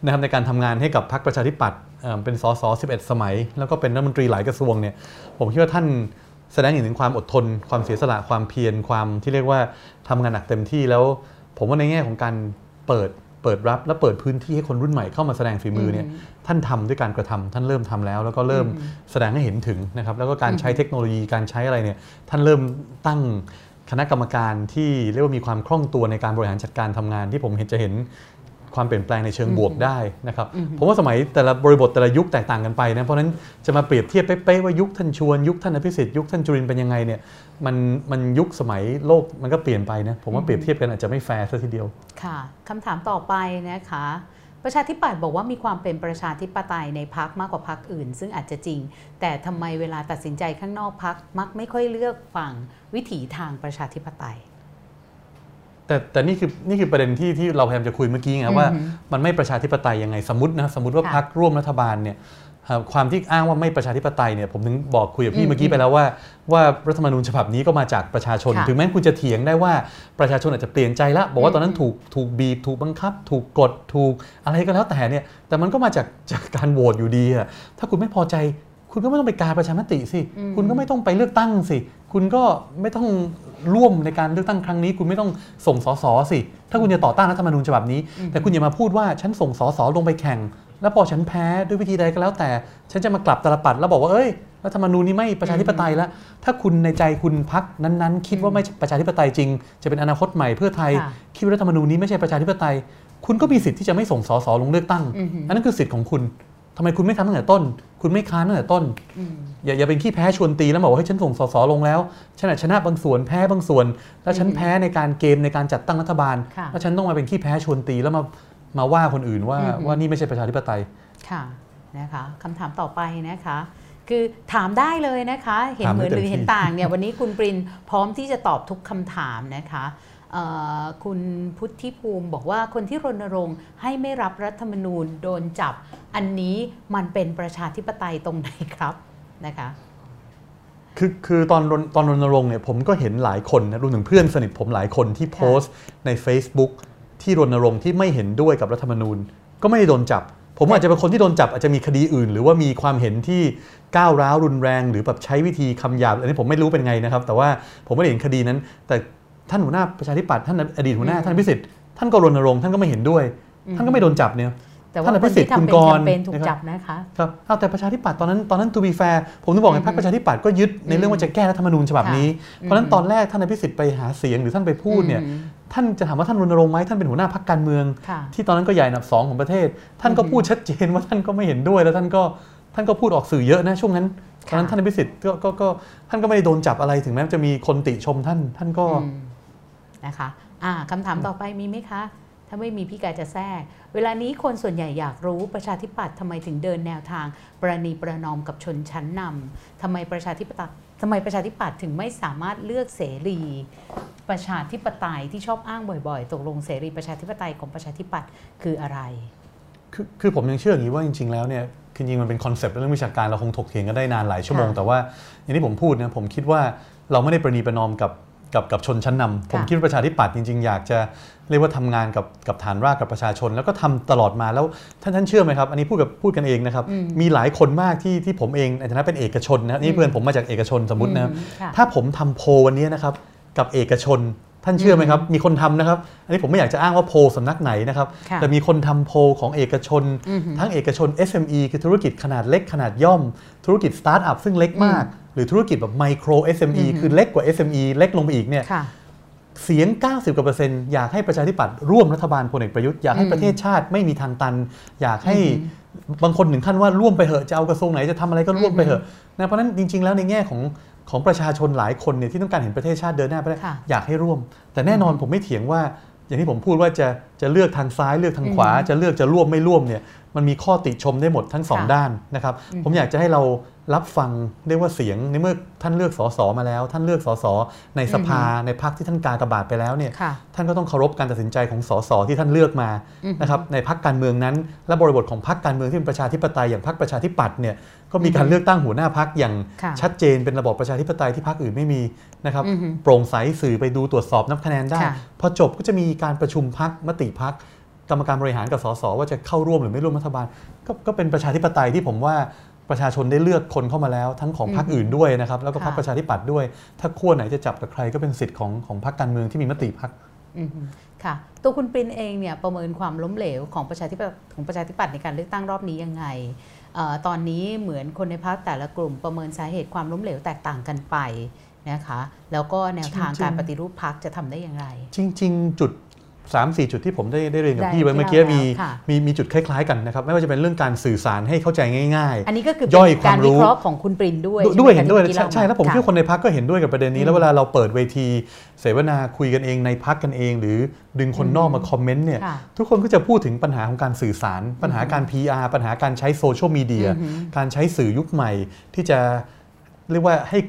S2: นะครับในการทำงานให้กับพรรคประชาธิปัตย์เอ่อเป็นสส11 สมัย แล้วก็เป็นรัฐมนตรีหลายกระทรวงเนี่ยผมคิดว่าท่าน แสดงอย่างถึงความอดทน ความเสียสละความเพียรความที่เรียกว่าทำงานหนักเต็มที่แล้ว ผมว่าในแง่ของการเปิดเปิดรับและเปิดพื้นที่ให้คนรุ่นใหม่เข้ามาแสดงฝีมือเนี่ยท่านทำด้วยการกระทำท่านเริ่มทำแล้ว แล้วก็เริ่มแสดงให้เห็นถึงนะครับแล้วก็การใช้เทคโนโลยีการใช้อะไรเนี่ยท่านเริ่มตั้งคณะกรรมการที่เรียกว่ามีความคล่องตัวในการบริหารจัดการทำงานที่ผมเห็นจะเห็น ความเปลี่ยนแปลงในเชิงบวกได้นะครับผมว่าสมัยแต่ละบริบทแต่ละยุคแตกต่างกันไปนะเพราะฉะนั้นจะมาเปรียบเทียบเป๊ะๆว่ายุคท่านชวนยุคท่านอภิสิทธิ์ยุคท่านจุรินทร์เป็นยังไงเนี่ยมันมันยุคสมัยโลกมันก็เปลี่ยนไปนะผมว่าเปรียบเทียบกันอาจจะไม่แฟร์ซะทีเดียว
S1: ค่ะคำถามต่อไปนะคะประชาธิปัตย์บอกว่ามีความเป็นประชาธิปไตยในพักมากกว่าพักอื่น ซึ่งอาจจะจริง แต่ทำไมเวลาตัดสินใจข้างนอกพักมักไม่ค่อยเลือกฝั่งวิถีทางประชาธิปไตย
S2: แต่แต่นี่คือนี่คือประเด็นที่ที่เราพยายามจะคุยเมื่อกี้ไงว่ามันไม่ประชาธิปไตยยังไงสมมตินะสมมติว่า
S1: ค่ะ
S2: พักร่วมรัฐบาลเนี่ยเอ่อความที่อ้างว่าไม่ประชาธิปไตยเนี่ยผมถึงบอกคุยกับพี่เมื่อกี้ไปแล้วว่า ว่ารัฐธรรมนูญฉบับนี้ก็มาจากประชาชน
S1: ค่ะ
S2: ถึงแม้คุณจะเถียงได้ว่าประชาชนอาจจะเปลี่ยนใจละบอกว่าตอนนั้นถูกถูกบีบ ถูกบังคับ ถูกกดถูกอะไรก็แล้วแต่เนี่ยแต่มันก็มาจากจากการโหวตอยู่ดีอะถ้าคุณไม่พอใจ คุณก็ไม่ต้องไปกาประชามติสิคุณก็ไม่ต้องไปเลือกตั้งสิ คุณก็ไม่ต้องร่วมในการเลือกตั้งครั้งนี้ คุณไม่ต้องส่งสสสิ ถ้าคุณจะต่อต้านรัฐธรรมนูญฉบับนี้ แต่คุณอย่ามาพูดว่าฉันส่งสสลงไปแข่ง แล้วพอฉันแพ้ด้วยวิธีใดก็แล้วแต่ ฉันจะมากลับตลปัดแล้วบอกว่าเอ้ยรัฐธรรมนูญนี้ไม่ประชาธิปไตยแล้ว ถ้าคุณในใจคุณพักนั้นๆ คิดว่าไม่ประชาธิปไตยจริง จะเป็นอนาคตใหม่เพื่อไทย
S1: ค่ะ
S2: คิดว่ารัฐธรรมนูญนี้ไม่ใช่ประชาธิปไตย คุณก็มีสิทธิ์ที่จะไม่ส่งสสลงเลือกตั้ง
S1: อือหืออั
S2: อันนั้นคือสิทธิ์ของคุณ ทำไมคุณไม่ทำตั้งแต่ต้น คุณไม่ค้านตั้งแต่ต้น
S1: อืม
S2: อย่าอย่าเป็นขี้แพ้ชวนตีแล้วบอกว่าให้ยฉันส่งสสลงแล้ว ฉันอาจชนะบางส่วนแพ้บางส่วน แล้วฉัน
S1: อืม
S2: แพ้ในการเกมในการจัดตั้งรัฐบาล
S1: ค่ะ
S2: แล้วฉันต้องมาเป็นขี้แพ้ชวนตีแล้วมามาว่าคนอื่นว่า
S1: อือหือ
S2: ว่านี่ไม่ใช่ประชาธิปไตย
S1: ค่ะนะคะคำถามต่อไปนะคะ คือถามได้เลยนะคะ เห็น
S2: ถาม
S1: เห
S2: ได้
S1: มือนหรือ
S2: เต็มที่
S1: เห็นต่างเนี่ยวันนี้คุณปรินพร้อมที่จะตอบทุกคำถามนะคะเอ่อ คุณพุทธิภูมิบอกว่าคนที่รณรงค์ให้ไม่รับรัฐธรรมนูญโดนจับ อันนี้มันเป็นประชาธิปไตยตรงไหนครับนะคะ
S2: คือคือตอนรณตอนรณรงค์เนี่ยผมก็เห็นหลายคนนะรวมถึงเพื่อนสนิทผมหลายคนที่โพสต์ใน Facebook ที่รณรงค์ที่ไม่เห็นด้วยกับรัฐธรรมนูญ ก็ไม่ได้โดนจับ ผมอาจจะเป็นคนที่โดนจับอาจจะมีคดีอื่น หรือว่ามีความเห็นที่ก้าวร้าวรุนแรง หรือแบบใช้วิธีคำหยาบอันนี้ผมไม่รู้เป็นไงนะครับ แต่ว่าผมไม่ได้เห็นคดีนั้น แต่ ท่านหัวหน้าประชาธิปัตย์ท่านอดีตหัวหน้าท่านพิสิทธิ์ท่านก็รณรงค์ท่านก็ไม่เห็นด้วย ท่านก็ไม่โดนจับเนี่ย
S1: แต่ว่า
S2: ท่านอ
S1: ค
S2: ภิ
S1: น
S2: สิท
S1: ที่
S2: ธิ์
S1: ทำ
S2: คุณ
S1: เป็น
S2: ก
S1: แค
S2: รณ์
S1: มเปญถูก
S2: นะครับ
S1: จับนะคะ
S2: ครับเอาแต่ประชาธิปัตย์ตอนนั้นตอนนั้น to be fair ผมถึงบอกไงพรรคประชาธิปัตย์ก็ยึดในเรื่องว่าจะแก้รัฐธรรมนูญฉบับนี้ เพราะฉะนั้นตอนแรกท่านอภิสิทธิ์ไปหาเสียงหรือท่านไปพูดเนี่ย
S1: อืม
S2: ท่านจะถามว่าท่านรณรงค์ไหมท่านเป็นหัวหน้าพรรคการเมือง
S1: ค่ะ
S2: ที่ตอนนั้นก็ใหญ่อันดับสองของประเทศ ท่านก็พูดชัดเจนว่าท่านก็ไม่เห็นด้วยแล้วท่านก็ท่านก็พูดออกสื่อเยอะนะช่วงนั้นตอนนั้น
S1: ค่ะ
S2: ท่านอภิสิทธิ์ก็ก็ก็ท่านก็ไม่ได้โดนจับอะไรถึงแม้จะมีคนติชมท่านท่านก็
S1: อืม นะคะอ่าคำถามต่อไปมีไหมคะ ถ้าไม่มีพี่กายจะแทรก เวลานี้คนส่วนใหญ่อยากรู้ประชาธิปัตย์ทำไมถึงเดินแนวทาง ประนีประนอมกับชนชั้นนำทำไมประชาธิปไตยทำไมประชาธิปัตย์ถึงไม่สามารถเลือกเสรีประชาธิปไตยที่ชอบอ้างบ่อยๆ ตกลงเสรีประชาธิปไตยของประชาธิปัตย์คืออะไร
S2: คือคือผมยังเชื่ออย่างนี้ว่าจริง ๆ แล้วเนี่ยคือจริงๆมันเป็นคอนเซปต์เรื่องวิชาการเราคงถกเถียงกันได้นานหลายชั่วโมง
S1: ค่ะ
S2: แต่ว่าอย่างที่ผมพูดนะผมคิดว่าเราไม่ได้ประนีประนอมกับ กับกับชนชั้นนำผม
S1: ค่ะ
S2: คิดว่าประชาธิปัตย์จริงๆ อยากจะเรียกว่าทำงานกับกับฐานรากกับประชาชน แล้วก็ทำตลอดมาแล้วท่านท่านเชื่อไหมครับ อันนี้พูดกับพูดกันเองนะครับ
S1: อืม
S2: มีหลายคนมากที่ที่ผมเองในฐานะเป็นเอกชนนะนี่เพื่อนผมมาจากเอกชนสมมตินะ
S1: อืค่ะ
S2: ถ้าผมทำโพลวันนี้นะครับกับเอกชน ท่านเชื่อไหมครับ มีคนทำนะครับ อันนี้ผมไม่อยากจะอ้างว่าโพลสำนักไหนนะครับ
S1: ค่ะ
S2: แต่มีคนทำโพลของเอกชน
S1: อือหือ
S2: ทั้งเอกชน SME คือธุรกิจขนาดเล็กขนาดย่อม ธุรกิจสตาร์ทอัพซึ่งเล็กมาก หรือธุรกิจแบบไมโคร SME คือเล็กกว่า SME เล็กลงไปอีกเนี่ย
S1: ค่ะ
S2: เสียง 90กว่าเปอร์เซ็นต์อยากให้ประชาธิปัตย์ร่วมรัฐบาลพลเอกประยุทธ์อยากให้
S1: อืม
S2: ประเทศชาติไม่มีทางตัน อยากให้บางคนถึงขั้นว่าร่วมไปเหอะจะเอากระทรวงไหนจะทำอะไรก็ร่วมไปเหอะนะเพราะฉะนั้นจริง ๆ แล้วในแง่ของของประชาชนหลายคนเนี่ยที่ต้องการเห็นประเทศชาติเดินหน้าไปได้
S1: ค่ะ
S2: อยากให้ร่วม แต่แน่นอนผมไม่เถียงว่า อย่างที่ผมพูดว่าจะจะเลือกทางซ้ายเลือกทางขวา
S1: อืม
S2: จะเลือกจะร่วมไม่ร่วมเนี่ยมันมีข้อติชมได้หมดทั้งสอง
S1: ค่ะ
S2: ด้านนะครับผมอยากจะให้เรา รับฟังเรียกว่าเสียงในเมื่อท่านเลือกสสมาแล้ว ท่านเลือกสสในสภาในพรรคที่ท่านกากบาทไปแล้วเนี่ย
S1: ค่ะ
S2: ท่านก็ต้องเคารพการตัดสินใจของสสที่ท่านเลือกมา
S1: อือฮึ
S2: นะครับในพรรคการเมืองนั้น และบริบทของพรรคการเมืองที่เป็นประชาธิปไตยอย่างพรรคประชาธิปัตย์เนี่ยก็มีการเลือกตั้งหัวหน้าพรรคอย่าง
S1: ค่ะ
S2: ชัดเจนเป็นระบอบประชาธิปไตยที่พรรคอื่นไม่มีนะครับ
S1: อือฮึ
S2: โปร่งใสสื่อไปดูตรวจสอบนับคะแนนได้
S1: ค่ะ
S2: พอจบก็จะมีการประชุมพรรคมติพรรคกรรมการบริหารกับสสว่าจะเข้าร่วมหรือไม่ร่วมรัฐบาลก็ก็เป็นประชาธิปไตยที่ผมว่า ประชาชนได้เลือกคนเข้ามาแล้ว ทั้งของพรรคอื่นด้วยนะครับแล้วก็พรรค
S1: ค่ะ
S2: ประชาธิปัตย์ด้วย ถ้าขั้วไหนจะจับกับใครก็เป็นสิทธิ์ของของพรรคการเมืองที่มีมติพรรค
S1: อืมค่ะตัวคุณปรินเองเนี่ยประเมินความล้มเหลวของประชาธิปัตย์ของประชาธิปัตย์ในการเลือกตั้งรอบนี้ยังไงเออตอนนี้เหมือนคนในพรรคแต่ละกลุ่มประเมินสาเหตุความล้มเหลวแตกต่างกันไปนะคะแล้วก็แนวทาง
S2: จริงๆ
S1: การปฏิรูปพรรคจะทำได้อย่างไร
S2: จริง ๆ จุด 3 4จุดที่ผมได้ได้เรียนกับ
S1: ได้
S2: พี่ไว้
S1: ที่
S2: เมื่อกี้
S1: เรามี
S2: มี
S1: ค่ะ
S2: มีมีจุดคล้าย ๆกันนะครับไม่ว่าจะเป็นเรื่องการสื่อสารให้เข้าใจง่าย
S1: อันนี้ก็คือย่
S2: อยความ
S1: การ
S2: รู้
S1: วิเคราะห์ของคุณปรินด้วย
S2: ๆด้วย
S1: ใช่ไม
S2: เห็นด้วย
S1: ที่
S2: ใช่
S1: เา
S2: ใช่แล้วผม
S1: ค่ะ
S2: เชื่อคนในพักก็เห็นด้วยกับประเด็นนี้
S1: อืม
S2: แล้วเวลาเราเปิดเวที เสวนาคุยกันเองในพักกันเอง หรือดึงคนนอกมาคอมเมนต์เนี่ย
S1: ค่ะ
S2: ทุกคนก็จะพูดถึงปัญหาของการสื่อสาร ปัญหาการ PR ปัญหาการใช้โซเชียลมีเดีย
S1: อือหือ
S2: การใช้สื่อยุคใหม่ที่จะเรียกว่าให้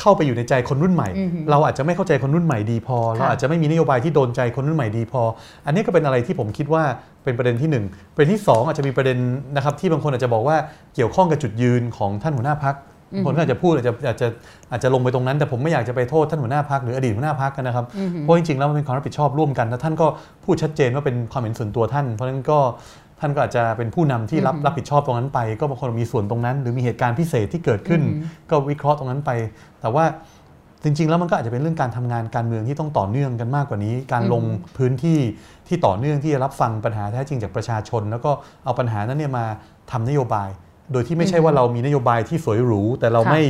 S2: เข้าไปอยู่ในใจคนรุ่นใหม่
S1: อือหือ
S2: เราอาจจะไม่เข้าใจคนรุ่นใหม่ดีพอ เราอาจจะไม่มีนโยบายที่โดนใจคนรุ่นใหม่ดีพอ อันนี้ก็เป็นอะไรที่ผมคิดว่าเป็นประเด็นที่หนึ่งประเด็นที่สองอาจจะมีประเด็นนะครับที่บางคนอาจจะบอกว่าเกี่ยวข้องกับจุดยืนของท่านหัวหน้าพัก
S1: อือหือ
S2: คนก็อาจจะพูดอาจจะอาจจะอาจจะลงไปตรงนั้น แต่ผมไม่อยากจะไปโทษท่านหัวหน้าพักหรืออดีตหัวหน้าพักกันนะครับ
S1: อือหือ
S2: เพราะจริงๆแล้วมันเป็นความรับผิดชอบร่วมกันแล้วท่านก็พูดชัดเจนว่าเป็นความเห็นส่วนตัวท่าน เพราะฉะนั้นก็ ท่านก็อาจจะเป็นผู้นำที่รับ
S1: อือหือ
S2: รับผิดชอบตรงนั้นไป ก็บางคนมีส่วนตรงนั้น หรือมีเหตุการณ์พิเศษที่เกิดขึ้น
S1: อือหือ
S2: ก็วิเคราะห์ตรงนั้นไป แต่ว่าจริง ๆ แล้วมันก็อาจจะเป็นเรื่องการทำงานการเมืองที่ต้องต่อเนื่องกันมากกว่านี้ การลงพื้นที่ที่ต่อเนื่องที่จะรับฟังปัญหาแท้จริงจากประชาชน แล้วก็เอาปัญหานั้นเนี่ยมาทำนโยบาย โดยที่ไม่ใช่ว่าเรามีนโยบายที่สวยหรู แต่เรา
S1: ค่ะ
S2: ไม่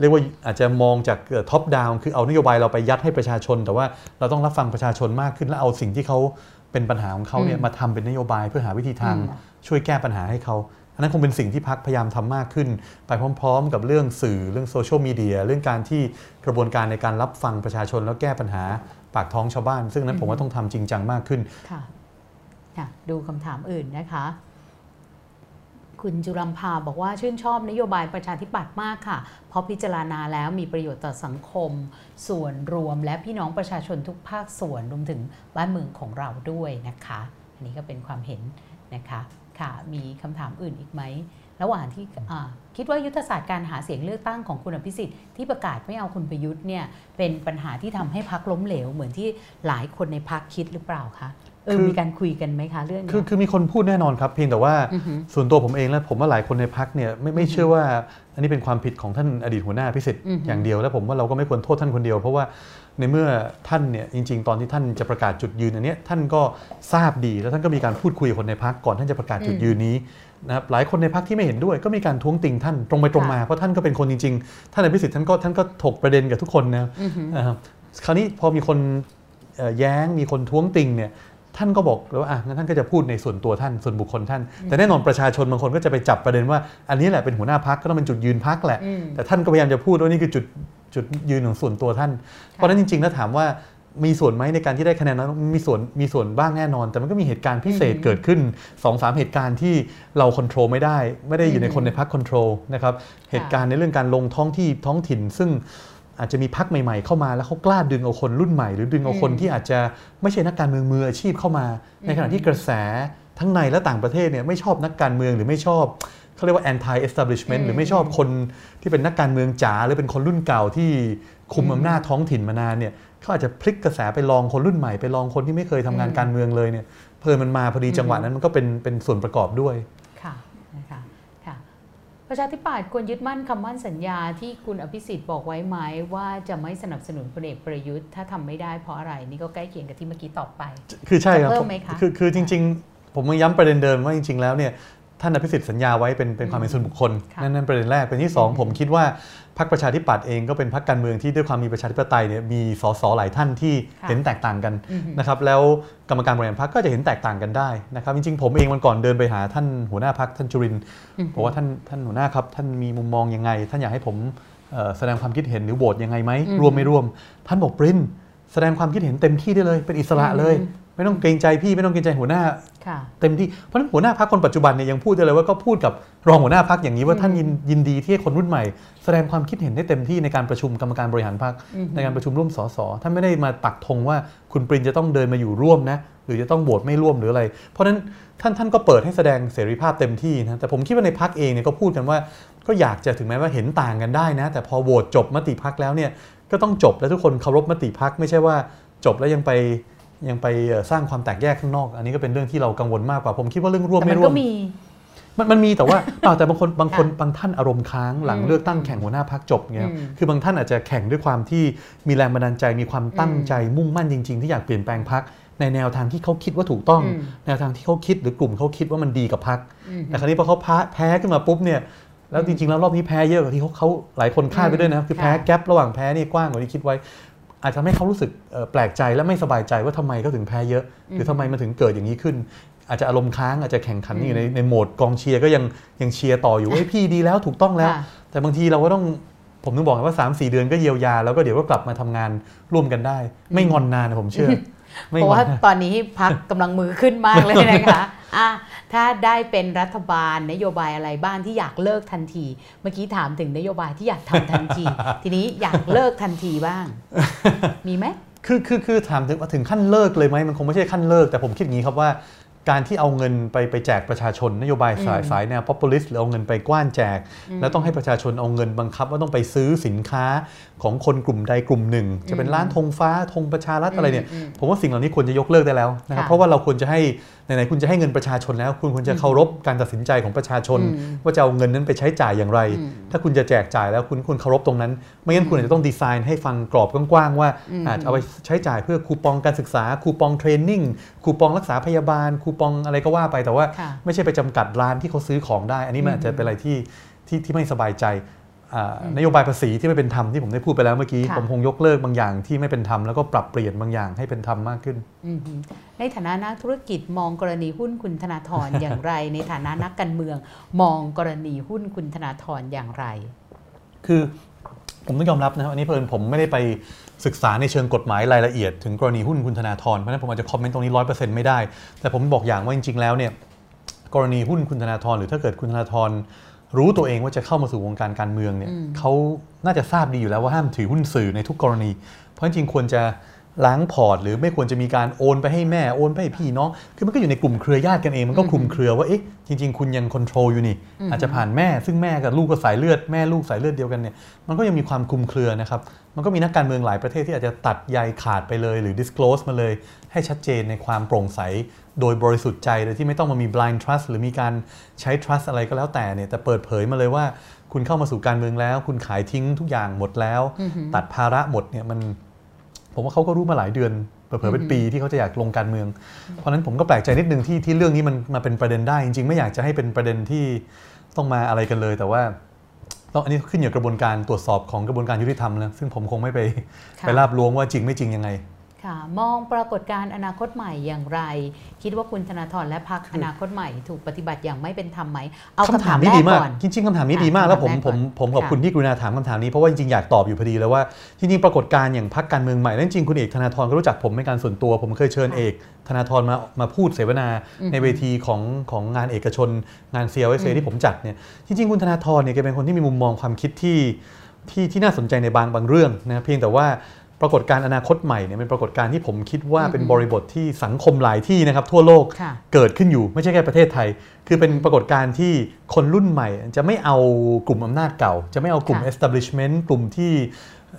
S2: เรียกว่าอาจจะมองจากท็อปดาวคือเอานโยบายเราไปยัดให้ประชาชน แต่ว่าเราต้องรับฟังประชาชนมากขึ้นและเอาสิ่งที่เขา เป็นปัญหาของเขาเนี่ย
S1: อืม
S2: มาทำเป็นนโยบายเพื่อหาวิธีทาง
S1: อืม
S2: ช่วยแก้ปัญหาให้เขาอันนั้นคงเป็นสิ่งที่พักพยายามทำมากขึ้น ไปพร้อม ๆ กับเรื่องสื่อเรื่องโซเชียลมีเดียเรื่องการที่กระบวนการในการรับฟังประชาชนแล้วแก้ปัญหาปากท้องชาวบ้าน ซึ่งนั้นผมว่าต้องทำจริงจังมากขึ้น
S1: ค่ะค่ะดูคำถามอื่นนะคะ คุณจุรัมพาบอกว่าชื่นชอบนโยบายประชาธิปัตย์มากค่ะ เพราะพิจารณาแล้วมีประโยชน์ต่อสังคม ส่วนรวมและพี่น้องประชาชนทุกภาคส่วนรวมถึงบ้านเมืองของเราด้วยนะคะ อันนี้ก็เป็นความเห็นนะคะค่ะมีคำถามอื่นอีกไหมระหว่างที่อ่าคิดว่ายุทธศาสตร์การหาเสียงเลือกตั้งของคุณอภิสิทธิ์ที่ประกาศไม่เอาคุณประยุทธ์เนี่ยเป็นปัญหาที่ทำให้พักล้มเหลวเหมือนที่หลายคนในพักคิดหรือเปล่าคะ เออ
S2: คือ
S1: มีการคุยกันไหมคะเรื่องเนี้ย
S2: คือคือมีคนพูดแน่นอนครับ เพียงแต่ว่า
S1: อือหือ
S2: ส่วนตัวผมเองและผมว่าหลายคนในพักเนี่ยไม่ไม่เชื่อว่าอันนี้เป็นความผิดของท่านอดีตหัวหน้าพิสิทธิ์
S1: อือหือ
S2: อย่างเดียว แล้วผมว่าเราก็ไม่ควรโทษท่านคนเดียว เพราะว่าในเมื่อท่านเนี่ยจริง ๆ ตอนที่ท่านจะประกาศจุดยืนอันเนี้ยท่านก็ทราบดีแล้วท่านก็มีการพูดคุยกับคนในพักก่อนท่านจะประกาศจุดยืนนี้นะครับหลายคนในพักที่ไม่เห็นด้วยก็มีการท้วงติงท่านตรงไปตรงมาเพราะท่านก็เป็นคนจริงๆ ท่านอภิสิทธิ์ท่านก็ท่านก็ถกประเด็นกับทุกคนนะ
S1: อือหือ
S2: นะครับคราวนี้พอมีคนเอ่อแย้งมีคนท้วงติงเนี่ย ท่านก็บอกเลยว่าอะงั้นท่านก็จะพูดในส่วนตัวท่านส่วนบุคคลท่าน แต่แน่นอนประชาชนบางคนก็จะไปจับประเด็นว่า อันนี้แหละเป็นหัวหน้าพักก็ต้องเป็นจุดยืนพักแหละ
S1: อืม
S2: แต่ท่านก็พยายามจะพูดว่านี่คือจุดจุดยืนของส่วนตัวท่าน เพราะฉะนั้นจริงๆแล้วถามว่ามีส่วนไหมในการที่ได้คะแนนนั้นมีส่วนมีส่วนบ้างแน่นอน แต่มันก็มีเหตุการณ์พิเศษ
S1: อืม
S2: เกิดขึ้น2อสามเหตุการณ์ที่เราควบคุมไม่ได้ ไม่ได้อยู่ใน
S1: อืม
S2: คนในพักควบคุมนะครับเหตุการณ์ในเรื่องการลงท้องที่ท้องถิ่นซึ่ง อาจจะมีพักใหม่ๆเข้ามาแล้วเขากล้าดึงเอาคนรุ่นใหม่ หรือดึงเอาคนที่อาจจะไม่ใช่นักการเมืองมืออาชีพเข้ามา ในขณะที่กระแสทั้งในและต่างประเทศเนี่ยไม่ชอบนักการเมืองหรือไม่ชอบเขาเรียกว่า anti establishment หรือไม่ชอบคนที่เป็นนักการเมืองจ๋าหรือเป็นคนรุ่นเก่าที่คุม
S1: อำ
S2: นาจท้องถิ่นมานานเนี่ยเขาอาจจะพลิกกระแสไปลองคนรุ่นใหม่ไปลองคนที่ไม่เคยทำงานการเมืองเลยเนี่ยเพลินมันมาพอดีจังหวะนั้นมันก็เป็นเป็นส่วนประกอบด้วย
S1: ประชาธิปัตย์ควรยึดมั่นคำมั่นสัญญาที่คุณอภิสิทธิ์บอกไว้ไหมว่าจะไม่สนับสนุนพลเอกประยุทธ์ถ้าทำไม่ได้เพราะอะไรนี่ก็ใกล้เคียงกับที่เมื่อกี้ตอบไป
S2: คือใช่ครับ
S1: จะเพิ่มไหมคะ
S2: คือคือจริง ๆ ผมยังย้ำประเด็นเดิมว่าจริง ๆ แล้วเนี่ย ท่านอภิสิทธิ์สัญญาไว้เป็นเป็นความเป็นส่วนบุคคล
S1: ค่ะ
S2: นั่นนั่นประเด็นแรกเป็นที่สอง
S1: อืม
S2: ผมคิดว่าพรรคประชาธิปัตย์เองก็เป็นพรรคการเมืองที่ด้วยความมีประชาธิปไตยเนี่ยมีสสหลายท่านที่
S1: ค่ะ
S2: เห็นแตกต่างกัน
S1: อือหือ
S2: นะครับแล้วกรรมการบริหารพรรคก็จะเห็นแตกต่างกันได้นะครับจริงๆผมเองวันก่อนเดินไปหาท่านหัวหน้าพรรคท่านจุรินทร์
S1: อือหือ
S2: บอกว่าท่านท่านหัวหน้าครับท่านมีมุมมองยังไง ท่านอยากให้ผมเอ่อแสดงความคิดเห็นหรือโหวตยังไงไหม
S1: อืม
S2: ร่วมไม่ร่วม ท่านบอกปรินแสดงความคิดเห็นเต็มที่ได้เลย เป็นอิสระเลย
S1: อืม
S2: ไม่ต้องเกรงใจพี่ไม่ต้องเกรงใจหัวหน้า
S1: ค่ะ
S2: เต็มที่เพราะฉะนั้นหัวหน้าพักคนปัจจุบันเนี่ยยังพูดได้เลยว่าก็พูดกับรองหัวหน้าพักอย่างนี้ว่า
S1: อืม
S2: ท่านยินยินดีที่ให้คนรุ่นใหม่ แสดงความคิดเห็นได้เต็มที่ในการประชุมกรรมการบริหารพัก
S1: อือหือ
S2: ในการประชุมร่วมสสท่านไม่ได้มาปักธงว่าคุณปรินจะต้องเดินมาอยู่ร่วมนะหรือจะต้องโหวตไม่ร่วมหรืออะไร เพราะฉะนั้นท่านท่านก็เปิดให้แสดงเสรีภาพเต็มที่นะแต่ผมคิดว่าในพักเองเนี่ยก็พูดกันว่า ก็อยากจะถึงแม้ว่าเห็นต่างกันได้นะ แต่พอโหวตจบมติพักแล้วเนี่ยก็ต้องจบและทุกคนเคารพมติพักไม่ใช่ว่าจบแล้วยังไป ยังไปเอ่อสร้างความแตกแยกข้างนอก อันนี้ก็เป็นเรื่องที่เรากังวลมากกว่าผมคิดว่าเรื่องร่วม
S1: แต่มั
S2: ไม่
S1: น
S2: ร่ว
S1: ก็
S2: ม
S1: มี
S2: มันมันมีแต่ว่าเปล่าแต่บางคนบางคน
S1: ค่ะ
S2: บางท่านอารมณ์ค้างหลัง
S1: อืม
S2: เลือกตั้งแข่งหัวหน้าพักจบเงี้ย
S1: อืม
S2: คือบางท่านอาจจะแข่งด้วยความที่มีแรงบันดาลใจมีความตั้ง
S1: อืม
S2: ใจมุ่งมั่นจริง ๆ ที่อยากเปลี่ยนแปลงพักในแนวทางที่เขาคิดว่าถูกต้อง
S1: อืม
S2: แนวทางที่เขาคิดหรือกลุ่มเขาคิดว่ามันดีกับพัก
S1: อืม
S2: แต่คราวนี้พอเขาแพ้แพ้ขึ้นมาปุ๊บเนี่ยแล้วจริงๆแล้วรอบนี้แพ้เยอะกว่าที่เขาเขาหลายคนคาดไปด้วยนะคือแพ้
S1: ค่ะ
S2: แกลระหว่างแพ้นี่กว้างกว่าที่คิดไว้ อาจจะทำให้เขารู้สึกเอ่อแปลกใจและไม่สบายใจว่าทำไมเขาถึงแพ้เยอะ หรือทำไมมันถึงเกิดอย่างนี้ขึ้น อาจจะอารมณ์ค้างอาจจะแข่งขันอยู่ในในโหมดกองเชียร์ก็ยังยังเชียร์ต่ออยู่เอ้ยพี่ดีแล้วถูกต้องแล้ว
S1: ค่ะ
S2: แต่บางทีเราก็ต้องผมต้องบอกว่า 3 4 เดือนก็เยียวยา แล้วก็เดี๋ยวก็กลับมาทำงานร่วมกันได้ ไม่งอนนานนะผมเชื่อไม่
S1: เพราะ
S2: งอน
S1: ว่า
S2: นะ
S1: ตอนนี้พักกำลังมือขึ้นมากเลยนะคะ อะถ้าได้เป็นรัฐบาลนโยบายอะไรบ้างที่อยากเลิกทันที เมื่อกี้ถามถึงนโยบายที่อยากทำทันที ทีนี้อยากเลิกทันทีบ้าง มีไหม
S2: คือคือคือถามถึงว่าถึงขั้นเลิกเลยไหมมันคงไม่ใช่ขั้นเลิกแต่ผมคิดอย่างนี้ครับว่าการที่เอาเงินไปไปแจกประชาชนนโยบายสาย
S1: อืม
S2: สายแนว populist หรือเอาเงินไปกว้านแจก แล้วต้องให้ประชาชนเอาเงินบังคับ ว่าต้องไปซื้อสินค้าของคนกลุ่มใดกลุ่มหนึ่ง จะเป็นร้านธงฟ้าธงประชารัฐอะไรเนี่ย
S1: อืม
S2: ผมว่าสิ่งเหล่านี้ควรจะยกเลิกได้แล้วนะครับ
S1: ค่ะ
S2: เพราะว่าเราควรจะให้ ไหนๆคุณจะให้เงินประชาชนแล้ว คุณควรจะเคารพการตัดสินใจของประชาชน
S1: อืม
S2: ว่าจะเอาเงินนั้นไปใช้จ่ายอย่างไร
S1: อืม
S2: ถ้าคุณจะแจกจ่ายแล้วคุณควรเคารพตรงนั้น ไม่งั้นคุณอาจจะต้องดีไซน์ให้ฟังกรอบกว้างๆว่า
S1: อืม
S2: อาจจะเอาไปใช้จ่ายเพื่อคูปองการศึกษาคูปองเทรนนิ่งคูปองรักษาพยาบาล คูปองอะไรก็ว่าไปแต่ว่า
S1: ค่ะ
S2: ไม่ใช่ไปจำกัดร้านที่เขาซื้อของได้ อันนี้มัน
S1: อืม
S2: อาจจะเป็นอะไรที่ที่ที่ไม่สบายใจอ่านโยบายภาษีที่ไม่เป็นธรรมที่ผมได้พูดไปแล้วเมื่อกี้
S1: ค่ะ
S2: ผมคงยกเลิกบางอย่างที่ไม่เป็นธรรมแล้วก็ปรับเปลี่ยนบางอย่างให้เป็นธรรมมากขึ้น
S1: อืม ในฐานะนักธุรกิจมองกรณีหุ้นคุณธนาธรอย่างไร ในฐานะนักการเมือง มองกรณีหุ้นคุณธนาธรอย่างไร
S2: คือผมต้องยอมรับนะครับอันนี้เพิ่นผมไม่ได้ไปศึกษาในเชิงกฎหมายรายละเอียด ถึงกรณีหุ้นคุณธนาธรเพราะฉะนั้นผมอาจจะคอมเมนต์ตรงนี้ร้อยเปอร์เซ็นต์ไม่ได้ แต่ผมบอกอย่างว่าจริงๆแล้วเนี่ยกรณีหุ้นคุณธนาธรหรือถ้าเกิดคุณธนาธรรู้ตัวเองว่าจะเข้ามาสู่วงการการเมืองเนี่ยเขาน่าจะทราบดีอยู่แล้วว่าห้ามถือหุ้นสื่อในทุกกรณี เพราะจริงควรจะ ล้างพอร์ต หรือไม่ควรจะมีการโอนไปให้แม่โอนไปให้พี่น้อง คือมันก็อยู่ในกลุ่มเครือญาติกันเองมันก็คลุมเครือว่าเอ๊ะจริง ๆ คุณยังคอนโทรลอยู่นี่ อาจจะผ่านแม่ซึ่งแม่กับลูกก็สายเลือดแม่ลูกสายเลือดเดียวกันเนี่ยมันก็ยังมีความคลุมเครือนะครับมันก็มีนักการเมืองหลายประเทศที่อาจจะตัดใยขาดไปเลย หรือ disclose มาเลย ให้ชัดเจนในความโปร่งใส โดยบริสุทธิ์ใจโดยที่ไม่ต้องมามี blind trust หรือมีการใช้ trust อะไรก็แล้วแต่เนี่ยแต่เปิดเผยมาเลยว่า คุณเข้ามาสู่การเมืองแล้ว คุณขายทิ้งทุกอย่างหมดแล้ว ตัดภาระหมดเนี่ยมัน ผมว่าเขาก็รู้มาหลายเดือนเผลอๆเป็นปีที่เขาจะอยากลงการเมือง เพราะฉะนั้นผมก็แปลกใจนิดนึงที่ที่เรื่องนี้มันมาเป็นประเด็นได้ จริงๆ ไม่อยากจะให้เป็นประเด็นที่ต้องมาอะไรกันเลย แต่ว่าต้องอันนี้ขึ้นอยู่กับกระบวนการตรวจสอบของกระบวนการยุติธรรมนะซึ่งผมคงไม่ไป
S1: ค่ะ
S2: ไปราบล้วงว่าจริงไม่จริงยังไง
S1: ค่ะมองปรากฏการณ์อนาคตใหม่อย่างไร คิดว่าคุณธนาธรและพรรคอนาคตใหม่ถูกปฏิบัติอย่างไม่เป็นธรรมไหมเอาคำถาม
S2: นี้
S1: แร
S2: ดี
S1: ก
S2: มาก
S1: ก่อน
S2: จริงๆคำถามนี้
S1: ค่ะ
S2: ดีมากแล้วผม
S1: คำถามแรก
S2: ผม
S1: ก่อน
S2: ผมขอบ
S1: ค่ะ
S2: คุณที่กรุณาถามคำถามนี้เพราะว่าจริงๆอยากตอบอยู่พอดีแล้วว่าจริงๆปรากฏการณ์อย่างพรรคการเมืองใหม่และจริงๆคุณเอกธนาธรก็รู้จักผมเป็นการส่วนตัว ผมเคยเชิญ
S1: ค่ะ
S2: เอกธนาธรมามาพูดเสวนา
S1: อืม
S2: ในเวทีของของงานเอกชน งาน CLSA ที่ผมจัดเนี่ยจริงๆคุณธนาธรเนี่ยแกเป็นคนที่มีมุมมองความคิดที่ที่ที่น่าสนใจในบางบางเรื่องนะเพียงแต่ว่า ปรากฏการณ์อนาคตใหม่เนี่ยเป็นปรากฏการณ์ที่ผมคิดว่าเป็นบริบทที่สังคมหลายที่นะครับ ทั่วโลก
S1: ค่ะ
S2: เกิดขึ้นอยู่ไม่ใช่แค่ประเทศไทย คือเป็นปรากฏการณ์ที่คนรุ่นใหม่ จะไม่เอากลุ่มอำนาจเก่า จะไม่เอากลุ่ม
S1: ค่ะ
S2: establishment กลุ่มที่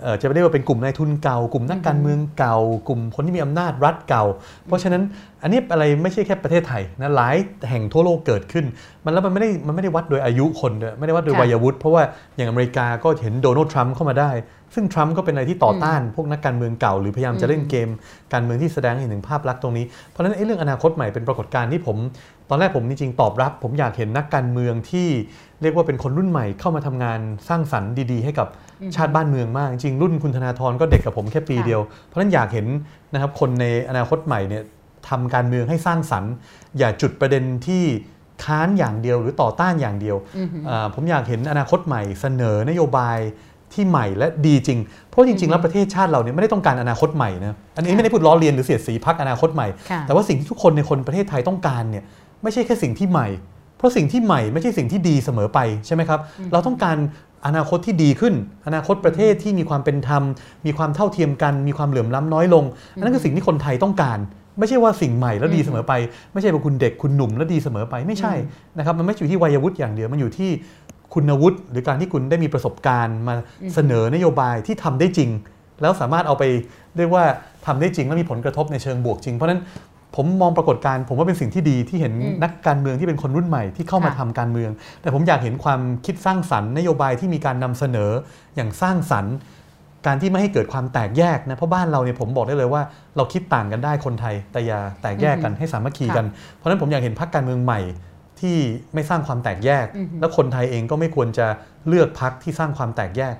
S2: เอ่อจะไม่ได้ว่าเป็นกลุ่มนายทุนเก่า กลุ่มนักการเมืองเก่า กลุ่มคนที่มีอำนาจรัฐเก่า เพราะฉะนั้นอันนี้อะไรไม่ใช่แค่ประเทศไทยนะหลายแห่งทั่วโลกเกิดขึ้น มันแล้วมันไม่ได้มันไม่ได้วัดโดยอายุคนด้วยไม่ได้วัดโดย
S1: ค่ะ
S2: วัยวุฒิเพราะว่าอย่างอเมริกาก็เห็นโดนัลด์ทรัมป์เข้ามาได้ ซึ่งทรัมป์ก็เป็นอะไรที่ต่อต้านพวกนักการเมืองเก่า หรือพยายามจะเล่นเกม การเมืองที่แสดงให้เห็นถึงภาพลักษณ์ตรงนี้ เพราะฉะนั้นไอ้เรื่องอนาคตใหม่เป็นปรากฏการณ์ที่ผม ตอนแรกผมจริงๆตอบรับ ผมอยากเห็นนักการเมืองที่เรียกว่าเป็นคนรุ่นใหม่เข้ามาทำงานสร้างสรรค์ดีๆ ให้กับชาติบ้านเมืองมาก จริงๆรุ่นคุณธนาธรก็เด็กกับผมแค่ปี
S1: ค่ะ
S2: เดียว เพราะฉะนั้นอยากเห็นนะครับคนในอนาคตใหม่เนี่ยทำการเมืองให้สร้างสรรค์ อย่าจุดประเด็นที่ค้านอย่างเดียวหรือต่อต้านอย่างเดียว
S1: อือหือ
S2: อ่าผมอยากเห็นอนาคตใหม่เสนอนโยบาย ที่ใหม่และดีจริง เพราะจริง ๆ แล้วประเทศชาติเราเนี่ยไม่ได้ต้องการอนาคตใหม่นะอันนี้
S1: ค่ะ
S2: ไม่ได้พูดล้อเลียนหรือเสียดสีพักอนาคตใหม่
S1: ค่ะ
S2: แต่ว่าสิ่งที่ทุกคนในคนประเทศไทยต้องการเนี่ยไม่ใช่แค่สิ่งที่ใหม่ เพราะสิ่งที่ใหม่ไม่ใช่สิ่งที่ดีเสมอไปใช่ไหมครับเราต้องการอนาคตที่ดีขึ้น อนาคตประเทศที่มีความเป็นธรรม มีความเท่าเทียมกัน มีความเหลื่อมล้ำน้อยลงอันนั้นคือสิ่งที่คนไทยต้องการ ไม่ใช่ว่าสิ่งใหม่แล้วดีเสมอไป ไม่ใช่ว่าคุณเด็กคุณหนุ่มแล้วดีเสมอไปไม่ใช่นะครับมันไม่อยู่ที่วัยวุฒิอย่างเดียวมันอยู่ที่ คุณวุฒิหรือการที่คุณได้มีประสบการณ์มาเสนอนโยบายที่ทำได้จริง แล้วสามารถเอาไปเรียกว่าทำได้จริงและมีผลกระทบในเชิงบวกจริง เพราะฉะนั้นผมมองปรากฏการณ์ผมว่าเป็นสิ่งที่ดีที่เห็น
S1: อืม
S2: นักการเมืองที่เป็นคนรุ่นใหม่ที่เข้ามา
S1: ค่ะ
S2: ทำการเมือง แต่ผมอยากเห็นความคิดสร้างสรรค์นโยบายที่มีการนำเสนออย่างสร้างสรรค์ การที่ไม่ให้เกิดความแตกแยกนะเพราะบ้านเราเนี่ยผมบอกได้เลยว่า เราคิดต่างกันได้คนไทยแต่อย่าแตกแยกกันให้สามัคคีกัน เพราะฉะนั้นผมอยากเห็นพรรคการเมืองใหม่ ที่ไม่สร้างความแตกแยก
S1: อือฮึ
S2: แล้วคนไทยเองก็ไม่ควรจะเลือกพรรคที่สร้างความแตกแยก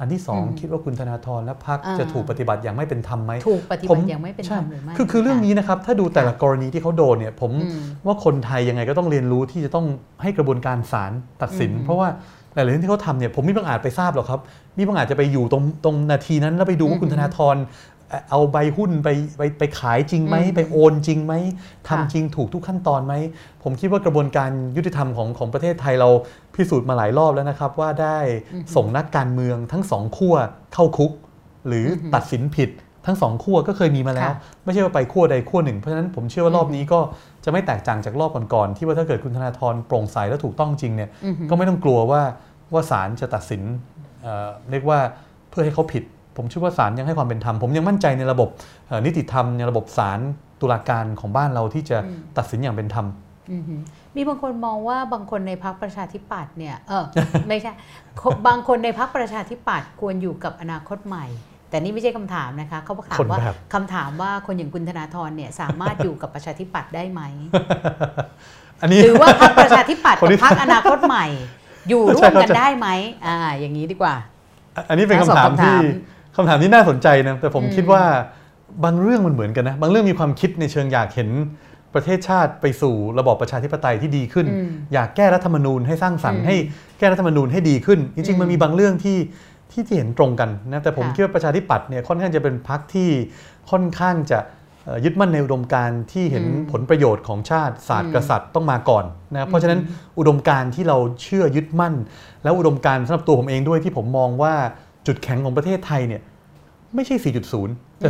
S2: อันที่สอง
S1: อืม
S2: คิดว่าคุณธนาธรและพรรค
S1: อ่า
S2: จะถูกปฏิบัติอย่างไม่เป็นธรรมไหม
S1: ถูกปฏิบัติอย่างไม่เป็นธรรมหรือไม่
S2: คือคือเรื่องนี้นะครับ ถ้าดูแต่ละกรณีที่เขาโดนเนี่ย ผม
S1: อืม
S2: ว่าคนไทยยังไงก็ต้องเรียนรู้ที่จะต้องให้กระบวนการศาลตัดสิน
S1: อืม
S2: เพราะว่าหลายๆเรื่องที่เขาทำเนี่ยผมไม่บังอาจไปทราบหรอกครับนี่บังอาจจะไปอยู่ตรงตรงนาทีนั้นแล้วไปดูว่าคุณธนาธรเอ่อ เอาใบหุ้นไปไปไปขายจริงไหม
S1: อืม
S2: ไปโอนจริงไหม
S1: ค่ะ
S2: ทำจริงถูกทุกขั้นตอนไหม ผมคิดว่ากระบวนการยุติธรรมของของประเทศไทยเราพิสูจน์มาหลายรอบแล้วนะครับ ว่าได้ส่งนักการเมืองทั้งสองขั้วเข้าคุก หรืออ
S1: อฮึ
S2: ตัดสินผิดทั้งสองขั้วก็เคยมีมาแล้ว
S1: ค่ะ
S2: ไม่ใช่ว่าไปขั้วใดขั้วหนึ่ง เพราะฉะนั้นผมเชื่อว่ารอบนี้ก็จะไม่แตกต่างจากรอบก่อนๆที่ว่าถ้าเกิดคุณธนาธรโปร่งใสและถูกต้องจริงเนี่ย
S1: อือฮึ
S2: ก็ไม่ต้องกลัวว่าว่าศาลจะตัดสินเอ่อเรียกว่าเพื่อให้เขาผิด ผมเชื่อว่าศาลยังให้ความเป็นธรรมผมยังมั่นใจในระบบเอ่อนิติธรรมในระบบศาลตุลาการของบ้านเราที่จะ
S1: อืม
S2: ตัดสินอย่างเป็นธรรม
S1: อือหือมีบางคนมองว่าบางคนในพรรคประชาธิปัตย์เนี่ยเออไม่ใช่คบางคนในพรรคประชาธิปัตย์ควรอยู่กับอนาคตใหม่ แต่นี่ไม่ใช่คำถามนะคะเขาถาม
S2: คน
S1: ว่า
S2: แบบ
S1: คำถามว่าคนอย่างคุณธนาธรเนี่ยสามารถอยู่กับประชาธิปัตย์ได้ไหม
S2: อันนี้
S1: หรือว่าพรรคประชาธิปัตย์
S2: คน
S1: กับ
S2: ที่
S1: พรรคอนาคตใหม่ อยู่ร่วมกัน
S2: ใช่
S1: ได้ไหมอ่า อย่างนี้ดีกว่า
S2: อันนี้เป็น
S1: ทั้
S2: คำ
S1: งสอง
S2: ถาม
S1: คำถา
S2: ที่
S1: ม
S2: คำถามที่น่าสนใจนะแต่ผม
S1: อืม
S2: คิดว่าบางเรื่องมันเหมือนกันนะบางเรื่องมีความคิดในเชิงอยากเห็นประเทศชาติไปสู่ระบอบประชาธิปไตยที่ดีขึ้น
S1: อืม
S2: อยากแก้รัฐธรรมนูญให้สร้างสรร
S1: อื
S2: ค์
S1: ม
S2: ให้แก้รัฐธรรมนูญให้ดีขึ้นจ
S1: อื
S2: ริง
S1: ม
S2: ๆมันมีบางเรื่องที่ที่ที่เห็นตรงกันนะแต่ผม
S1: ค่ะ
S2: คิดว่าประชาธิปัตย์เนี่ยค่อนข้างจะเป็นพรรคที่ค่อนข้างจะเอ่อยึดมั่นในอุดมการณ์ที่เห็น
S1: อืม
S2: ผลประโยชน์ของชาติศาสต
S1: อื
S2: ร์
S1: ม
S2: กษัตริย์ต้องมาก่อนนะครับเพราะฉะนั้นอุดมการณ์ที่เราเชื่อยึดมั่น แล้วอุดมการณ์สำหรับตัวผมเองด้วยที่ผมมองว่า จุดแข็งของประเทศไทยเนี่ยไม่ใช่ 4.0 แต่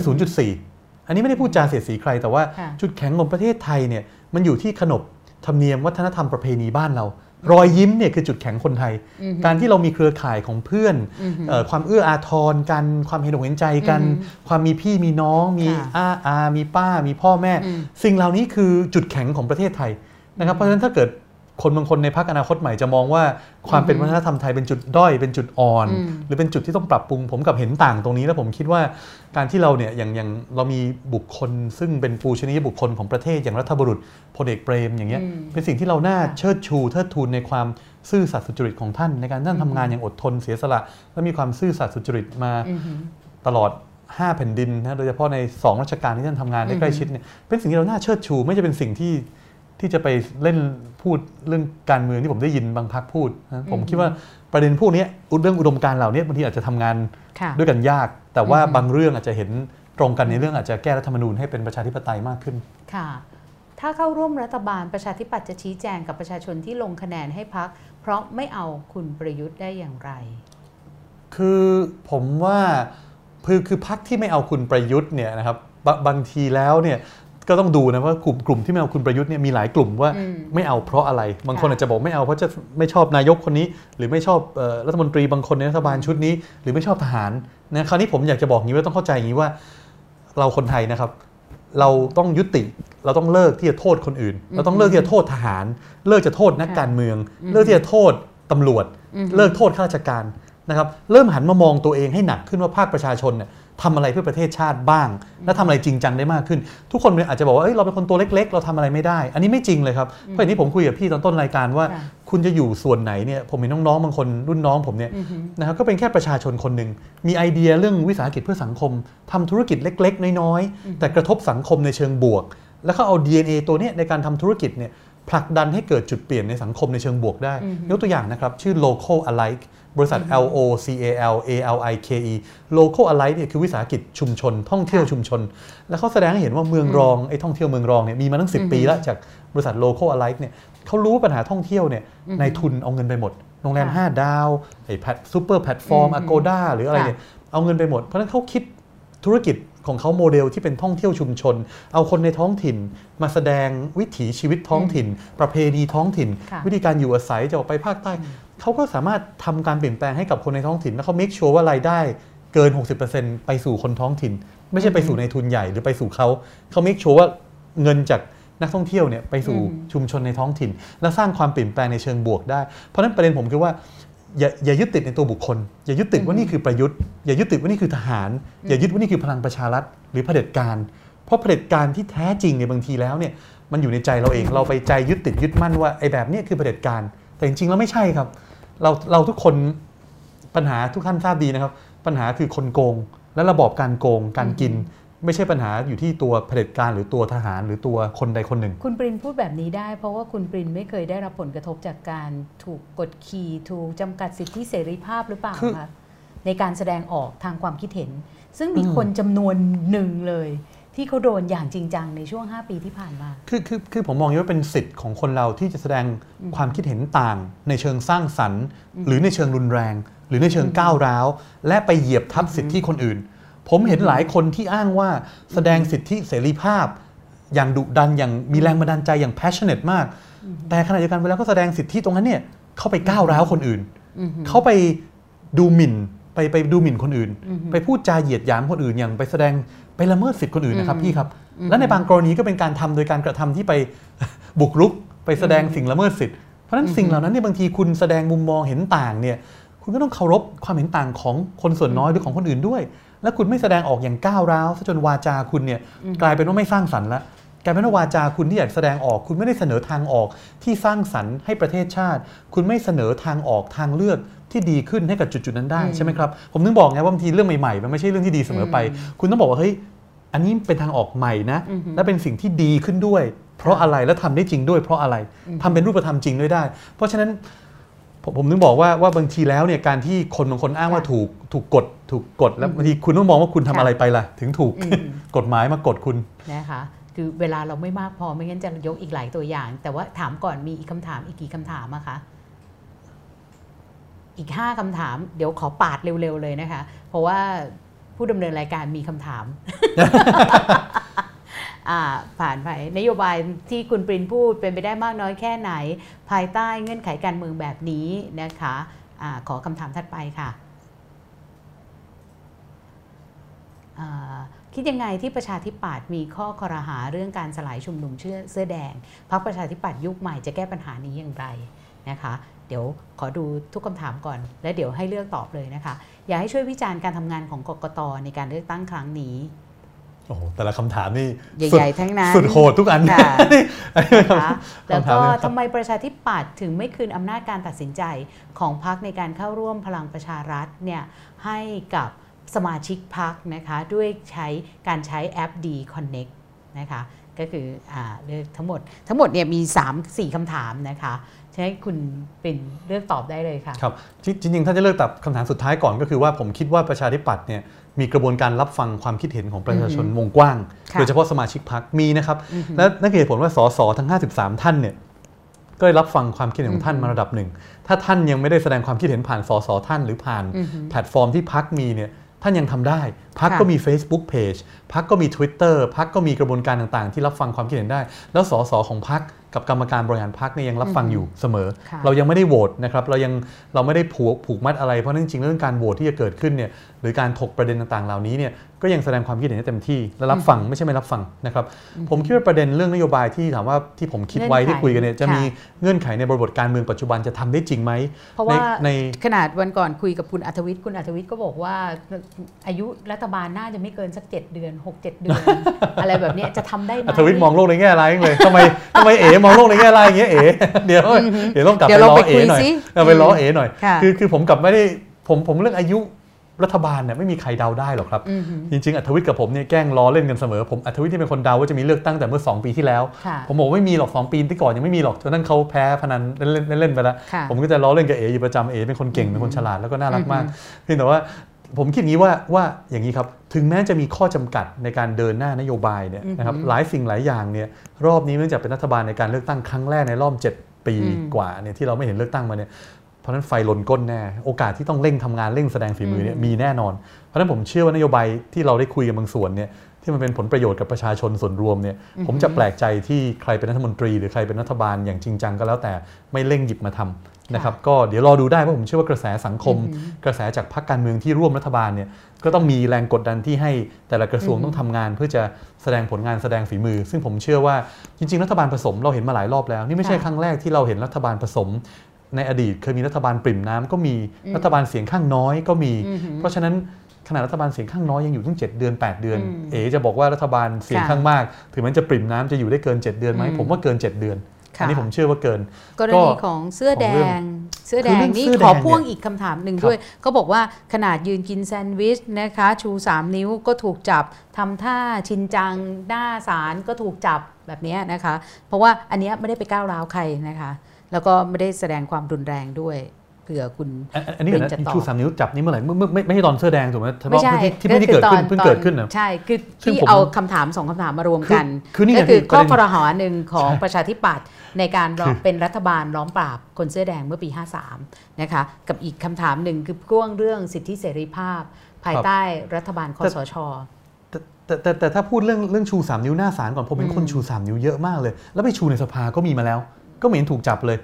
S2: 0.4 อันนี้ไม่ได้พูดจาเสียดสีใคร แต่ว่า
S1: ค่ะ
S2: จุดแข็งของประเทศไทยเนี่ยมันอยู่ที่ขนบธรรมเนียมวัฒนธรรมประเพณีบ้านเรา รอยยิ้มเนี่ยคือจุดแข็งคนไทย
S1: อือหือ
S2: การที่เรามีเครือข่ายของเพื่อน
S1: อือหือ
S2: เอ่อความเอื้ออาทรกันความเห็นอกเห็นใจกัน
S1: อือหื
S2: ความมีพี่มีน้อง มี
S1: ค่ะ
S2: อาอามีป้า มีพ่อแม่
S1: อืม
S2: สิ่งเหล่านี้คือจุดแข็งของประเทศไทยนะครับเพราะฉะนั้นถ้าเกิด คนบางคนในพรรคอนาคตใหม่จะมองว่าความเป็น
S1: อืม
S2: วัฒนธรรมไทยเป็นจุดด้อยเป็นจุดอ่อน
S1: อืม
S2: หรือเป็นจุดที่ต้องปรับปรุงผมกับเห็นต่างตรงนี้ แล้วผมคิดว่าการที่เราเนี่ยอย่างอย่างเรามีบุคคล ซึ่งเป็นปูชนียบุคคลของประเทศอย่างรัฐบุรุษพลเอกเปรมอย่างเงี้ย
S1: อืม
S2: เป็นสิ่งที่เราน่า
S1: ค่ะ
S2: เชิดชูเทิดทูนในความซื่อสัตย์สุจริตของท่าน ในการท่านทำงานอย่างอดทนเสียสละ และมีความซื่อสัตย์สุจริตมา
S1: อือหือ
S2: ตลอด5แผ่นดินนะโดยเฉพาะใน 2 ราชการที่ท่านทำงานได้ใกล้ชิดเนี่ยเป็นสิ่งที่เราน่าเชิดชู ไม่ใช่เป็นสิ่งที่ ที่จะไปเล่นพูดเรื่องการเมืองที่ผมได้ยินบางพักพูดนะผม
S1: อืม
S2: คิดว่าประเด็นพวกนี้เรื่องอุดมการณ์เหล่านี้บางทีอาจจะทำงาน
S1: ค่ะ
S2: ด้วยกันยาก แต่ว่า
S1: อืม
S2: บางเรื่องอาจจะเห็นตรงกันในเรื่องอาจจะแก้รัฐธรรมนูญให้เป็นประชาธิปไตยมากขึ้น
S1: ค่ะ ถ้าเข้าร่วมรัฐบาลประชาธิปัตย์จะชี้แจงกับประชาชนที่ลงคะแนนให้พัก เพราะไม่เอาคุณประยุทธ์ได้อย่างไร
S2: คือผมว่าคือคือพักที่ไม่เอาคุณประยุทธ์เนี่ยนะครับบบางทีแล้วเนี่ย ก็ต้องดูนะว่ากลุ่มกลุ่มที่ไม่เอาคุณประยุทธ์เนี่ยมีหลายกลุ่มว่า
S1: อืม
S2: ไม่เอาเพราะอะไร บางคน
S1: ค่ะ
S2: อาจจะบอกไม่เอาเพราะจะไม่ชอบนายกคนนี้ หรือไม่ชอบเอ่อรัฐมนตรีบางคนในรัฐบาลชุดนี้ หรือไม่ชอบทหารนะคราวนี้ผมอยากจะบอกอย่างนี้ว่าต้องเข้าใจอย่างนี้ว่า เราคนไทยนะครับ เราต้องยุติเราต้องเลิกที่จะโทษคนอื่น เราต้องเลิกที่จะโทษทหาร เลิกจะโทษนักการเมือง เลิกที่จะโทษตำรวจ
S1: อือฮึ
S2: เลิกโทษข้าราชการนะครับ เริ่มหันมามองตัวเองให้หนักขึ้นว่าภาคประชาชนเนี่ย ทำอะไรเพื่อประเทศชาติบ้าง และทำอะไรจริงจังได้มากขึ้น ทุกคนอาจจะบอกว่าเอ้ยเราเป็นคนตัวเล็ก ๆ เราทำอะไรไม่ได้ อันนี้ไม่จริงเลยครับเพราะอย่างที่ผมคุยกับพี่ตอนต้นรายการว่า
S1: ค่ะ
S2: คุณจะอยู่ส่วนไหนเนี่ยผมเห็นน้องๆบางคนรุ่นน้องผมเนี่ย
S1: อือหือ
S2: นะครับก็เป็นแค่ประชาชนคนหนึ่งมีไอเดียเรื่องวิสาหกิจเพื่อสังคมทำธุรกิจเล็ก ๆ น้อยๆแต่กระทบสังคมในเชิงบวก แล้วก็เอา DNA ตัวเนี้ยในการทำธุรกิจเนี่ยผลักดันให้เกิดจุดเปลี่ยนในสังคมในเชิงบวกได้
S1: อือฮึ
S2: ยกตัวอย่างนะครับ ชื่อ local alike บริษัท L O C A L A L I K E Local Alike เนี่ยคือวิสาหกิจชุมชน ท่องเที่ยว
S1: ค่ะ
S2: ชุมชน แล้วเขาแสดงให้เห็นว่าเมืองรองไอ้ท่องเที่ยวเมืองรองเนี่ยมีมาตั้ง
S1: อือฮึ
S2: 10 ปีแล้วจากบริษัท Local Alike เนี่ยเขารู้ว่าปัญหาท่องเที่ยวเนี่ย
S1: อือฮึ
S2: นายทุนเอาเงินไปหมดโรงแรม
S1: ค่ะ
S2: 5ดาวไอ้ plat super platform อือ
S1: ฮึ
S2: Agoda หรืออะไรเนี่ยเอาเงินไปหมด เพราะฉะนั้นเขาคิดธุรกิจของเขาโมเดลที่เป็นท่องเที่ยวชุมชน เอาคนในท้องถิ่น มาแสดงวิถีชีวิตท้องถิ่น ประเพณีท้องถิ่น
S1: ค่ะ
S2: วิธีการอยู่อาศัยจะออกไปภาคใต้ เขาก็สามารถทำการเปลี่ยนแปลงให้กับคนในท้องถิ่น แล้วเขา make sure ว่ารายได้เกิน 60%ไปสู่คนท้องถิ่น ไม่ใช่ไปสู่ในทุนใหญ่หรือไปสู่เขาเขา make sure ว่าเงินจากนักท่องเที่ยวเนี่ยไปสู่
S1: อืม
S2: ชุมชนในท้องถิ่น และสร้างความเปลี่ยนแปลงในเชิงบวกได้ เพราะฉะนั้นประเด็นผมคือว่าอย่าอย่ายึดติดในตัวบุคคล อย่ายึดติดว่านี่คือประยุทธ์อย่ายึดติดว่านี่คือทหาร อย่ายึดว่านี่คือพลังประชารัฐหรือเผด็จการ เพราะเผด็จการที่แท้จริงในยบางทีแล้วเนี่ยมันอยู่ในใจเราเองเราไปใจยึดติดยึดมั่นว่าไอ้แบบเนี้ยคือเผด็จการ แต่จริงๆแล้วไม่ใช่ครับ เราเราทุกคนปัญหาทุกท่านทราบดีนะครับ ปัญหาคือคนโกง และระบอบการโกงการกิน ไม่ใช่ปัญหาอยู่ที่ตัวเผด็จการหรือตัวทหารหรือตัวคนใดคนหนึ่ง
S1: คุณปรินพูดแบบนี้ได้ เพราะว่าคุณปรินไม่เคยได้รับผลกระทบจากการถูกกดขี่ถูกจำกัดสิทธิเสรีภาพหรือเปล่า
S2: คือ
S1: คะในการแสดงออกทางความคิดเห็น ซึ่งมี
S2: อืม
S1: คนจำนวนหนึ่งเลย ที่เขาโดนอย่างจริงจังในช่วง 5 ปีที่ผ่านมา
S2: คือคือคือผมมองอย่างนี้ว่าเป็นสิทธิ์ของคนเราที่จะแสดงความคิดเห็นต่าง ในเชิงสร้างสรรค์ หรือในเชิงรุนแรง หรือในเชิงก้าวร้าว และไปเหยียบทับสิทธิคนอื่น ผมเห็นหลายคนที่อ้างว่าแสดงสิทธิเสรีภาพ อย่างดุดันอย่างมีแรงบันดาลใจอย่าง passionate มาก แต่ขณะเดียวกันเวลาก็แสดงสิทธิตรงนั้นเนี่ยเข้าไปก้าวร้าวคนอื่น
S1: อือหือ
S2: เขาไปดูหมิ่น ไปไปดูหมิ่นคนอื่น
S1: อือหือ
S2: ไปพูดจาเหยียดหยามคนอื่นอย่างไปแสดงไปละเมิดสิทธิคนอื่นนะครับ
S1: อืม
S2: พี่ครับ
S1: อืม
S2: และในบางกรณีก็เป็นการทำโดยการกระทำที่ไปบุกรุก ไปแสดงสิ่งละเมิดสิทธิ์เพราะฉะนั้นสิ่งเหล่านั้นเนี่ยบางทีคุณแสดงมุมมองเห็นต่างเนี่ยคุณก็ต้องเคารพความเห็นต่างของคนส่วนน้อยหรือของคนอื่นด้วย และคุณไม่แสดงออกอย่างก้าวร้าวซะจนวาจาคุณเนี่ยกลายเป็นว่าไม่สร้างสรรค์ละกลายเป็นว่าวาจาคุณที่อยากแสดงออก คุณไม่ได้เสนอทางออกที่สร้างสรรค์ให้ประเทศชาติ คุณไม่เสนอทางออกทางเลือก ที่ดีขึ้นให้กับจุดๆนั้นได้ใช่ไหมครับผมถึงบอกไงว่าบางทีเรื่องใหม่ๆมันไม่ใช่เรื่องที่ดีเสมอไป คุณต้องบอกว่าเฮ้ยอันนี้เป็นทางออกใหม่นะ
S1: อือหือ
S2: และเป็นสิ่งที่ดีขึ้นด้วย เพราะอะไรและทำได้จริงด้วย เพราะอะไรทำเป็นรูปธรรมจริงด้วยได้ เพราะฉะนั้นผมผมถึงบอกว่าว่าบางทีแล้วเนี่ยการที่คนบางคนอ้างว่า
S1: ค่ะ
S2: ถูกถูกกดถูกกดแล้วบางทีคุณต้องมองว่าคุณทำ
S1: ค่ะ
S2: อะไรไปล่ะ ถึงถูก
S1: อืม
S2: กฎหมายมากดคุณ
S1: นะคะคือเวลาเราไม่มากพอไม่งั้นจะยกอีกหลายตัวอย่าง แต่ว่าถามก่อนมีอีกคำถามอีกกี่คำถามอะคะ อีก 5คำถาม เดี๋ยวขอปาดเร็วๆเลยนะคะ เพราะว่าผู้ดำเนินรายการมีคำถาม ผ่านไปนโยบายที่คุณปรินพูดเป็นไปได้มากน้อยแค่ไหน ภายใต้เงื่อนไขการเมืองแบบนี้นะคะอะขอคำถามถัดไปค่ะคิดยังไงที่ประชาธิปัตย์มีข้อคอรหาเรื่องการสลายชุมนุมเชื่อเสื้อแดงพรรคประชาธิปัตย์ยุคใหม่จะแก้ปัญหานี้อย่างไรนะคะ เดี๋ยวขอดูทุกคำถามก่อน แล้วเดี๋ยวให้เลือกตอบเลยนะคะ อยากให้ช่วยวิจารณ์การทำงานของกกตในการเลือกตั้งครั้งนี้
S2: โอ้โหแต่ละคำถามนี่
S1: ให
S2: สุด
S1: ญ่ๆทั้งนั้น
S2: สุดโหดทุกอัน
S1: ค่ะ
S2: นี่
S1: นะคะแล้ว
S2: คำถาม
S1: ก็
S2: เลยครับ
S1: ทำไมประชาธิปัตย์ถึงไม่คืนอำนาจการตัดสินใจของพรรคในการเข้าร่วมพลังประชารัฐเนี่ยให้กับสมาชิกพรรคนะคะด้วยใช้การใช้แอป D Connect นะคะก็คืออ่าเลือกทั้งหมดทั้งหมดเนี่ยมี 3 4คำถามนะคะ ใช้คุณเป็นเลือกตอบได้เลยค่ะ
S2: ครับจริงๆ ถ้าจะเลือกตับคำถามสุดท้ายก่อนก็คือว่าผมคิดว่าประชาธิปัตย์เนี่ยมีกระบวนการรับฟังความคิดเห็นของประชาชนวงกว้าง
S1: ค่ะ
S2: โดยเฉพาะสมาชิกพรรคมีนะครับ
S1: อือฮึ
S2: และนั่นคือเหตุผลว่าสสทั้ง 53 ท่านเนี่ยก็ได้รับฟังความคิดเห็นของท่านมาระดับหนึ่ง ถ้าท่านยังไม่ได้แสดงความคิดเห็นผ่านสสท่านหรือผ่าน
S1: อือฮึ
S2: แพลตฟอร์มที่พรรคมีเนี่ยท่านยังทำได้ พรร
S1: คค่ะ
S2: ก็มี Facebook Page พรรคก็มี Twitter พรรคก็มีกระบวนการต่างๆ ที่รับฟังความคิดเห็นได้ แล้วสสของพรรคกับกรรมการบริหารพรรคเนี่ยยังรับฟังอยู่เสมอ
S1: ค่ะ
S2: เรายังไม่ได้โหวตนะครับเรายังเราไม่ได้ผูกผูกมัดอะไรเพราะฉะนั้นจริงๆเรื่องการโหวตที่จะเกิดขึ้นเนี่ยหรือการถกประเด็นต่างๆ เหล่านี้เนี่ยก็ยังแสดงความคิดเห็นได้เต็มที่และรับฟังไม่ใช่ไม่รับฟังนะครับผมคิดว่าประเด็นเรื่องนโยบายที่ถามว่าที่ผมคิดไว้
S1: เงื่อนไข
S2: ที่คุยกันเนี่ยจะ
S1: ค่ะ
S2: มีเงื่อนไขในบริบทการเมืองปัจจุบันจะทำได้จริงไหม
S1: เพราะว่า
S2: ใน
S1: ขนาดวันก่อนคุยกับคุณอัธวิทย์คุณอัธวิทย์ก็บอกว่าอายุรัฐบาลน่าจะไม่เกินสัก 7 เดือน6 7 เดือน อะไรแบบเนี้ยจะทำได้ไหม
S2: อัธวิทย์มองโลกในแง่ร้ายจังเลยทำไมทำไมเอ๋มองโลกในแง่ร้ายอย่างเงี้ยเอ๋เดี๋ยวเดี๋ยวต้องกลับ
S1: เดี๋
S2: ไป
S1: ยวเรา
S2: ล้อ
S1: ไป
S2: เอ๋
S1: คุย
S2: หน่อย
S1: สิ
S2: เอาไปล้อเอ๋หน่อย
S1: ค่ะ
S2: คือคือผมกลับไม่ได้ผมผมเรื่องอายุรัฐบาลเนี่ยไม่มีใครเดาได้หรอกครับ
S1: อือหือ
S2: จริง ๆ อัธวิทย์กับผมเนี่ยแกล้งล้อเล่นกันเสมอผมอัธวิทย์ที่เป็นคนเดาว่าจะมีเลือกตั้งแต่เมื่อ 2 ปีที่แล้ว
S1: ค่ะ
S2: ผมบอกว่าไม่มีหรอก 2 ปีที่ก่อนยังไม่มีหรอกจนนั้นเขาแพ้พนันเล่นๆเล่นๆไปแล้ว
S1: ค่ะ
S2: ผมก็จะล้อเล่นกับเอ๋อยู่ประจำเอ๋เป็นคนเก่งเป็นคนฉลาดแล้วก็น่ารักมาก
S1: อือฮึ
S2: เพียงแต่ว่า ผมคิดอย่างนี้ว่าว่าอย่างนี้ครับถึงแม้จะมีข้อจำกัดในการเดินหน้านโยบายเนี่ยนะครับหลายสิ่งหลายอย่างเนี่ยรอบนี้เนื่องจากเป็นรัฐบาลในการเลือกตั้งครั้งแรกในรอบ 7 ปี
S1: อืม
S2: กว่าเนี่ยที่เราไม่เห็นเลือกตั้งมาเนี่ยเพราะฉะนั้นไฟลนก้นแน่โอกาสที่ต้องเร่งทำงานเร่งแสดงฝีมือเนี่ยมีแน่นอน เพราะฉะนั้นผมเชื่อว่านโยบายที่เราได้คุยกันบางส่วนเนี่ยที่มันเป็นผลประโยชน์กับประชาชนส่วนรวมเนี่ยผมจะแปลกใจที่ใครเป็นรัฐมนตรี หรือใครเป็นรัฐบาลอย่างจริงจังก็แล้วแต่ไม่เร่งหยิบมาท นะครับก็เดี๋ยวรอดูได้เพราะผมเชื่อว่ากระแสสังคม กระแสจากพรรคการเมืองที่ร่วมรัฐบาลเนี่ยก็ต้องมีแรงกดดันที่ให้แต่ละกระทรวงต้องทำงาน เพื่อจะแสดงผลงานแสดงฝีมือ ซึ่งผมเชื่อว่าจริง ๆ รัฐบาลผสมเราเห็นมาหลายรอบแล้ว นี่ไม่ใช่
S1: ค่ะ
S2: ครั้งแรกที่เราเห็นรัฐบาลผสม ในอดีตเคยมีรัฐบาลปริ่มน้ำก็มีรัฐบาลเสียงข้างน้อยก็มี
S1: อือหือ
S2: เพราะฉะนั้นขนาดรัฐบาลเสียงข้างน้อยยังอยู่ตั้ง 7 เดือน 8 เดือน
S1: อืม
S2: เอ๋จะบอกว่ารัฐบาลเสียง
S1: ค่ะ
S2: ข้างมาก ถึงแม้จะปริ่มน้ำจะอยู่ได้เกิน 7 เดือนไหม
S1: อืม
S2: ผมว่าเกิน 7 เดือน
S1: ค่ะ
S2: อันนี้ผมเชื่อว่าเกิน
S1: กรณีของเสื้อแด
S2: ของเรื่อง
S1: งเสื้อแด
S2: คือเรื่องง
S1: นี่
S2: เสื้อ
S1: ขอ
S2: แดง
S1: พ่วง
S2: เนี่ย
S1: อีกคำถามหนึ่ง
S2: ครับ
S1: ด้วย ก็บอกว่าขนาดยืนกินแซนด์วิชนะคะ ชู 3 นิ้วก็ถูกจับทำท่าชินจังหน้าศาลก็ถูกจับแบบเนี้ยนะคะ เพราะว่าอันเนี้ยไม่ได้ไปก้าวร้าวใครนะคะ แล้วก็ไม่ได้แสดงความรุนแรงด้วย เผื่อคุณ
S2: อันอันนี้เดี๋ยวนะ
S1: เป็นจะตอบ
S2: ชูสามนิ้วจับนี่เมื่อไหร่เมื่อเมื่อไม่ไม่ใช่ตอนเสื้อแดงถูกไหมเฉ
S1: ไม่
S2: พาะ
S1: ใช่
S2: ที่ที่เพิ่งที่เกิดขึ้น
S1: คือตอ
S2: เพิ่งเกิดขึ้นนะ
S1: ใช่คือ
S2: ซึ่ง
S1: ที่
S2: ผม
S1: เอาคำถามสองคำถามมารวมกัน
S2: คือคือนี่ไง
S1: ก็คือ
S2: พี่
S1: ข้อ
S2: ประเด็น
S1: คอรหาหนึ่งของ
S2: ใช่
S1: ประชาธิปัตย์ในการล้อ
S2: คือ
S1: เป็นรัฐบาลล้อมปราบคนเสื้อแดงเมื่อปี 53 นะคะกับอีกคำถามหนึ่งคือพ่วงเรื่องสิทธิเสรีภาพ ภายใต้รัฐบาลคอสช
S2: แต่แต่แต่แต่ถ้าพูดเรื่องเรื่องชู 3 นิ้วหน้าศาลก่อนผมเป็นคน
S1: อืม
S2: ชู 3 นิ้วเยอะมากเลย แล้วไปชูในสภาก็มีมาแล้ว ก็ไม่เห็นถูกจับเลย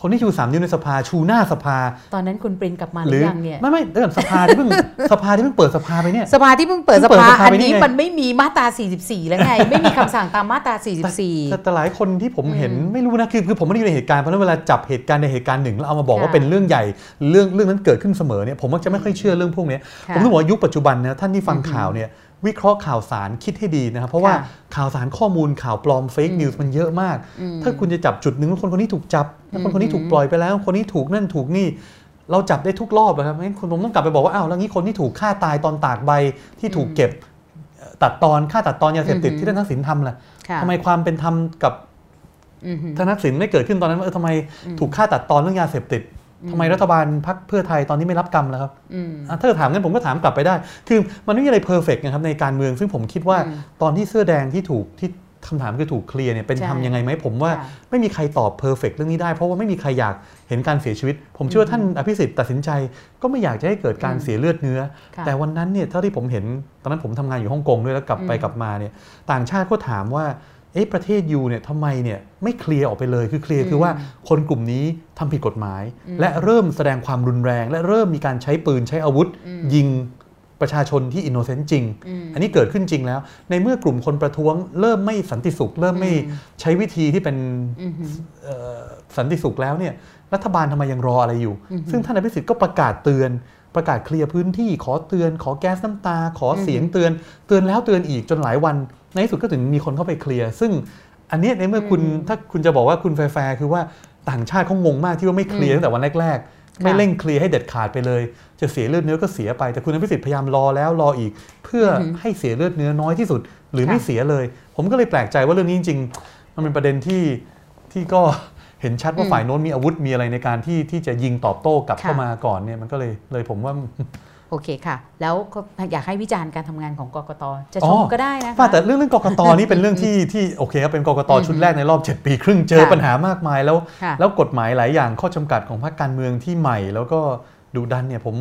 S2: คนที่ชู3นิ้วในสภาชูหน้าสภา
S1: ตอนนั้นคุณปรินกลับมาห
S2: ห
S1: รื
S2: รือ
S1: อยังเนี่ย
S2: ไม่ไม่เดี๋ยวก่อนสภาที่เพิ่งสภาที่เพิ่งเปิดสภาไปเนี่ย
S1: สภาที่เพิ่งเปิด
S2: เพิ่
S1: ส
S2: งเปิด
S1: ภา
S2: สภา
S1: อัน
S2: ไปนี่
S1: นี้
S2: ไง
S1: มันไม่มีมาตรา 44 แล้วไง ไม่มีคำสั่งตามมาตรา
S2: แต่
S1: 44
S2: แต่หลายคนที่ผมเห็นไม่รู้นะคือคือผมไม่ได้อยู่ในเหตุการณ์เพราะฉะนั้นเวลาจับเหตุการณ์ในเหตุการณ์หนึ่งแล้วเอามาบอกว่า
S1: ค่ะ
S2: เป็นเรื่องใหญ่เรื่องเรื่องนั้นเกิดขึ้นเสมอเนี่ยผมมักจะไม่ค่อยเชื่อเรื่องพวกเนี้ย
S1: ค่ะ
S2: ผมต้องบอกว่ายุคปัจจุบันนะท่านที่ฟัง
S1: อือหือ
S2: ข่าวเนี่ย วิเคราะห์ข่าวสารคิดให้ดีนะครับ เพราะว่า
S1: ค่ะ
S2: ข่าวสารข้อมูลข่าวปลอมเฟก
S1: อืม
S2: นิวส์มันเยอะมาก
S1: อืม
S2: ถ้าคุณจะจับจุดหนึ่งแล้วคนคนนี้ถูกจับแล้วคนคนนี้
S1: อืม
S2: ถูกปล่อยไปแล้ว คนนี้ถูกนั่นถูกนี่เราจับได้ทุกรอบนะครับงั้นคุณผมต้องกลับไปบอกว่าอ้าวแล้วงี้คนที่ถูกฆ่าตายตอนตากใบที่ถูกเก็บเอ่อตัดตอนฆ่าตัดตอนยาเสพติด
S1: อือหือ
S2: ที่ท่านทักษิณทำล่ะ
S1: ค่ะ
S2: ทำไมความเป็นธรรมกับ
S1: อือหือ
S2: ท่านทักษิณไม่เกิดขึ้นตอนนั้นว่าเออทำไม
S1: อืม
S2: ถูกฆ่าตัดตอนเรื่องยาเสพติด
S1: อืม
S2: ทำไมรัฐบาลพรรคเพื่อไทยตอนนี้ไม่รับกรรมแล้วครับ
S1: อืม
S2: อะถ้าถามงั้นผมก็ถามกลับไปได้ คือมันไม่มีอะไร perfect นะครับในการเมือง ซึ่งผมคิดว่า
S1: อืม
S2: ตอนที่เสื้อแดงที่ถูกที่คำถามคือถูก clear เนี่ยเป็น
S1: ใช่
S2: ทำยังไงไหมผมว่า
S1: ค่ะ
S2: ไม่มีใครตอบ perfect เรื่องนี้ได้ เพราะว่าไม่มีใครอยากเห็นการเสียชีวิต ผมเชื่อว่าท่านอภิสิทธิ์ตัดสินใจ ก็ไม่อยากจะให้เกิดการ
S1: อืม
S2: เสียเลือดเนื้อ
S1: ค่ะ
S2: แต่วันนั้นเนี่ยเท่าที่ผมเห็นตอนนั้นผมทำงานอยู่ฮ่องกงด้วยแล้วกลับไป
S1: อืม
S2: กลับมาเนี่ยต่างชาติก็ถามว่า เอ๊ะประเทศ you เนี่ยทำไมเนี่ยไม่เคลียร์ออกไปเลยคือเคลียร์คือว่าคนกลุ่มนี้ทำผิดกฎหมาย
S1: อืม
S2: และเริ่มแสดงความรุนแรง และเริ่มมีการใช้ปืนใช้อาวุธ
S1: อืม
S2: ยิงประชาชนที่ innocent จริง
S1: อืม
S2: อันนี้เกิดขึ้นจริงแล้ว ในเมื่อกลุ่มคนประท้วง เริ่มไม่สันติสุข เริ่มไม่
S1: อืม
S2: ใช้วิธีที่เป็น
S1: อือหือ
S2: เอ่อสันติสุขแล้วเนี่ยรัฐบาลทำไมยังรออะไรอยู่
S1: อือหือ
S2: ซึ่งท่านอภิสิทธิ์ก็ประกาศเตือน ประกาศเคลียร์พื้นที่ ขอเตือน ขอแก๊สน้ำตา ขอเสียง
S1: อือหือ
S2: เตือน เตือนแล้วเตือนอีกจนหลายวัน ในที่สุดก็ถึงมีคนเข้าไปเคลียร์ซึ่งอันเนี้ยในเมื่อคุณ
S1: อืม
S2: ถ้าคุณจะบอกว่าคุณแฟร์ๆคือว่าต่างชาติเขางงมากที่ว่าไม่เคลียร์
S1: อืม
S2: ตั้งแต่วันแรกๆ ไม่เร่งเคลียร์ให้เด็ดขาดไปเลย จะเสียเลือดเนื้อก็เสียไปแต่คุณอภิสิทธิ์พยายามรอแล้วรออีก เพื่ออ
S1: อหือ
S2: ให้เสียเลือดเนื้อน้อยที่สุด หรือ
S1: ค่ะ
S2: ไม่เสียเลย ผมก็เลยแปลกใจว่าเรื่องนี้จริงๆ มันเป็นประเด็นที่ที่ก็เห็นชัดว่า
S1: อืม
S2: ฝ่ายโน้นมีอาวุธมีอะไรในการที่ที่จะยิงตอบโต้กลับ
S1: ค่ะ
S2: เข้ามาก่อนเนี่ยมันก็เลยเลยผมว่า
S1: โอเคค่ะ แล้วก็อยากให้วิจารณ์การทำงานของกกตจะ
S2: อ๋
S1: ช
S2: อ
S1: มก็ได้นะคะ
S2: ว่าแต่เรื่องเรื่องกกตนี่เป็นเรื่องที่ที่โอเคครับเป็นกกต
S1: อืม
S2: ชุดแรกในรอบ 7 ปีครึ่งเจอ
S1: ค่ะ
S2: ปัญหามากมายแล้ว
S1: ค่ะ
S2: แล้วกฎหมายหลายอย่างข้อจำกัดของพรรคการเมืองที่ใหม่ แล้วก็ดุดันเนี่ยผม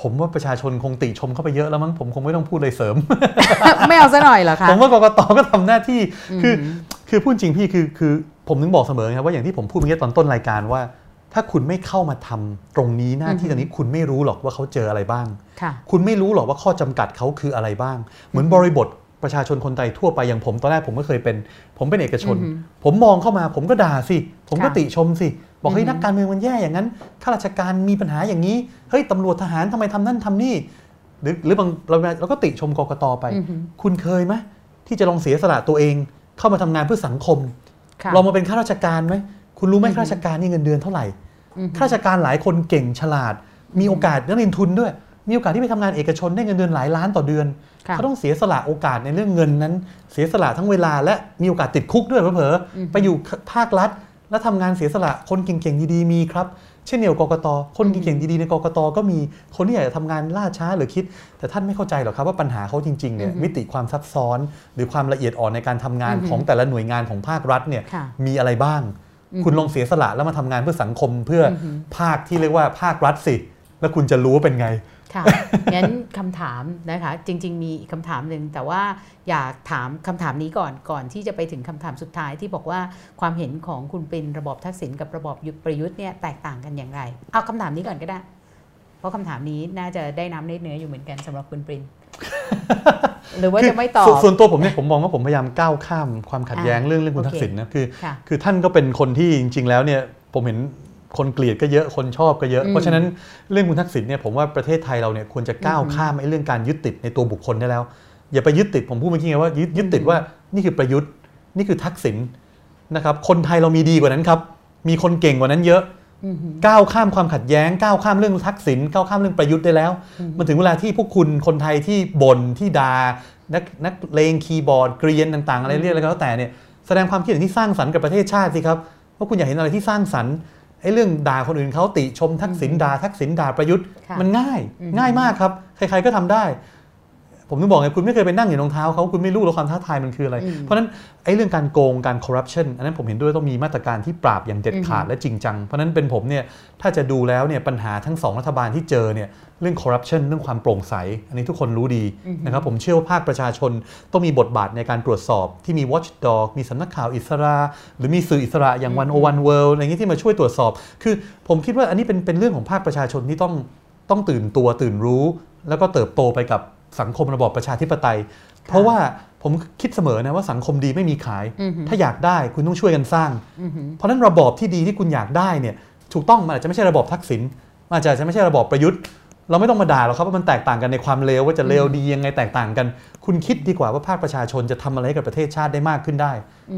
S2: ผมว่าประชาชนคงติชมเข้าไปเยอะแล้วมั้งผมคงไม่ต้องพูดเลยเสริม
S1: ไม่เอาซะหน่อยเหรอคะ
S2: ผมว่ากกตก็ทำหน้าที่คือ
S1: ม
S2: คือพูดจริงพี่คือคือผมถึงบอกเสมอครับว่าอย่างที่ผมพูดเมื่อกี้ตอนต้นรายการว่า ถ้าคุณไม่เข้ามาทำตรงนี้หน้าที่
S1: อือฮึ
S2: ตรงนี้คุณไม่รู้หรอกว่าเขาเจออะไรบ้าง
S1: ค่ะ
S2: คุณไม่รู้หรอกว่าข้อจำกัดเขาคืออะไรบ้าง เหมือนบริบทประชาชนคนไทยทั่วไปอย่างผมตอนแรกผมก็เคยเป็น ผมเป็นเอกชน
S1: อือหือ
S2: ผมมองเข้ามา ผมก็ด่าสิ ผมก็
S1: ค่ะ
S2: ติชมสิ บอกเฮ้ย
S1: อือหือ
S2: นักการเมืองมันแย่อย่างนั้นข้าราชการมีปัญหาอย่างนี้เฮ้ยตำรวจทหารทำไมทำนั่นทำนี่ หรือหรือบางเราเราก็ติชมกกตไป
S1: อือหือ
S2: คุณเคยไหมที่จะลองเสียสละตัวเอง เข้ามาทำงานเพื่อสังคม
S1: ค่ะ
S2: ลองมาเป็นข้าราชการไหม คุณรู้ไหม
S1: อือหือ
S2: ข้าราชการนี่เงินเดือนเท่าไหร่
S1: อือหือ
S2: ข้าราชการหลายคนเก่งฉลาด มีโอกาสนักเรียนทุนด้วย มีโอกาสที่ไปทำงานเอกชนได้เงินเดือนหลายล้านต่อเดือน
S1: ค่ะ
S2: เขาต้องเสียสละโอกาสในเรื่องเงินนั้น เสียสละทั้งเวลา และมีโอกาสติดคุกด้วยเผลอ
S1: อือฮึ
S2: ๆไปอยู่ภาครัฐ แล้วทำงานเสียสละคนเก่งๆดีๆมีครับเช่นเดียวกกต คนเก่งๆดีๆในกกต ก็มี คนที่อยากจะทำงานล่าช้าหรือคิด แต่ท่านไม่เข้าใจหรอกครับว่าปัญหาเขาจริงๆเนี่ย
S1: อือฮึ
S2: มิติความซับซ้อน หรือความละเอียดอ่อนในการทำงาน
S1: อือฮึ
S2: ของแต่ละหน่วยงานของภาครัฐเนี่ย
S1: ค่ะ
S2: มีอะไรบ้าง
S1: อืม
S2: คุณลองเสียสละแล้วมาทำงานเพื่อสังคมเพื่ออ
S1: อหือ
S2: ภาคที่เรียกว่าภาครัฐสิ แล้วคุณจะรู้ว่าเป็นไง
S1: ค่ะ งั้นคำถามนะคะ จริง ๆ มีอีกคำถามหนึ่งแต่ว่าอยากถามคำถามนี้ก่อนก่อนที่จะไปถึงคำถามสุดท้ายที่บอกว่าความเห็นของคุณเป็นระบอบทักษิณกับระบอบยุคประยุทธ์เนี่ยแตกต่างกันอย่างไร เอาคำถามนี้ก่อนก็ได้ เพราะคำถามนี้น่าจะได้น้ำเนเนื้ออยู่เหมือนกันสำหรับคุณปรินหรือว่าจะไม่ตอบ
S2: ส่วนส่วนตัวผมเนี่ยผมมองว่าผมพยายามก้าวข้ามความขัดแย้ง
S1: อ่า
S2: เรื่องเรื่องคุณ
S1: โอเค
S2: ทักษิณนะคือ
S1: ค่ะ
S2: คือท่านก็เป็นคนที่จริง ๆ แล้วเนี่ยผมเห็นคนเกลียดก็เยอะคนชอบก็เยอะ
S1: อืม
S2: เพราะฉะนั้นเรื่องคุณทักษิณเนี่ยผมว่าประเทศไทยเราเนี่ยควรจะก้าว
S1: อืม
S2: ข้ามไอ้เรื่องการยึดติดในตัวบุคคลได้แล้ว อย่าไปยึดติดผมพูดเมื่อกี้ไงว่ายึดยึดติด
S1: อืม
S2: ว่านี่คือประยุทธ์นี่คือทักษิณนะครับคนไทยเรามีดีกว่านั้นครับมีคนเก่งกว่านั้นเยอะ
S1: อือหือ
S2: ก้าวข้ามความขัดแย้งก้าวข้ามเรื่องทักษิณก้าวข้ามเรื่องประยุทธ์ได้แล้ว
S1: อืม
S2: มันถึงเวลาที่พวกคุณคนไทยที่บ่นที่ด่านักนักเลงคีย์บอร์ดเกรียนต่างๆ อะไรเรียกอะไรก็แล้วแต่เนี่ยแสดงความคิดเห็นที่สร้างสรรค์กับประเทศชาติสิครับว่าคุณอยากเห็นอะไรที่สร้างสรรค์ไอ้เรื่องด่าคนอื่นเขาติชมทักษิณด่าทักษิณด่าประยุทธ์
S1: ค่ะ
S2: มันง่าย
S1: อืม
S2: ง่ายมากครับ ใครๆก็ทำได้ ผมถึงบอกไงคุณไม่เคยไปนั่งอยู่รองเท้าเขาคุณไม่รู้หรอกความท้าทายมันคืออะไร
S1: อืม
S2: เพราะฉะนั้นไอ้เรื่องการโกงการคอร์รัปชันอันนั้นผมเห็นด้วยต้องมีมาตรการที่ปราบอย่างเด็ดขาด
S1: อืม
S2: และจริงจัง เพราะฉะนั้นเป็นผมเนี่ยถ้าจะดูแล้วเนี่ยปัญหาทั้งสองรัฐบาลที่เจอเนี่ยเรื่องคอร์รัปชันเรื่องความโปร่งใส อันนี้ทุกคนรู้ดี
S1: อือฮึ
S2: นะครับผมเชื่อว่าภาคประชาชนต้องมีบทบาทในการตรวจสอบที่มี watchdog มีสำนักข่าวอิสระ หรือมีสื่ออิสระอย่าง one o one world อะไรเงี้ยที่มาช่วยตรวจสอบ คือผมคิดว่าอันนี้เป็นเป็นเรื่องของภาคประชาชนที่ต้องต้องตื่นตัวตื่นรู้ แล้วก็เติบโตไปกับ สังคมระบอบประชาธิปไตย เพราะว่าผมคิดเสมอนะว่าสังคมดีไม่มีขาย
S1: อือหือ
S2: ถ้าอยากได้คุณต้องช่วยกันสร้าง
S1: อือหือ
S2: เพราะฉะนั้นระบอบที่ดีที่คุณอยากได้เนี่ยถูกต้องมันอาจจะไม่ใช่ระบอบทักษิณมันอาจจะไม่ใช่ระบอบประยุทธ์ เราไม่ต้องมาด่าหรอกครับว่ามันแตกต่างกันในความเลวว่าจะเลวดียังไงแตกต่างกัน คุณคิดดีกว่าว่าภาคประชาชนจะทำอะไรให้กับประเทศชาติได้มากขึ้นได้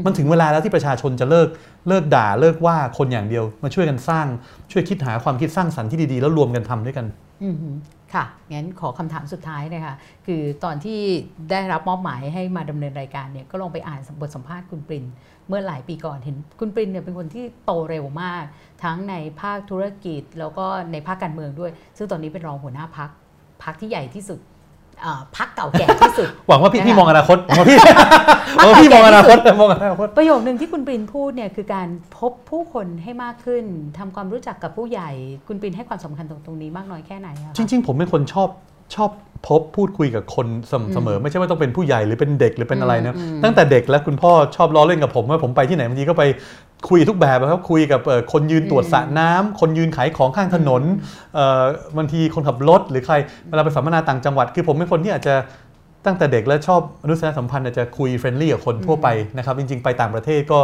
S2: มันถึงเวลาแล้วที่ประชาชนจะเลิกเลิกด่าเลิกว่าคนอย่างเดียวมาช่วยกันสร้าง ช่วยคิดหาความคิดสร้างสรรค์ที่ดีๆ แล้วรวมกันทำด้วยกัน
S1: อือหือ ค่ะ งั้นขอคำถามสุดท้ายนะคะคือตอนที่ได้รับมอบหมายให้มาดำเนินรายการเนี่ยก็ลองไปอ่านบทสัมภาษณ์คุณปรินเมื่อหลายปีก่อนเห็นคุณปรินเนี่ยเป็นคนที่โตเร็วมาก ทั้งในภาคธุรกิจแล้วก็ในภาคการเมืองด้วย ซึ่งตอนนี้เป็นรองหัวหน้าพักพักที่ใหญ่ที่สุด พักเก่าแก่ที่สุด
S2: หวังว่าพี่
S1: นะคะ
S2: พี่มองอนาคตหวังว่าพี่หวังว่าพี่มองอนาคตมองอนาคต
S1: ประโยคหนึ่งที่คุณปรินพูดเนี่ยคือการพบผู้คนให้มากขึ้นทำความรู้จักกับผู้ใหญ่ คุณปรินให้ความสำคัญตรงตรงนี้มากน้อยแค่ไหนอะคะ
S2: จริง ๆ ผมเป็นคนชอบชอบพบพูดคุยกับคนเสมอเสมอ ไม่ใช่ว่าต้องเป็นผู้ใหญ่หรือเป็นเด็กหรือเป็นอะไรนะ
S1: อืม
S2: ตั้งแต่เด็กแล้วคุณพ่อชอบล้อเล่นกับผมว่าผมไปที่ไหนบางทีก็ไป คุยทุกแบบอะครับคุยกับเอ่อคนยืนตรวจสระน้ำคนยืนขายของข้างถนนเอ่อบางทีคนขับรถหรือใครเวลาไปสัมมนาต่างจังหวัด คือผมเป็นคนที่อาจจะตั้งแต่เด็กแล้วชอบมนุษยสัมพันธ์อาจจะคุย friendly กับคนทั่วไปนะครับ จริง ๆ ไปต่างประเทศก็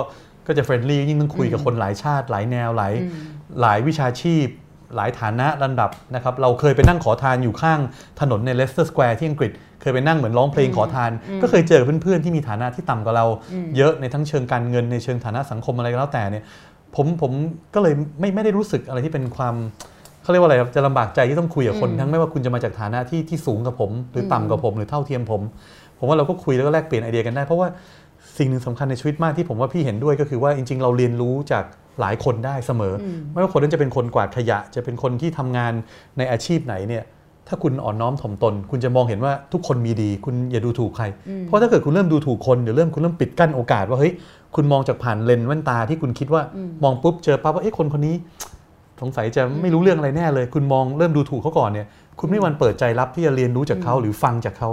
S2: ก็จะ friendly ยิ่งต้องคุยกับคนหลายชาติ หลายแนวหลาย
S1: อืม
S2: หลายวิชาชีพ หลายฐานะระดับนะครับเราเคยไปนั่งขอทานอยู่ข้างถนนใน Leicester Square ที่อังกฤษ เคยไปนั่งเหมือนร้องเพลงขอทาน
S1: อืม
S2: ก็เคยเจอเพื่อนๆที่มีฐานะที่ต่ำกว่าเรา
S1: อืม
S2: เยอะในทั้งเชิงการเงินในเชิงฐานะสังคมอะไรก็แล้วแต่เนี่ยผมผมก็เลยไม่ไม่ได้รู้สึกอะไรที่เป็นความเขาเรียกว่าอะไรครับจะลำบากใจที่ต้องคุยกับคน
S1: อืม
S2: ทั้งไม่ว่าคุณจะมาจากฐานะที่ที่สูงกับผม หรืออ
S1: ม
S2: ต่ำกับผมหรือเท่าเทียมผม ผมว่าเราก็คุยแล้วก็แลกเปลี่ยนไอเดียกันได้ เพราะว่าสิ่งหนึ่งสำคัญในชีวิตมากที่ผมว่าพี่เห็นด้วยก็คือว่าจริง ๆ เราเรียนรู้จาก หลายคนได้เสมออ
S1: อืม
S2: ไม่ว่าคนนั้นจะเป็นคนกวาดขยะ จะเป็นคนที่ทำงานในอาชีพไหนเนี่ยถ้าคุณอ่อนน้อมถ่อมตน คุณจะมองเห็นว่าทุกคนมีดี คุณอย่าดูถูกใคร
S1: อืม
S2: เพราะถ้าเกิดคุณเริ่มดูถูกคนเดี๋ยวเริ่มคุณเริ่มปิดกั้นโอกาสว่าเฮ้ยคุณมองจากผ่านเลนส์แว่นตาที่คุณคิดว่า
S1: อืม
S2: มองปุ๊บเจอปั๊บว่าเอ้คนคนนี้ สงสัยจะไม่รู้เรื่องอะไรแน่เลย คุณมองเริ่มดูถูกเขาก่อนเนี่ย คุณไม่มีวันเปิดใจรับที่จะเรียนรู้จากเขาหรือฟังจากเขา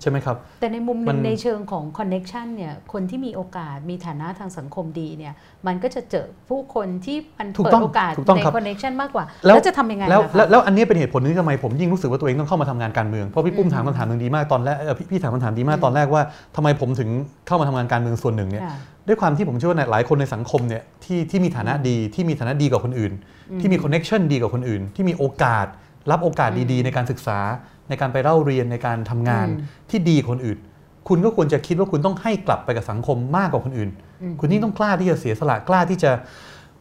S2: ใช่ไหมครับ
S1: แต่ในมุมหนึ่ง
S2: น
S1: ในเชิงของ connection เนี่ยคนที่มีโอกาสมีฐานะทางสังคมดีเนี่ยมันก็จะเจอผู้คนที่มัน
S2: ถูก
S1: เปิด
S2: ต้อง
S1: โอกาส
S2: ถูกต้อง
S1: ไหม
S2: ครับ
S1: connection มากกว่า
S2: แล้ว
S1: แล้วจะทำยังไง
S2: แล้ว
S1: ล่ะคะ
S2: แล้วแล้วอันนี้เป็นเหตุผลหนึ่งที่ทำไมผมยิ่งรู้สึกว่าตัวเองต้องเข้ามาทำงานการเมืองเพราะพี่ปุ้ม
S1: อืม
S2: ถามคำถามหนึ่งดีมากตอนแรกเอ่อพี่พี่ถามคำถามดีมาก
S1: อืม
S2: ตอนแรกว่าทำไมผมถึงเข้ามาทำงานการเมืองส่วนหนึ่งเนี่ย
S1: ค่ะ
S2: ด้วยความที่ผมเชื่อว่าหลายคนในสังคมเนี่ยที่ที่มีฐานะดีที่มีฐานะดีกว่าคนอื่น ที่มีคอนเน็ชันดีกว่าคนอื่น ที่มีโอกาส รับโอกาสดีๆ ในการศึกษา ในการไปเล่าเรียนในการทำงาน
S1: อืม
S2: ที่ดีกว่าคนอื่น คุณก็ควรจะคิดว่าคุณต้องให้กลับไปกับสังคมมากกว่าคนอื่น
S1: อืม
S2: คุณยิ่งต้องกล้าที่จะเสียสละกล้าที่จะ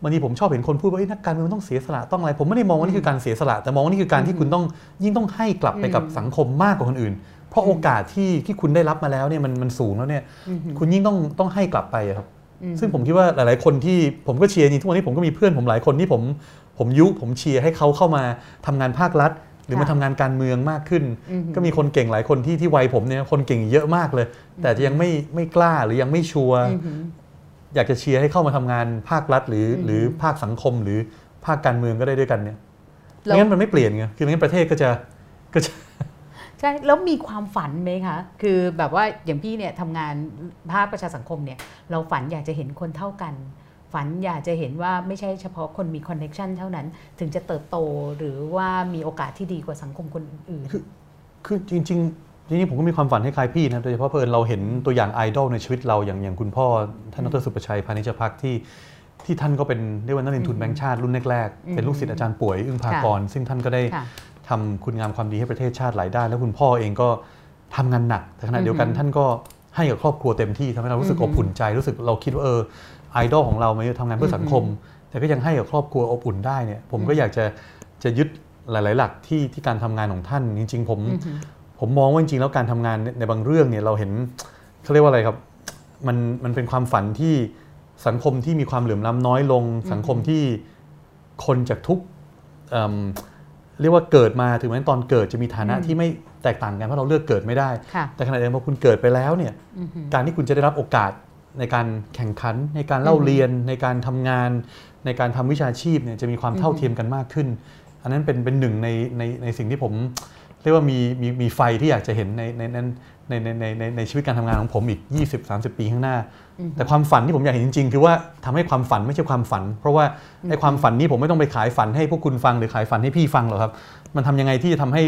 S2: บางทีผมชอบเห็นคนพูดว่าเอ้ยนักการเมืองต้องเสียสละต้องอะไร ผมไม่ได้มองว่านี่คือการเสียสละแต่มองว่านี่คือการที่คุณต้องยิ่งต้องให้กลับไปกับ
S1: อืม
S2: สังคมมากกว่าคนอื่น เพราะโอกาสที่ที่คุณได้รับมาแล้วเนี่ยมันมันสูงแล้วเนี่ย
S1: อืม
S2: คุณยิ่งต้องต้องให้กลับไปอะครับ
S1: อืม
S2: ซึ่งผมคิดว่าหลาย ๆ คนที่ผมก็เชียร์จริงทุกวันนี้ผมก็มีเพื่อนผมหลายคนที่ผม ผมยุผมเชียร์ให้เขาเข้ามาทำงานภาครัฐ หรือมา
S1: ค่ะ
S2: ทำงานการเมืองมากขึ้น
S1: อืม
S2: ก็มีคนเก่งหลายคนที่ที่วัยผมเนี่ยคนเก่งเยอะมากเลย แต่จะยังไม่ไม่กล้าหรือยังไม่ชัวร์
S1: อืม
S2: อยากจะเชียร์ให้เข้ามาทำงานภาครัฐหรือ
S1: อืม
S2: หรือภาคสังคมหรือภาคการเมืองก็ได้ด้วยกันเนี่ย
S1: แล้ว
S2: ไม่งั้นมันไม่เปลี่ยนไงคือไม่งั้นประเทศก็จะก็จะ
S1: ใช่แล้วมีความฝันไหมคะคือแบบว่าอย่างพี่เนี่ยทำงานภาคประชาสังคมเนี่ยเราฝันอยากจะเห็นคนเท่ากัน ฝันอยากจะเห็นว่าไม่ใช่เฉพาะคนมี connection เท่านั้น ถึงจะเติบโตหรือว่ามีโอกาสที่ดีกว่าสังคมคนอื่น
S2: คือจริงๆจริงๆผมก็มีความฝันให้คล้ายพี่นะโดยเฉพาะเพื่อนเราเห็นตัวอย่างไอดอลในชีวิตเราอย่างอย่างคุณพ่อท่านดรสุประชัยพานิชพักที่ที่ท่านก็เป็นเรียกว่านักเรียนทุนแบงค์ชาติรุ่นแรกๆ เป็นลูกศิษย์อาจารย์ป่วยอึ้งภากร ซึ่งท่านก็ได้
S1: ค่ะ
S2: ทำคุณงามความดีให้ประเทศชาติหลายด้าน แล้วคุณพ่อเองก็ทำงานหนักแต่ขณะเดียวกันท่านก็ให้กับครอบครัวเต็มที่ทำให้เรารู้สึกอบอุ่นใจรู้สึกเราคิดว่าเออ ไอดอลของเราไม่ได้ทำงานเพื่อสังคม แต่ก็ยังให้กับครอบครัวอบอุ่นได้เนี่ยผมก็อยากจะจะยึดหลาย ๆ หลักที่ที่การทำงานของท่านจริง ๆ ผม
S1: อือหือ
S2: ผมมองว่าจริง ๆ แล้วการทำงานในในบางเรื่องเนี่ยเราเห็นเขาเรียกว่าอะไรครับมันมันเป็นความฝันที่สังคมที่มีความเหลื่อมล้ำน้อยลง สังคมที่คนจากทุกเอิ่มเรียกว่าเกิดมาถึงแม้ตอนเกิดจะมีฐานะ
S1: อืม
S2: ที่ไม่แตกต่างกันเพราะเราเลือกเกิดไม่ได้
S1: ค่ะ
S2: แต่ขณะเดียวกันพอคุณเกิดไปแล้วเนี่ย
S1: อือหือ
S2: การที่คุณจะได้รับโอกาส ในการแข่งขันในการเล่าเรียนในการทำงาน ในการทำวิชาชีพเนี่ยจะมีความเท่าเทียมกันมากขึ้น อันนั้นเป็นเป็นหนึ่งในในในสิ่งที่ผมเรียกว่ามีมีมีไฟที่อยากจะเห็นในในในในในในในชีวิตการทำงานของผมอีก 20-30 ปีข้างหน้า แต่ความฝันที่ผมอยากเห็นจริงๆ คือว่าทำให้ความฝันไม่ใช่ความฝัน เพราะว่าไอ้ความฝันนี้ผมไม่ต้องไปขายฝันให้พวกคุณฟังหรือขายฝันให้พี่ฟังหรอกครับ มันทำยังไงที่จะทำให้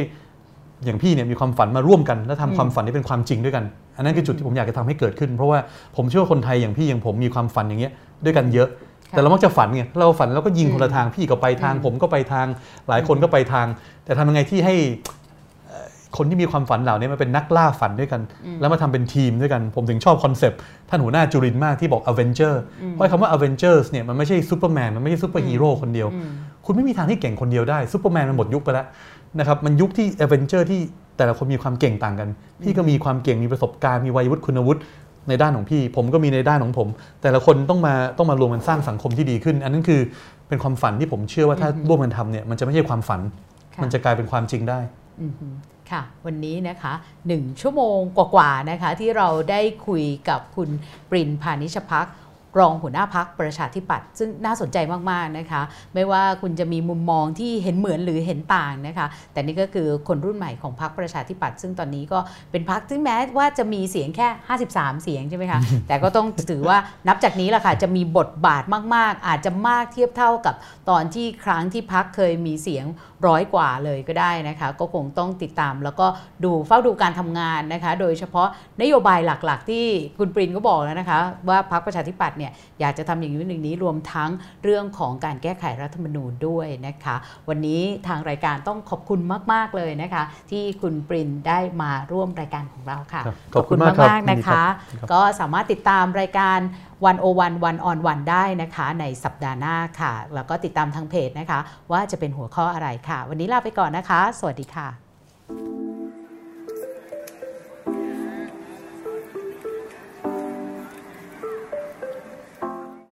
S2: อย่างพี่เนี่ยมีความฝันมาร่วมกัน และทำความฝันนี้เป็นความจริงด้วยกัน อันนั้นคือจุดที่ผมอยากจะทำให้เกิดขึ้น เพราะว่าผมเชื่อว่าคนไทยอย่างพี่อย่างผมมีความฝันอย่างเงี้ยด้วยกันเยอะ
S1: ค่ะ
S2: แต่เรามักจะฝันไงเราฝันเราก็ยิง
S1: อืม
S2: คนละทางพี่ก็ไปทาง
S1: อืม
S2: ผมก็ไปทางหลายคนก็ไปทาง แต่ทำยังไงที่ให้เอ่อคนที่มีความฝันเหล่านี้มาเป็นนักล่าฝันด้วยกัน แล้วมาทำเป็นทีมด้วยกัน ผมถึงชอบ concept ท่านหัวหน้าจุรินทร์มากที่บอก Avenger เพราะคำว่า Avengers เนี่ยมันไม่ใช่ซูเปอร์แมนมันไม่ใช่ซูเปอร์ฮีโร่คนเดียว
S1: อืม
S2: คุณไม่มีทางที่เก่งคนเดียวได้ซูเปอร์แมนมันหมดยุคไปแล้ว นะครับมันยุคที่ a v e n g e r ที่แต่ละคนมีความเก่งต่างกัน พี่ก็มีความเก่งมีประสบการณ์มีวัยวุฒิคุณวุฒิในด้านของพี่ ผมก็มีในด้านของผม แต่ละคนต้องมาต้องมารวมกันสร้างสังคมที่ดีขึ้น อันนั้นคือเป็นความฝันที่ผมเชื่อว่าถ้าร่วมกันทำเนี่ยมันจะไม่ใช่ความฝัน
S1: ค่ะ
S2: มันจะกลายเป็นความจริงได้
S1: อือหือค่ะ วันนี้นะคะหนึ่งชั่วโมงกว่าๆนะคะ ที่เราได้คุยกับคุณปรินพานิชพัก รองหัวหน้าพักประชาธิปัตย์ซึ่งน่าสนใจมากๆนะคะ ไม่ว่าคุณจะมีมุมมองที่เห็นเหมือนหรือเห็นต่างนะคะ แต่นี่ก็คือคนรุ่นใหม่ของพักประชาธิปัตย์ซึ่งตอนนี้ก็เป็นพักที่แม้ว่าจะมีเสียงแค่ 53 เสียงใช่ไหมคะ แต่ก็ต้องถือว่านับจากนี้แหละค่ะจะมีบทบาทมากๆ อาจจะมากเทียบเท่ากับตอนที่ครั้งที่พักเคยมีเสียงร้อยกว่าเลยก็ได้นะคะ ก็คงต้องติดตามแล้วก็ดูเฝ้าดูการทำงานนะคะ โดยเฉพาะนโยบายหลักๆ ที่คุณปรินก็บอกแล้วนะคะ ว่าพรรคประชาธิปัตย์เนี่ยอยากจะทำอย่างนี้อย่างนี้รวมทั้งเรื่องของการแก้ไขรัฐธรรมนูญด้วยนะคะ วันนี้ทางรายการต้องขอบคุณมาก ๆ เลยนะคะ ที่คุณปรินได้มาร่วมรายการของเราค่ะ
S2: ครับขอบคุณมากครับ
S1: ๆนะคะ
S2: ยินดีครับ
S1: ก็สามารถติดตามรายการวันโอวันวันออนวันได้นะคะ ในสัปดาห์หน้าค่ะ แล้วก็ติดตามทางเพจนะคะ ว่าจะเป็นหัวข้ออะไรค่ะ วันนี้ลาไปก่อนนะคะ สวัสดีค่ะ